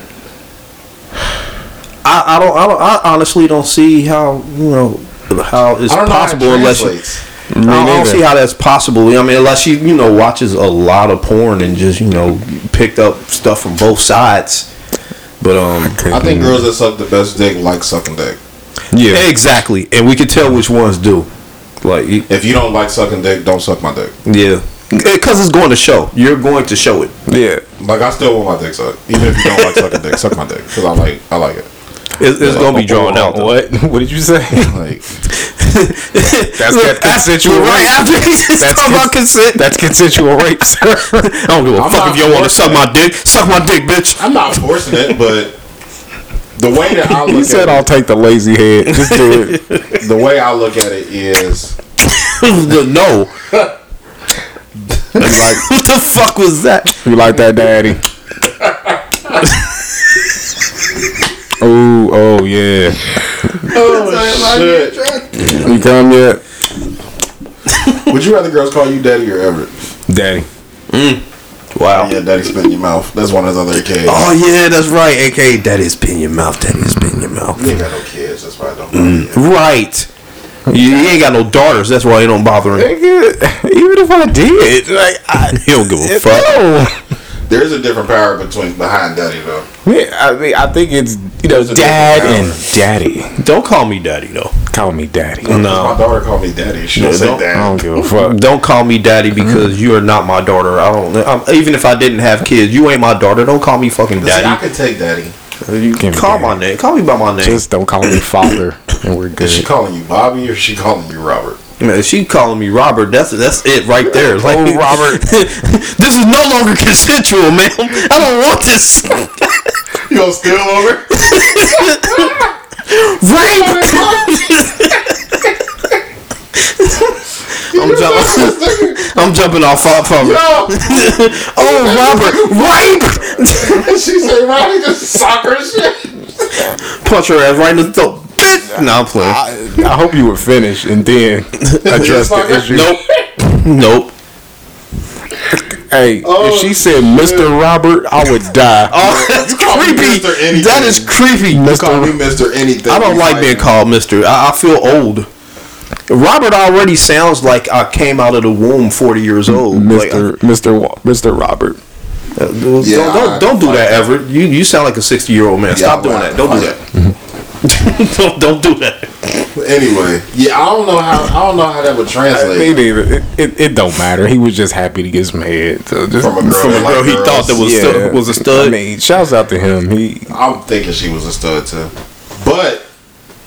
I, I don't I don't I honestly don't see how you know how it's I don't know how it possible unless you, translates. I don't, I don't see how that's possible. I mean, unless she you know watches a lot of porn and just you know picked up stuff from both sides. But um, I think girls that suck the best dick like sucking dick. Yeah. exactly, and we can tell which ones do. Like If you don't like sucking dick, don't suck my dick. yeah, because it's going to show. You're going to show it. Yeah. Like I still want my dick sucked, even if you don't like sucking dick, suck my dick because I like I like it. It's, it's going to be drawn out. What? What did you say? Like That's that consensual right rape. after he just That's talking about consent. That's consensual rape, sir. I don't give a I'm fuck if y'all want to suck my dick. Suck my dick, bitch. I'm not forcing it, but the way that I look He look said, at "I'll take the lazy head. Just do it." it, the way I look at it is no. like, what the fuck was that? you like that, daddy? oh, oh yeah. Oh shit. You come yet, Would you rather girls call you daddy or Everett? daddy? Mm. Wow. Yeah, daddy spit in your mouth. That's one of his other AKs. Oh yeah, that's right. AK, that is pin your mouth. That is pin your mouth. You ain't got no kids, that's why I don't. know you. Right. You, you ain't got no daughters. That's why it don't bother him. Even if I did, like, I, He don't give a fuck. no. There's a different power between behind daddy though. Yeah, I mean, I think it's you know, There's dad and daddy. Don't call me daddy though. Call me daddy. My No. daughter called me daddy. She don't Yeah, say don't- dad. I don't give a fuck. Don't call me daddy because you are not my daughter. I don't. I'm, even if I didn't have kids, you ain't my daughter. Don't call me fucking Listen, I daddy. could take daddy. Uh, you Give me call daddy. my name. Call me by my name. Just don't call me father, and we're good. Is she calling you Bobby or is she calling you Robert? Man, she calling me Robert. That's that's it right there. Oh, like Oh, Robert. this is no longer consensual, man. I don't want this. You gonna steal over? I'm jumping. I'm jumping off off from it. Oh, Robert, rape! she said, Ronnie, just soccer shit. Punch her ass right in the throat. Bitch. No, I'm playing. I, I hope you would finish and then address the issue. Nope. Nope. Hey, Oh, if she said Mr. Robert, I would die. Oh, that's creepy. Mr. Anything. That is creepy. You call me Mr. Anything. I don't like being me. called Mister. I, I feel old. Robert already sounds like I came out of the womb 40 years old. Like, Mr. Mr. Wa- Mr. Robert. uh, don't, Yeah, don't, don't do that, Everett. You you sound like a 60 year old man. Yeah, Stop I doing that. Don't do it. that. don't, don't do that. Anyway, yeah, I don't know how I don't know how that would Me translate. neither. It, it, it don't matter. He was just happy to get some head. So just From a girl From a girl like he girls. thought that was stud, was a stud. I mean, shouts out to him. He I'm thinking she was a stud too. But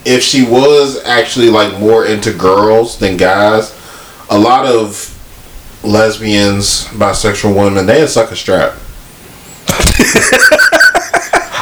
if she was actually like more into girls than guys, a lot of lesbians, bisexual women, they suck a strap.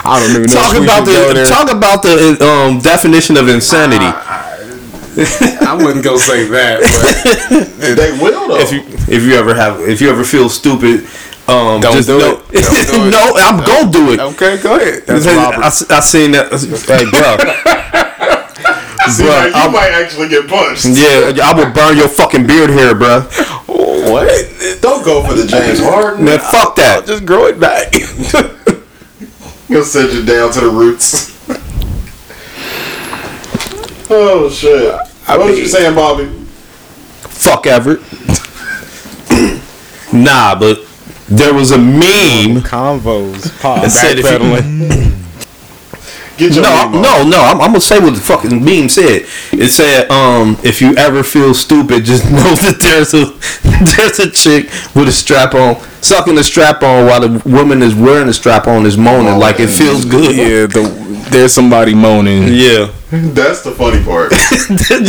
I don't even know. talk if we about the there. talk about the um, definition of insanity. I wouldn't go say that. But They will though. if you if you ever have if you ever feel stupid, um, Don't just do know, it. Don't do it. no, I'm gonna do it. okay, go ahead. That's I, Robert. I seen that. Hey, bro. See, bruh, now you I'm- might actually get punched. Yeah, I will burn your fucking beard hair, bro. what? Don't go for the James Harden. Man, fuck that. Just grow it back. He'll send you down to the roots. oh shit! I what was you mean- saying, Bobby? Fuck Everett. nah, but there was a meme Convos. Pop. that said if you, Get your no, name I'm- off. no, no. I'm, I'm gonna say what the fucking meme said. It said, um, if you ever feel stupid, just know that there's a there's a chick with a strap on, sucking the strap on while the woman is wearing the strap on is moaning like it feels good. Yeah, the, there's somebody moaning. Yeah. That's the funny part.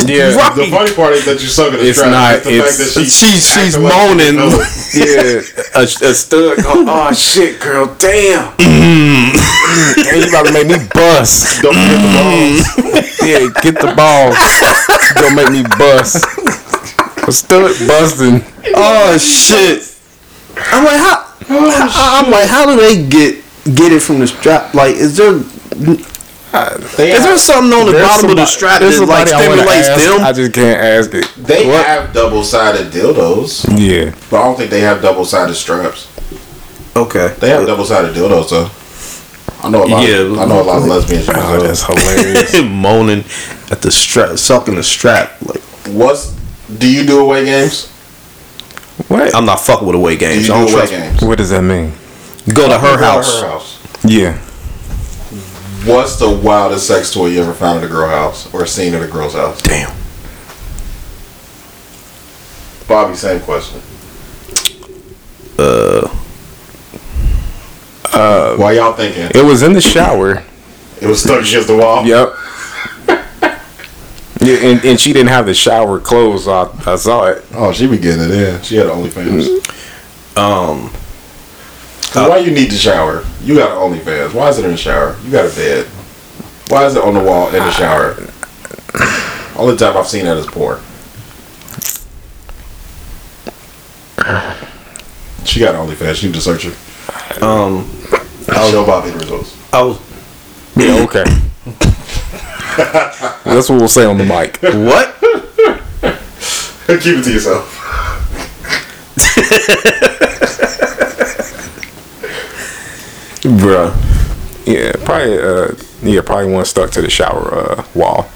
Yeah. Right. The funny part is that you're sucking a It's strap. not, It's the it's- fact that she's, she's- she's like moaning. Yeah, a, a stud. Go, oh shit, girl, damn. Mm. Damn, you about to make me bust. Don't forget the balls. Mm. Yeah, get the balls. Gonna make me bust. A stud busting. Oh shit! I'm like, how? Oh, how- I'm like, how do they get get it from the strap? Like, is there They is there have, something on the There's bottom of the strap there's that like somebody I stimulates ask, them? I just can't ask it. they What? have double-sided dildos, Yeah. but I don't think they have double-sided straps. okay, They have double-sided dildos though. I know a lot. Yeah. Of, I know a lot of lesbians. Oh, that's hilarious. moaning at the strap, sucking the strap. Like, What's do you do away games? What? I'm not fucking with away Do games. you I do don't away trust. games? What does that mean? Go to her Go house. her house. Yeah. What's the wildest sex toy you ever found at a girl house or seen at a girl's house? Damn. Bobby, same question. Uh. Uh, Why y'all thinking it was in the shower. it was stuck against the wall? Yep. Yeah, and, and she didn't have the shower clothes. So I, I saw it. Oh, she be getting it in. She had OnlyFans. Um, So why you need the shower? You got an OnlyFans. Why is it in the shower? You got a bed. Why is it on the wall in the shower? Only time I've seen that is porn. She got OnlyFans. She need to search it. um, I'll show Bobby the results. I was Yeah. Okay. That's what we'll say on the mic. what? Keep it to yourself. Bruh. Yeah, probably. Uh, yeah, probably one stuck to the shower uh, wall.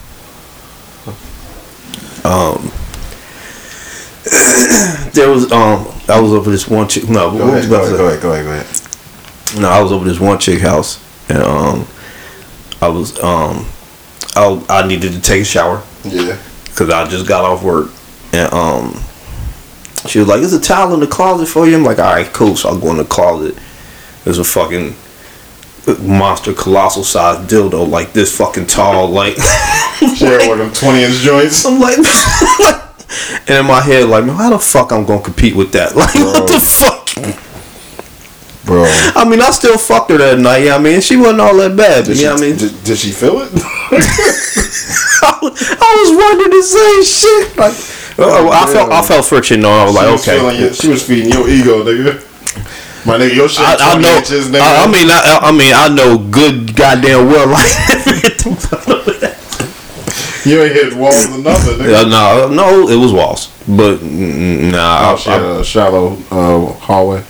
Um, there was um, I was over this one chick. No, Go what was ahead, go to ahead, go ahead, go ahead, go ahead. No, I was over this one chick house, and um, I was um, I I needed to take a shower Yeah. because I just got off work, and um, she was like, "Is a towel in the closet for you?" I'm like, "All right, cool." So I go in the closet. There's a fucking monster, colossal sized dildo, like this fucking tall, like. She had one of them 20 inch joints. I'm like, and in my head, like, man, how the fuck I'm gonna compete with that? Like, what the fuck? Bro. I mean, I still fucked her that night. Yeah, I mean, she wasn't all that bad. But Did, yeah, she, I mean, did, did she feel it? I was wondering the same shit. Like, oh, I felt, I felt friction. though. I was she, like, was okay. your, she was feeding your ego, nigga. My nigga, your shit I, 20 I know. inches, nigga. I, I mean, I, I mean, I know good goddamn well. Like, you ain't hit walls or nothing, nigga. yeah, no, no, it was walls, but nah, Oh, she I, had I, a shallow uh, hallway.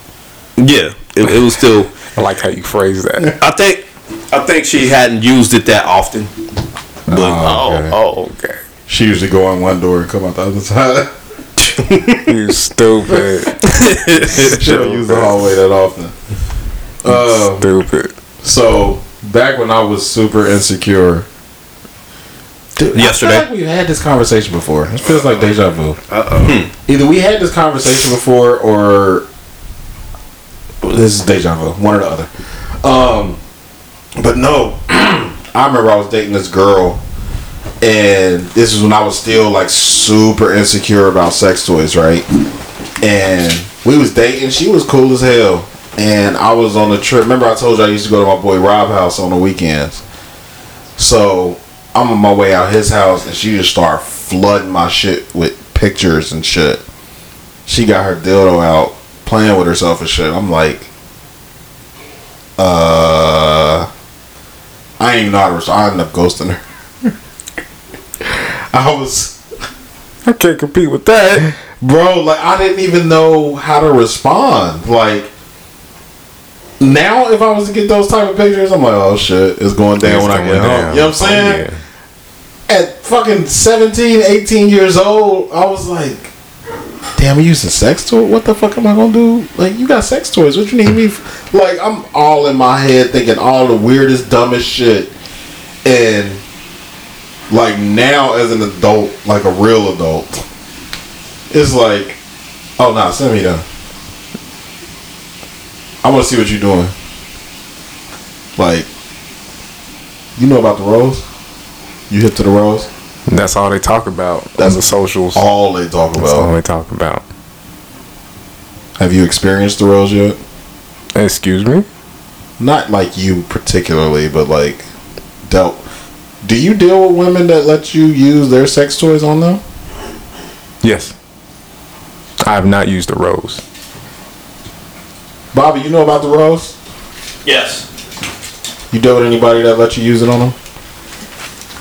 yeah, it, it was still. I like how you phrase that. I think, I think she hadn't used it that often. But Oh, okay. Oh, okay. She usually go in one door and come out the other side. You stupid. she don't use the hallway that often. Uh, stupid. so back when I was super insecure Dude, I Yesterday. feel like we've had this conversation before. This feels like deja vu. Uh-oh. Either we had this conversation before, or this is deja vu. One or the other. Um, but no, I remember I was dating this girl, and this is when I was still like super insecure about sex toys, right? And we was dating. She was cool as hell, and I was on a trip. Remember I told you I used to go to my boy Rob house on the weekends. So I'm on my way out his house, and she just started flooding my shit with pictures and shit. She got her dildo out, playing with herself and shit. I'm like, uh, I ain't even know how to respond. I ended up ghosting her. I was, I can't compete with that. bro, like I didn't even know how to respond. Like. Now, if I was to get those type of pictures, I'm like, oh shit, it's going down when I get home. You know what I'm saying? at fucking 17, 18 years old, I was like, damn, you using sex toy? What the fuck am I gonna do? Like, you got sex toys. What you need me? F-? Like, I'm all in my head thinking all the weirdest, dumbest shit. And, like, now as an adult, like a real adult, it's like, oh, nah, send me that. I wanna see what you're doing. Like, you know about the rose? You hip to the rose? That's all they talk about That's on the socials. all they talk That's all about. they talk about. Have you experienced the rose yet? Excuse me? Not like you particularly, but like dealt. Do you deal with women that let you use their sex toys on them? Yes. I have not used a rose. Bobby, you know about the rose? Yes. You deal with anybody that let you use it on them?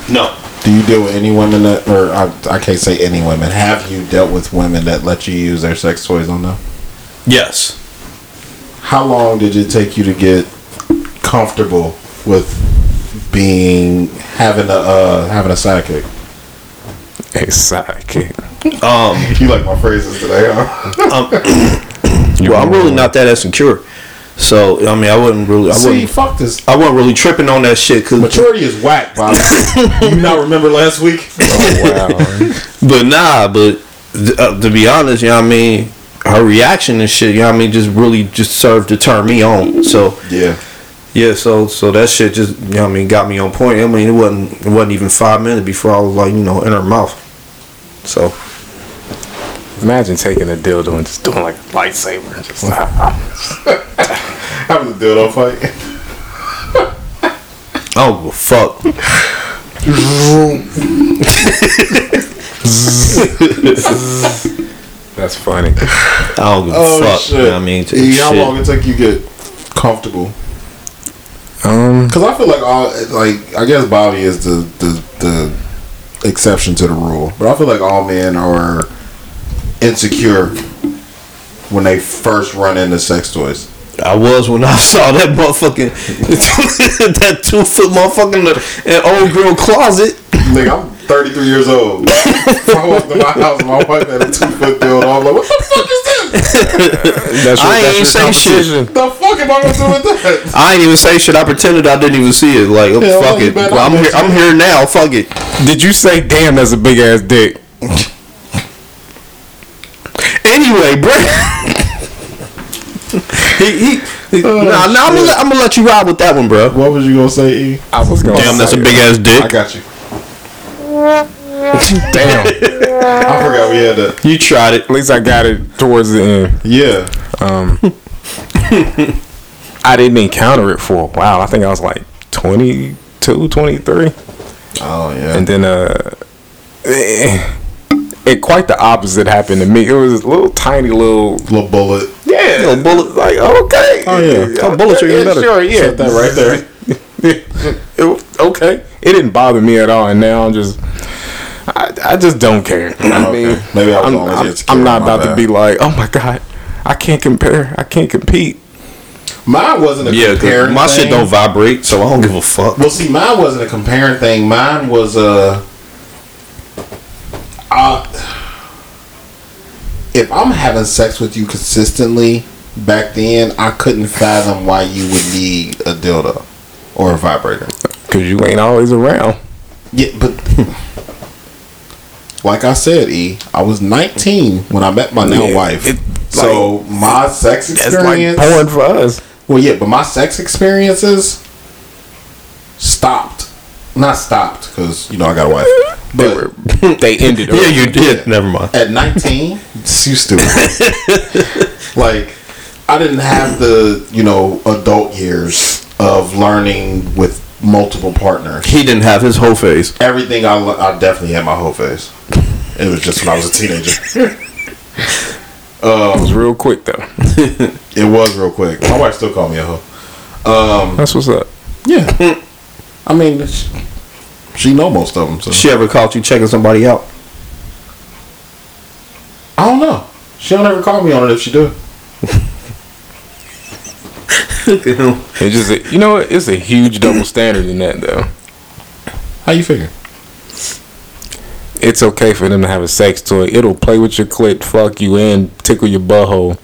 No. Do you deal with any women that, or I, I can't say any women. Have you dealt with women that let you use their sex toys on them? Yes. How long did it take you to get comfortable with being having a uh, having a sidekick? A sidekick. Um. You like my phrases today, huh? You Well, I'm really not that insecure. So I mean, I wouldn't really. I See, wouldn't. fuck this. I wasn't really tripping on that shit. Cause, Maturity is whack, Bobby. you not remember last week? Oh, wow. but nah. But th- uh, to be honest, you know what I mean. Her reaction and shit, you know what I mean, just really just served to turn me on. So Yeah. yeah, so so that shit just you know what I mean got me on point. I mean, it wasn't it wasn't even five minutes before I was like you know in her mouth. So Imagine taking a dildo and just doing like a lightsaber. and Just Having a dildo fight. I don't give a fuck. That's funny. I don't give a Oh fuck. shit. You know what I mean, to E, how long it take you get comfortable? Um, Because I feel like all like I guess Bobby is the, the the exception to the rule, but I feel like all men are insecure when they first run into sex toys. I was when I saw that motherfucking that two foot motherfucking in old girl closet. Nigga, I'm 33 years old. I walked in my house, and my wife had a two foot dildo. I'm like, what the fuck is this? that's I ain't say shit. The fuck am I gonna do with that? I ain't even say shit. I pretended I didn't even see it. Like oh, Yeah, fuck it. Well, I'm here. I'm here now. Fuck it. Did you say, "Damn, that's a big ass dick"? Anyway, bro. he he. he nah, nah, I'm gonna let, I'm gonna let you ride with that one, bro. What was you gonna say, E? I was gonna. Damn, that's a big ass dick. I got you. Damn. I forgot we had that. You tried it. At least I got it towards the end. Yeah. Um, I didn't encounter it for a while. I think I was like 22, 23. Oh yeah. And then, uh, eh, it quite the opposite happened to me. It was a little tiny little, little bullet. yeah, Little bullet. like okay. Oh, yeah. Oh, bullets are even better. Sure, yeah, Set that right there. it, okay. It didn't bother me at all, and now I'm just, I, I just don't care. I Okay. mean, Maybe I was I'm, I'm, insecure, I'm not my about to be like, oh my god, I can't compare, I can't compete. Mine wasn't a Yeah, 'cause comparing my thing. shit don't vibrate, so I don't give a fuck. Well, see, mine wasn't a comparing thing. Mine was a. Uh, if I'm having sex with you consistently, back then I couldn't fathom why you would need a dildo or a vibrator. Cause you ain't always around. Yeah, but like I said, E, I was 19 when I met my now Yeah, wife. it- so my sex That's like experience. porn for us. well, yeah, but my sex experiences stopped. Not stopped because you know I got a wife. They But were they ended. Yeah, you did. Never mind. at 19, you stupid. like I didn't have the you know adult years of learning with multiple partners. He didn't have his whole face. Everything I, le- I definitely had my whole face. It was just when I was a teenager. It was real quick though. It was real quick. My wife still called me a hoe. Um, That's what's up. Yeah. I mean, she, she know most of them. So She ever caught you checking somebody out? I don't know. She don't ever call me on it if she do. Look at him. It's just a, you know what? It's a huge double standard in that though. How you figure? It's okay for them to have a sex toy. It'll play with your clit, fuck you, and tickle your butthole.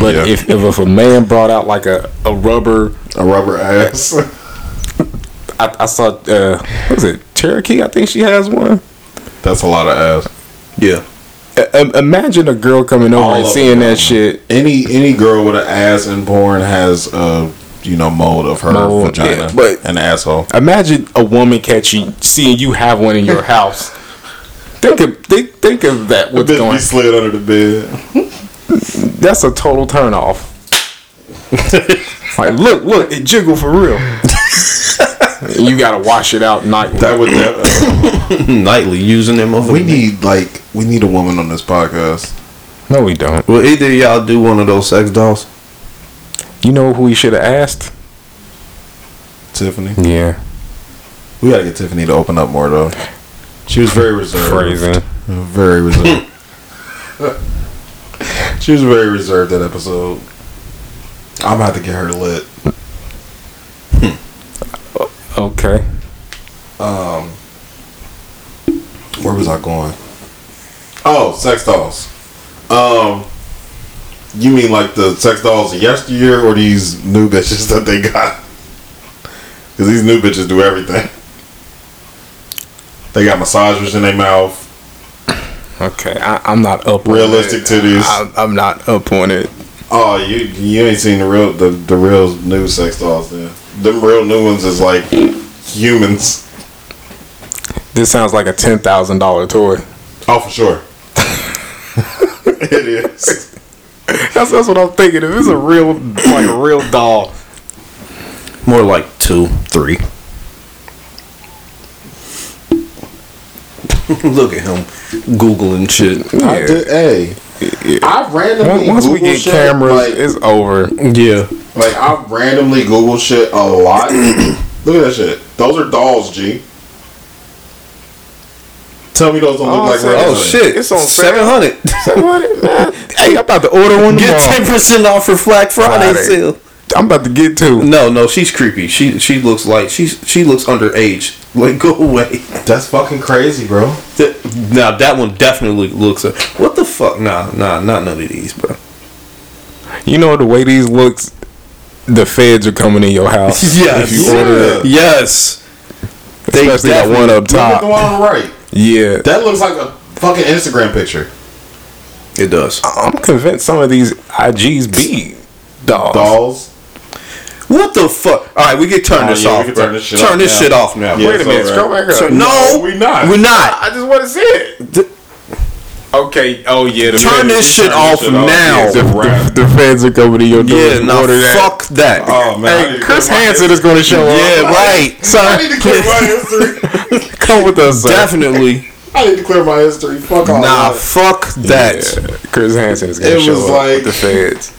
But Yeah. if, if if a man brought out like a, a rubber, A rubber ass. I, I saw uh, what was it Cherokee? I think she has one. That's a lot of ass. Yeah. I- I- imagine a girl coming over All and seeing that shit. Any any girl with an ass in porn has a you know mold of her Mold, vagina yeah, but- and asshole. Imagine a woman catching seeing you have one in your house. Think of think, think of that. What's Bitch going? be slid under the bed. That's a total turn off. like, look, look, it jiggled for real. you gotta wash it out nightly. That would that, Nightly using them over. we need like we need a woman on this podcast. no, we don't. Well, either y'all do one of those sex dolls. You know who we should have asked? Tiffany. Yeah, We gotta get Tiffany to open up more though. She was very reserved. phrasing. Very reserved. she was very reserved that episode. I'm about to get her lit. Okay. Um, where was I going? Oh, sex dolls. Um, you mean like the sex dolls of yesteryear, or these new bitches that they got? Because these new bitches do everything. They got massagers in their mouth. Okay, I, I'm not up. Realistic on it. titties. I'm, I'm not up on it. Oh, you you ain't seen the real the, the real new sex dolls then. Them real new ones is like humans. This sounds like a ten thousand dollar toy. Oh, for sure. it is. That's that's what I'm thinking. If it's a real like a real doll, More like two, three. Look at him googling shit. I Yeah. did, hey, I randomly once we get shit, cameras, like, it's over. Yeah. like I randomly Google shit a lot. Look at that shit. Those are dolls, G. Tell me those don't look Oh, like so- Oh things. shit! It's on seven hundred. Seven hundred. hey, I'm about to order one Get tomorrow. ten percent off for Black Friday, Friday. sale. I'm about to get to. No, no, she's creepy. She she looks like she's she looks underage. Like go away. That's fucking crazy, bro. Th- Now that one definitely looks. What the fuck? Nah, nah, not none of these, bro. You know the way these looks, the feds are coming in your house. Yes. if you order it. Yes. They Especially that one up Look at the top. one on the right. Yeah, That looks like a fucking Instagram picture. It does. I'm convinced some of these IGs be dolls. Dolls. What the fuck? All right, we can turn Oh, this yeah, we off. can bro. turn this shit Turn off this now. shit off now. Yeah, Wait a minute, all scroll right. back up. So, no, we not. We're not. I just want to see it. Okay. Oh yeah. The Turn this shit turn off this shit off. now. Yeah, The, Wrap. the, the feds are coming to your door. Yeah, to now order fuck that. Oh man. Hey, Chris clear Hansen is going to show up. Yeah, right. I need to clear my history. Come with us, sir. definitely. I need to clear my history. Fuck all Nah, that. fuck that. Yeah, Chris Hansen is going to show was up like- with the feds.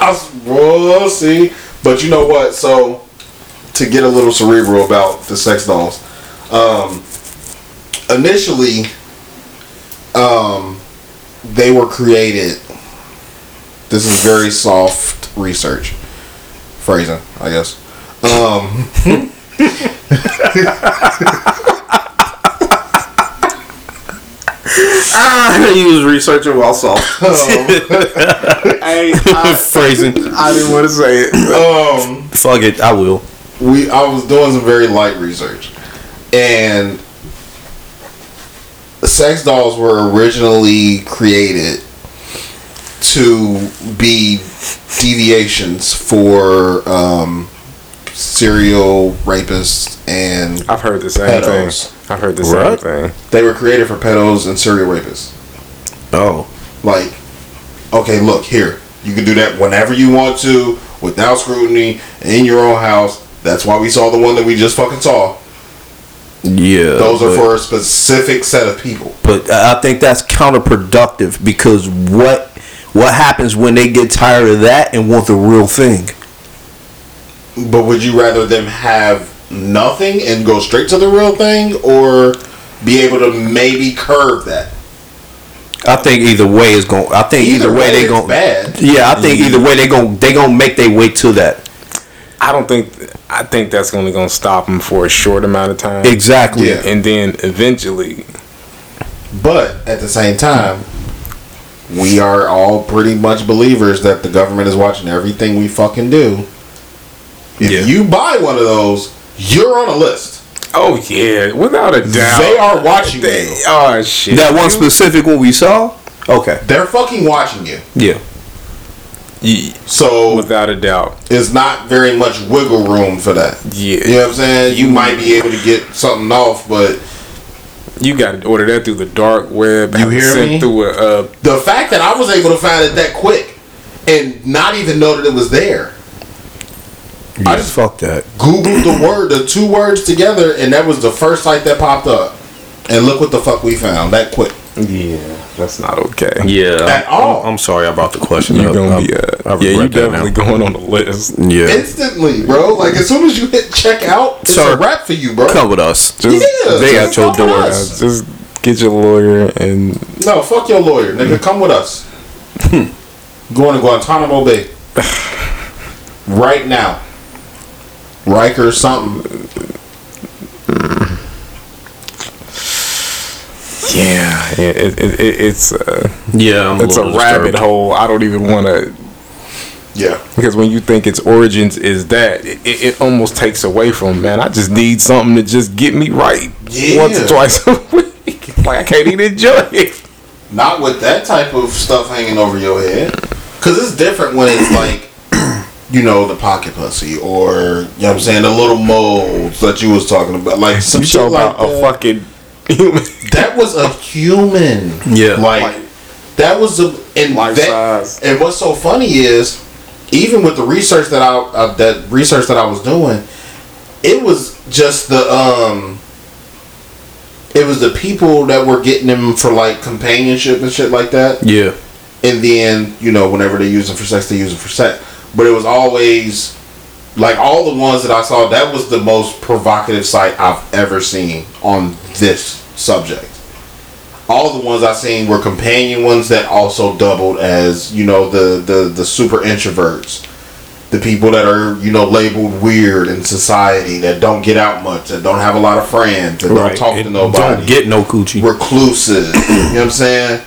I s- we'll see. But you know what? So to get a little cerebral about the sex dolls, um, initially, um, they were created. This is very soft research phrasing, I guess. Um, Ah, he was researching while soft. Hey, Phrasing. I didn't want to say it. um, Fuck it, I will. we I was doing some very light research, and sex dolls were originally created to be deviations for um, serial rapists and I've heard the same Pedos. thing. I've heard the What? same thing. they were created for pedos and serial rapists. Oh. Like, okay, look here. You can do that whenever you want to, without scrutiny, in your own house. That's why we saw the one that we just fucking saw. Yeah. Those are but- for a specific set of people. But I think that's counterproductive because what what happens when they get tired of that and want the real thing? But would you rather them have nothing and go straight to the real thing, or be able to maybe curve that? I think either way is going. I think either, way, they it's going. bad. Yeah, I think either way they going. They gonna make their way to that. I don't think. I think that's only gonna stop them for a short amount of time. Exactly. Yeah. And then eventually, But at the same time, we are all pretty much believers that the government is watching everything we fucking do. If Yeah. you buy one of those, you're on a list. oh yeah, without a doubt, They are watching They, you. oh shit. That one specific one we saw. Okay. They're fucking watching you. Yeah. Ye- So without a doubt. it's not very much wiggle room for that. Yeah. You know what I'm saying? You might be able to get something off, but You got to order that through the dark web. You hear sent me? Through a, uh, the fact that I was able to find it that quick and not even know that it was there. I just fuck that. Googled the word, the two words together, and that was the first site that popped up. And look what the fuck we found that quick. yeah, that's not okay. Yeah. At all. I'm, I'm sorry about the question. You're I- gonna I- be, uh, I yeah, you regret that now. definitely going on the list. Yeah. Instantly, bro. Like as soon as you hit checkout, it's Sir, a wrap for you, bro. Come with us. Just, Yeah, they at your door. us. just get your lawyer and No, fuck your lawyer, nigga. Come with us. Going to Guantanamo Bay right now. Riker something. yeah, it, it, it, it's uh, Yeah, I'm it's a little rabbit hole. I don't even want to Yeah. because when you think its origins is that, it, it, it almost takes away from man. I just need something to just get me right Yeah. once or twice a week. like I can't even enjoy it. Not with that type of stuff hanging over your head. Cause it's different when it's like, you know, the pocket pussy or you know what I'm saying, the little molds that you was talking about. Like some You shit talking like about a that. fucking human? that was a human. Yeah. Like that was a and Life that, size. And what's so funny is, even with the research that I uh, that research that I was doing, it was just the um. It was the people that were getting them for like companionship and shit like that. Yeah. And then, you know, whenever they use them for sex, they use them for sex. But it was always like all the ones that I saw, that was the most provocative site I've ever seen on this subject. All the ones I seen were companion ones that also doubled as, you know, the the, the super introverts. The people that are, you know, labeled weird in society that don't get out much, that don't have a lot of friends, that don't talk to nobody Don't get no coochie. reclusive. you know what I'm saying?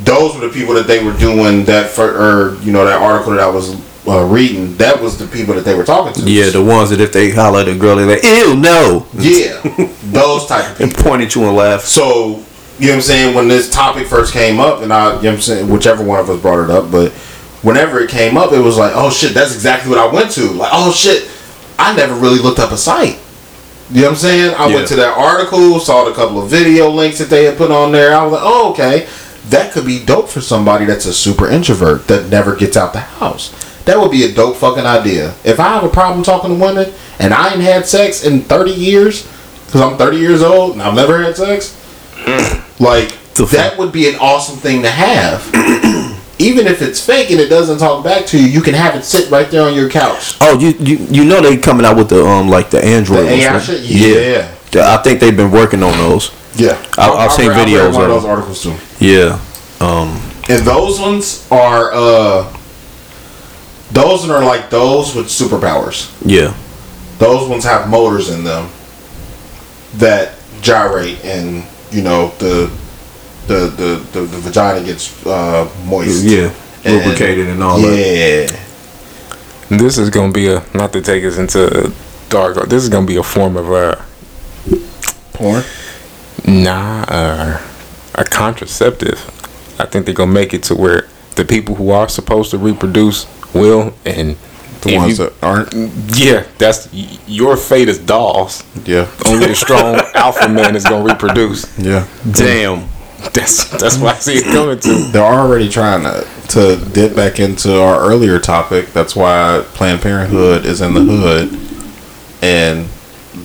Those were the people that they were doing that for, or you know, that article that I was uh, reading. That was the people that they were talking to. yeah, the ones that if they holler at a girl, they're like, ew, no. yeah, those type of And people. point at you and laugh. So you know what I'm saying? When this topic first came up, and I, you know what I'm saying, whichever one of us brought it up, but whenever it came up, it was like, oh shit, that's exactly what I went to. Like, oh shit, I never really looked up a site. You know what I'm saying? I Yeah. went to that article, saw a couple of video links that they had put on there. I was like, oh, okay. That could be dope for somebody that's a super introvert that never gets out the house. That would be a dope fucking idea. If I have a problem talking to women and I ain't had sex in 30 years, because I'm 30 years old and I've never had sex, like, The fuck? that would be an awesome thing to have. Even if it's fake and it doesn't talk back to you, you can have it sit right there on your couch. Oh, you you you know they coming out with the um like the Android The AI right? shit? Yeah. Yeah. I think they've been working on those. Yeah, I- I've seen read- videos read one of of those articles too. Yeah. Um. And those ones are uh those are like those with superpowers. Yeah. Those ones have motors in them that gyrate and you know the the the, the, the vagina gets uh moist. Yeah. And- Lubricated and all that. Yeah. This is gonna be a not to take us into dark. This is gonna be a form of uh Porn. nah uh a contraceptive, I think they're gonna make it to where the people who are supposed to reproduce will, and The ones you- that aren't. yeah, that's your fate is dolls. Yeah. Only a strong alpha man is gonna reproduce. Yeah. Damn. That's that's what I see it coming to. They're already trying to to dip back into our earlier topic. That's why Planned Parenthood is in the hood, and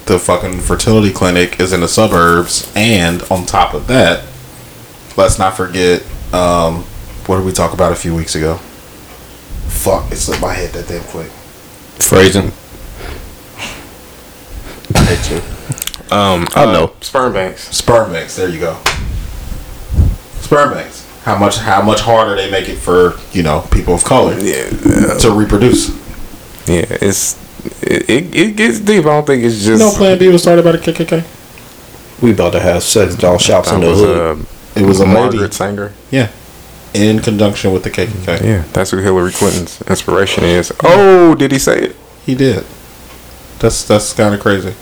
the fucking fertility clinic is in the suburbs. And on top of that, let's not forget um, what did we talk about a few weeks ago? Fuck! It slipped my head that damn quick. Phrasing. I hate you. Um, I know. sperm banks. Sperm banks. There you go. Sperm banks. How much? How much harder they make it for you know people of color Yeah, to reproduce? yeah. It's it, it, it gets deep. I don't think it's just. No, Plan B was started by the KKK. We about to have sex doll shops That in the hood. uh, It was a lady. Margaret Sanger. Yeah. In conjunction with the KKK. Yeah, that's who Hillary Clinton's inspiration is. Oh, did he say it? He did. That's that's kind of crazy.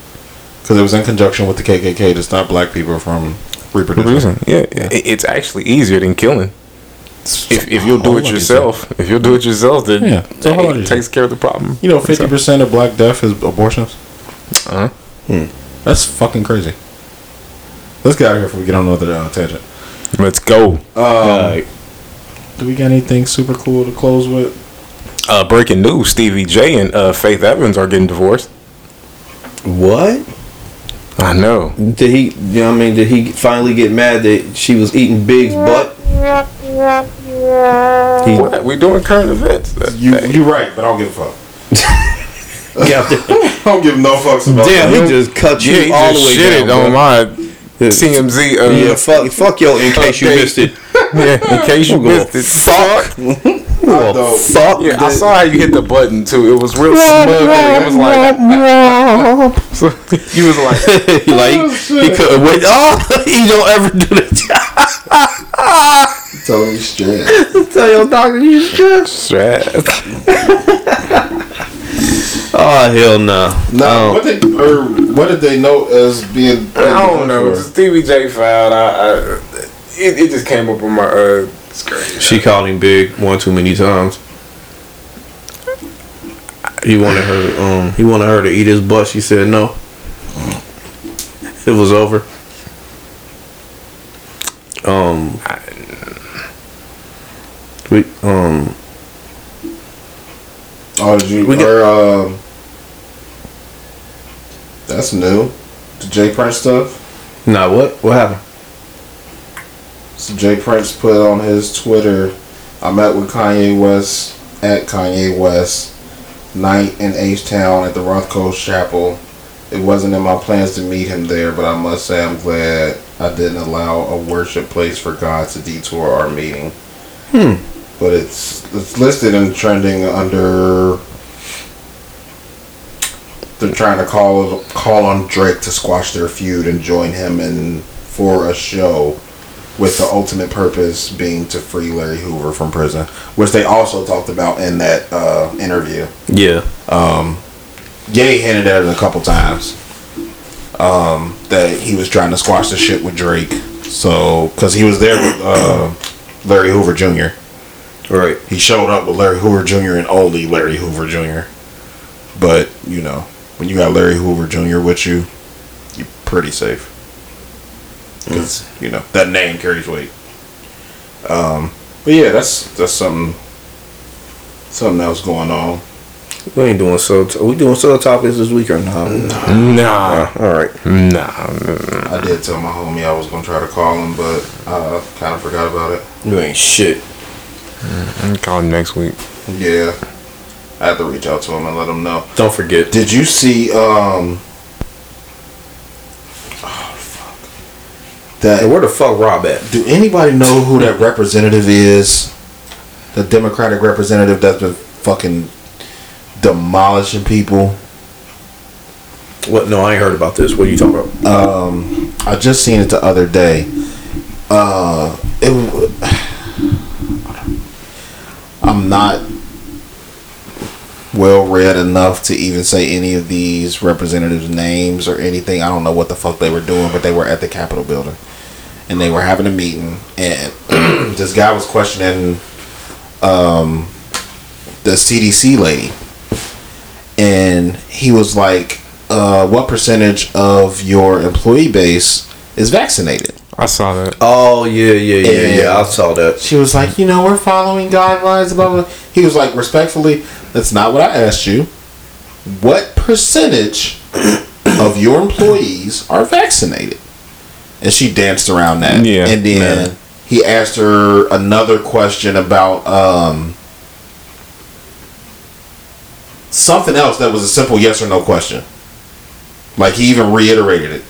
Because it was in conjunction with the KKK to stop black people from reproducing. Reason. Yeah, it, it's actually easier than killing. If, if you'll do it yourself, if you'll do it yourself, then Yeah, it's a whole lot it easier. takes care of the problem. You know, 50% of black death is abortions. Uh-huh. That's fucking crazy. Let's get out of here before we get on another uh, tangent. Let's go. Alright. Do we got anything super cool to close with? Uh, breaking news: Stevie J and uh, Faith Evans are getting divorced. What? I know. Did he? You know what I mean? Did he finally get mad that she was eating Big's butt? He What? We doing current events. You, you're right, but I don't give a fuck. got the, I don't give no fucks about damn. that. He just cut you yeah, he all just the way shitted down. on bro. my TMZ. Uh, Yeah, fuck, fuck yo. In case you missed it, yeah, in case you missed it. fuck. I fuck. Yeah, I saw how you hit the button too. It was real smooth. It was like so, you was like he like he couldn't wait. Oh, he don't ever do the job. Tell me straight. Tell your doctor you should. strap. Oh hell no. No, what did or what did they know as being? I don't know. It's Stevie J filed. I, I it, it just came up on my uh screen. She called him big one too many times. He wanted her. Um, he wanted her to eat his butt. She said no. It was over. Um. We um. Oh, did you? We got- or, um, that's new. The J Prince stuff. Nah. What? What happened? So J Prince put on his Twitter, I met with Kanye West at Kanye West night in H Town at the Rothko Chapel. It wasn't in my plans to meet him there, but I must say I'm glad I didn't allow a worship place for God to detour our meeting. Hmm. But it's it's listed and trending under. They're trying to call call on Drake to squash their feud and join him in for a show with the ultimate purpose being to free Larry Hoover from prison, which they also talked about in that uh, interview. Yeah. Ye hinted at it a couple times um, that he was trying to squash the shit with Drake. So, because he was there with uh, Larry Hoover Jr. Right. He showed up with Larry Hoover Jr. and only Larry Hoover Jr. But, you know, when you got Larry Hoover Jr. with you, you're pretty safe. Because, you know, that name carries weight. Um, but yeah, that's that's something something else going on. We ain't doing so. Are we doing solo topics this week or not? Nah, All right. nah. I did tell my homie I was gonna try to call him, but uh, kind of forgot about it. You ain't shit. I'm calling next week. Yeah, I had to reach out to him and let him know. Don't forget. Did you see? um Oh fuck! That Hey, where the fuck Rob at? Do anybody know who that representative is? The Democratic representative that's been fucking demolishing people. What? No, I ain't heard about this. What are you talking about? Um, I just seen it the other day. Uh, it. I'm not well read enough to even say any of these representatives' names or anything. I don't know what the fuck they were doing, but they were at the Capitol building, and they were having a meeting, and this guy was questioning um, the CDC lady, and he was like, uh, "What percentage of your employee base is vaccinated?" I saw that. Oh yeah, yeah, yeah, And- yeah. I saw that. She was like, "You know, we're following guidelines." Blah blah. He was like, "Respectfully, that's not what I asked you. What percentage of your employees are vaccinated?" And she danced around that. Yeah, and then man. he asked her another question about um, something else that was a simple yes or no question. Like he even reiterated it.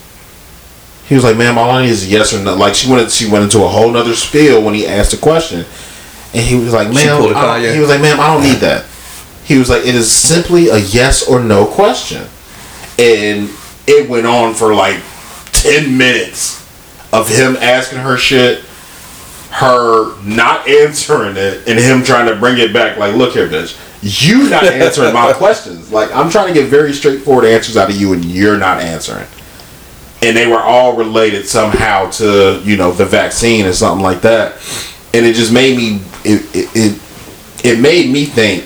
He was like, "Ma'am, all I need is a yes or no." Like she went, she went into a whole nother spiel when he asked a question, and he was like, She "Ma'am," pulled a I- Kanye. he was like, "Ma'am, I don't need that." He was like, "It is simply a yes or no question," and it went on for like ten minutes of him asking her shit, her not answering it, and him trying to bring it back. Like, look here, bitch, you not answering my questions. Like, I'm trying to get very straightforward answers out of you, and you're not answering. And they were all related somehow to you know the vaccine or something like that, and it just made me it it it, it made me think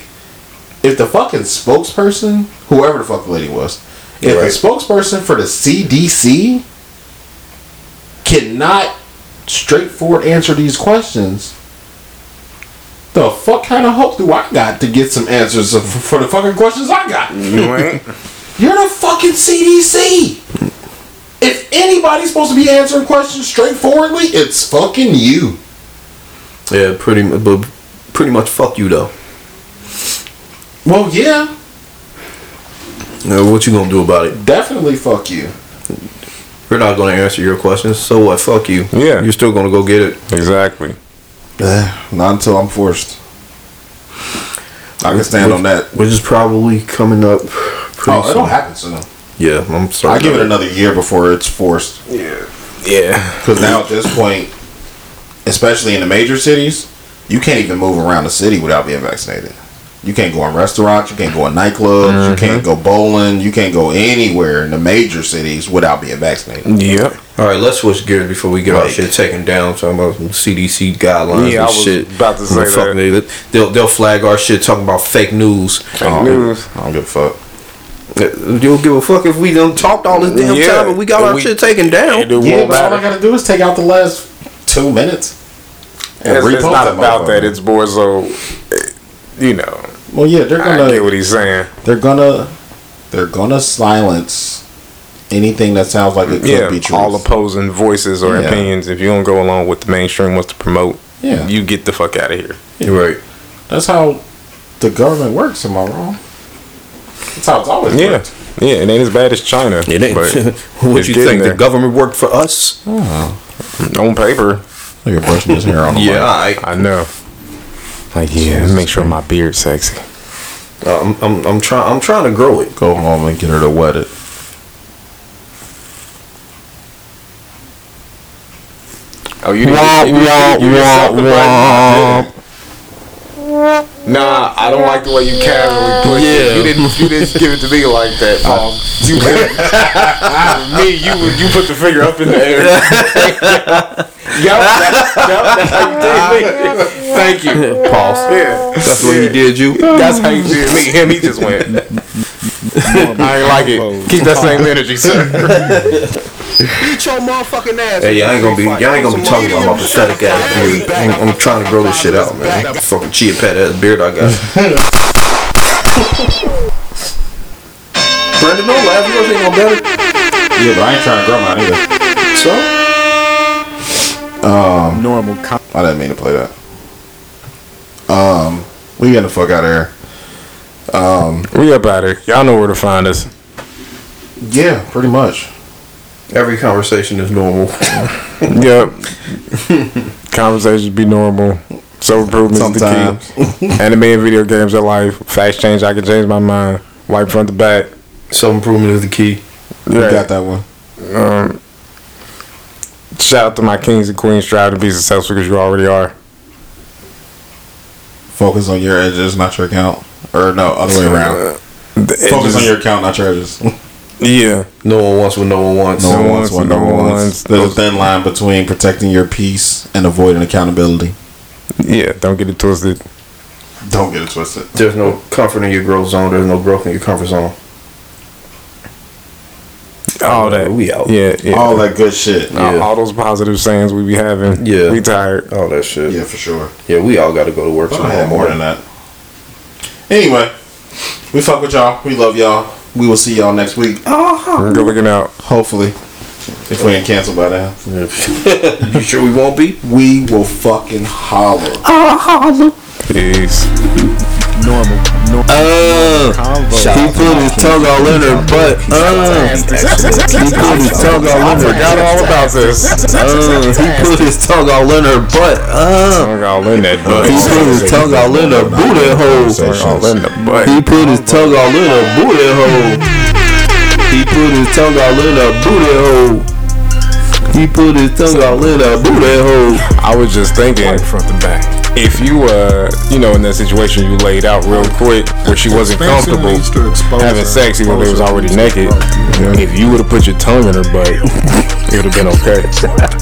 if the fucking spokesperson, whoever the fuck the lady was, if Right. the spokesperson for the CDC cannot straightforward answer these questions, the fuck kind of hope do I got to get some answers for, the fucking questions I got? You're the fucking CDC. If anybody's supposed to be answering questions straightforwardly, it's fucking you. Yeah, pretty, but pretty much fuck you though. Well, yeah, Uh, what you gonna do about it? definitely fuck you. We're not gonna answer your questions. So what? Fuck you. Yeah. You're still gonna go get it. Exactly. not until I'm forced. I can stand on that. Which is probably coming up. Pretty Oh, soon. it'll happen soon. Yeah, I'm sorry. I give it another year before it's forced. Yeah. Yeah. Because now at this point, especially in the major cities, you can't even move around the city without being vaccinated. You can't go in restaurants. You can't go in nightclubs. You mm-hmm. can't go bowling. You can't go anywhere in the major cities without being vaccinated. Yep. All right, let's switch gears before we get our shit taken down. Talking about some CDC guidelines Yeah, I and was shit. about to say that. They, they'll they'll flag our shit talking about fake news. Fake news. I don't give a fuck. Uh, You'll give a fuck if we done talked all this damn Yeah, time and we got and our we- shit taken down. Yeah, won't but all I gotta do is take out the last two minutes. and It's, it's not about that. It's more so, you know. well, yeah, they're gonna get what he's saying. they're gonna they're gonna silence anything that sounds like it could Yeah, be true. all opposing voices or Yeah. opinions. If you don't go along with the mainstream wants to promote, Yeah. you get the fuck out of here. You're right. That's how the government works. Am I wrong? That's how it's always Yeah, worked. yeah. It ain't as bad as China. It ain't. but what you getting think? The government worked for us? on paper? Look at brushing his hair on the Yeah. I. I know. Like yeah, make sure my beard's sexy. Uh, I'm, I'm, I'm trying. I'm trying to grow it. Go home and get her to wet it. Oh, you didn't, you didn't give yourself the button? Nah, I don't like the way you casually put Yeah. it. You didn't, you didn't give it to me like that, Paul. You, me, you, you put the finger up in the air. yup, that, yup, that's how you did me. Thank you. Pause. Yeah, That's what he did you. that's how you did me. Him, he just went. I ain't like it. Keep that same energy, sir. Beat your motherfucking ass. Hey, y'all ain't gonna be. Y'all ain't gonna be talking about my pathetic ass beard. I'm, I'm trying to grow this shit out, man. Fucking chia pet ass beard I got. Brandon, don't laugh. You ain't gonna better. Yeah, but I ain't trying to grow mine either. So. Um, Normal. Com- I didn't mean to play that. Um, we getting the fuck out of here. We up out here. Y'all know where to find us. Yeah, pretty much. Every conversation is normal. Yep. Conversations be normal. Self improvement is Sometimes. the key. Anime and video games are life. Fast change. I can change my mind. White front to back. Self improvement is the key. We Yeah. got that one. Um, shout out to my kings and queens. Strive to be successful because you already are. Focus on your edges, not your account. Or no, other way around. Focus edges- on your account, not your edges. Yeah. No one wants what no one wants. No one wants what no no one one wants. wants. There's a thin line between protecting your peace and avoiding accountability. Yeah. Don't get it twisted. Don't get it twisted. There's no comfort in your growth zone. There's no growth in your comfort zone. All oh, that. We out. Yeah. yeah. All that good shit. all, Yeah. all those positive sayings we be having. Yeah. We tired. All that shit. Yeah, for sure. Yeah, we all got to go to work tomorrow had more than morning. that. Anyway, we fuck with y'all. We love y'all. We will see y'all next week. Uh-huh. Good looking out. Hopefully. If we ain't canceled by then. you sure we won't be? We will fucking holler. Uh-huh. Peace. Normal. Normal. Uh, Convo. he put his tongue all in her butt. Uh, he put his tongue all in her Forgot all about this. Uh, he put his tongue all in her butt. Uh, Tongue all in that he put his tongue all in her booty hole. All in the butt. He put his tongue all in her booty hole. He put his tongue all in her booty hole. He put his tongue all in her booty hole. I was just thinking, Front to back. If you, uh, you know, in that situation you laid out real quick where she wasn't comfortable leads to exposure. having sex even though they was already naked, leads to growth. if you would have put your tongue in her butt, it would have been okay.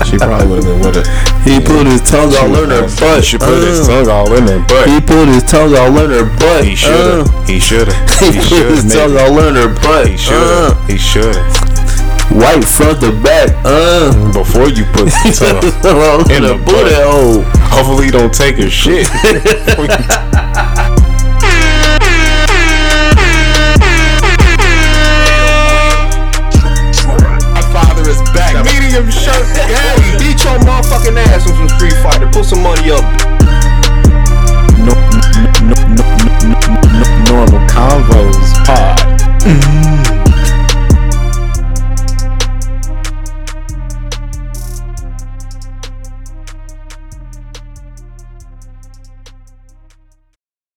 She probably would have been with it. He put his tongue all in her butt. She put Uh, his tongue all in her butt. He put his tongue all in her butt. He should have. He should have. He He put his tongue all in her butt. He should Uh, have. He should have. White front to back, uh, before you put the tongue in the, the bullet hole. Hopefully, you don't take a shit. medium shirt. Yeah, beat your motherfucking ass with some Street Fighter. Put some money up. No, no, no, normal convos pod.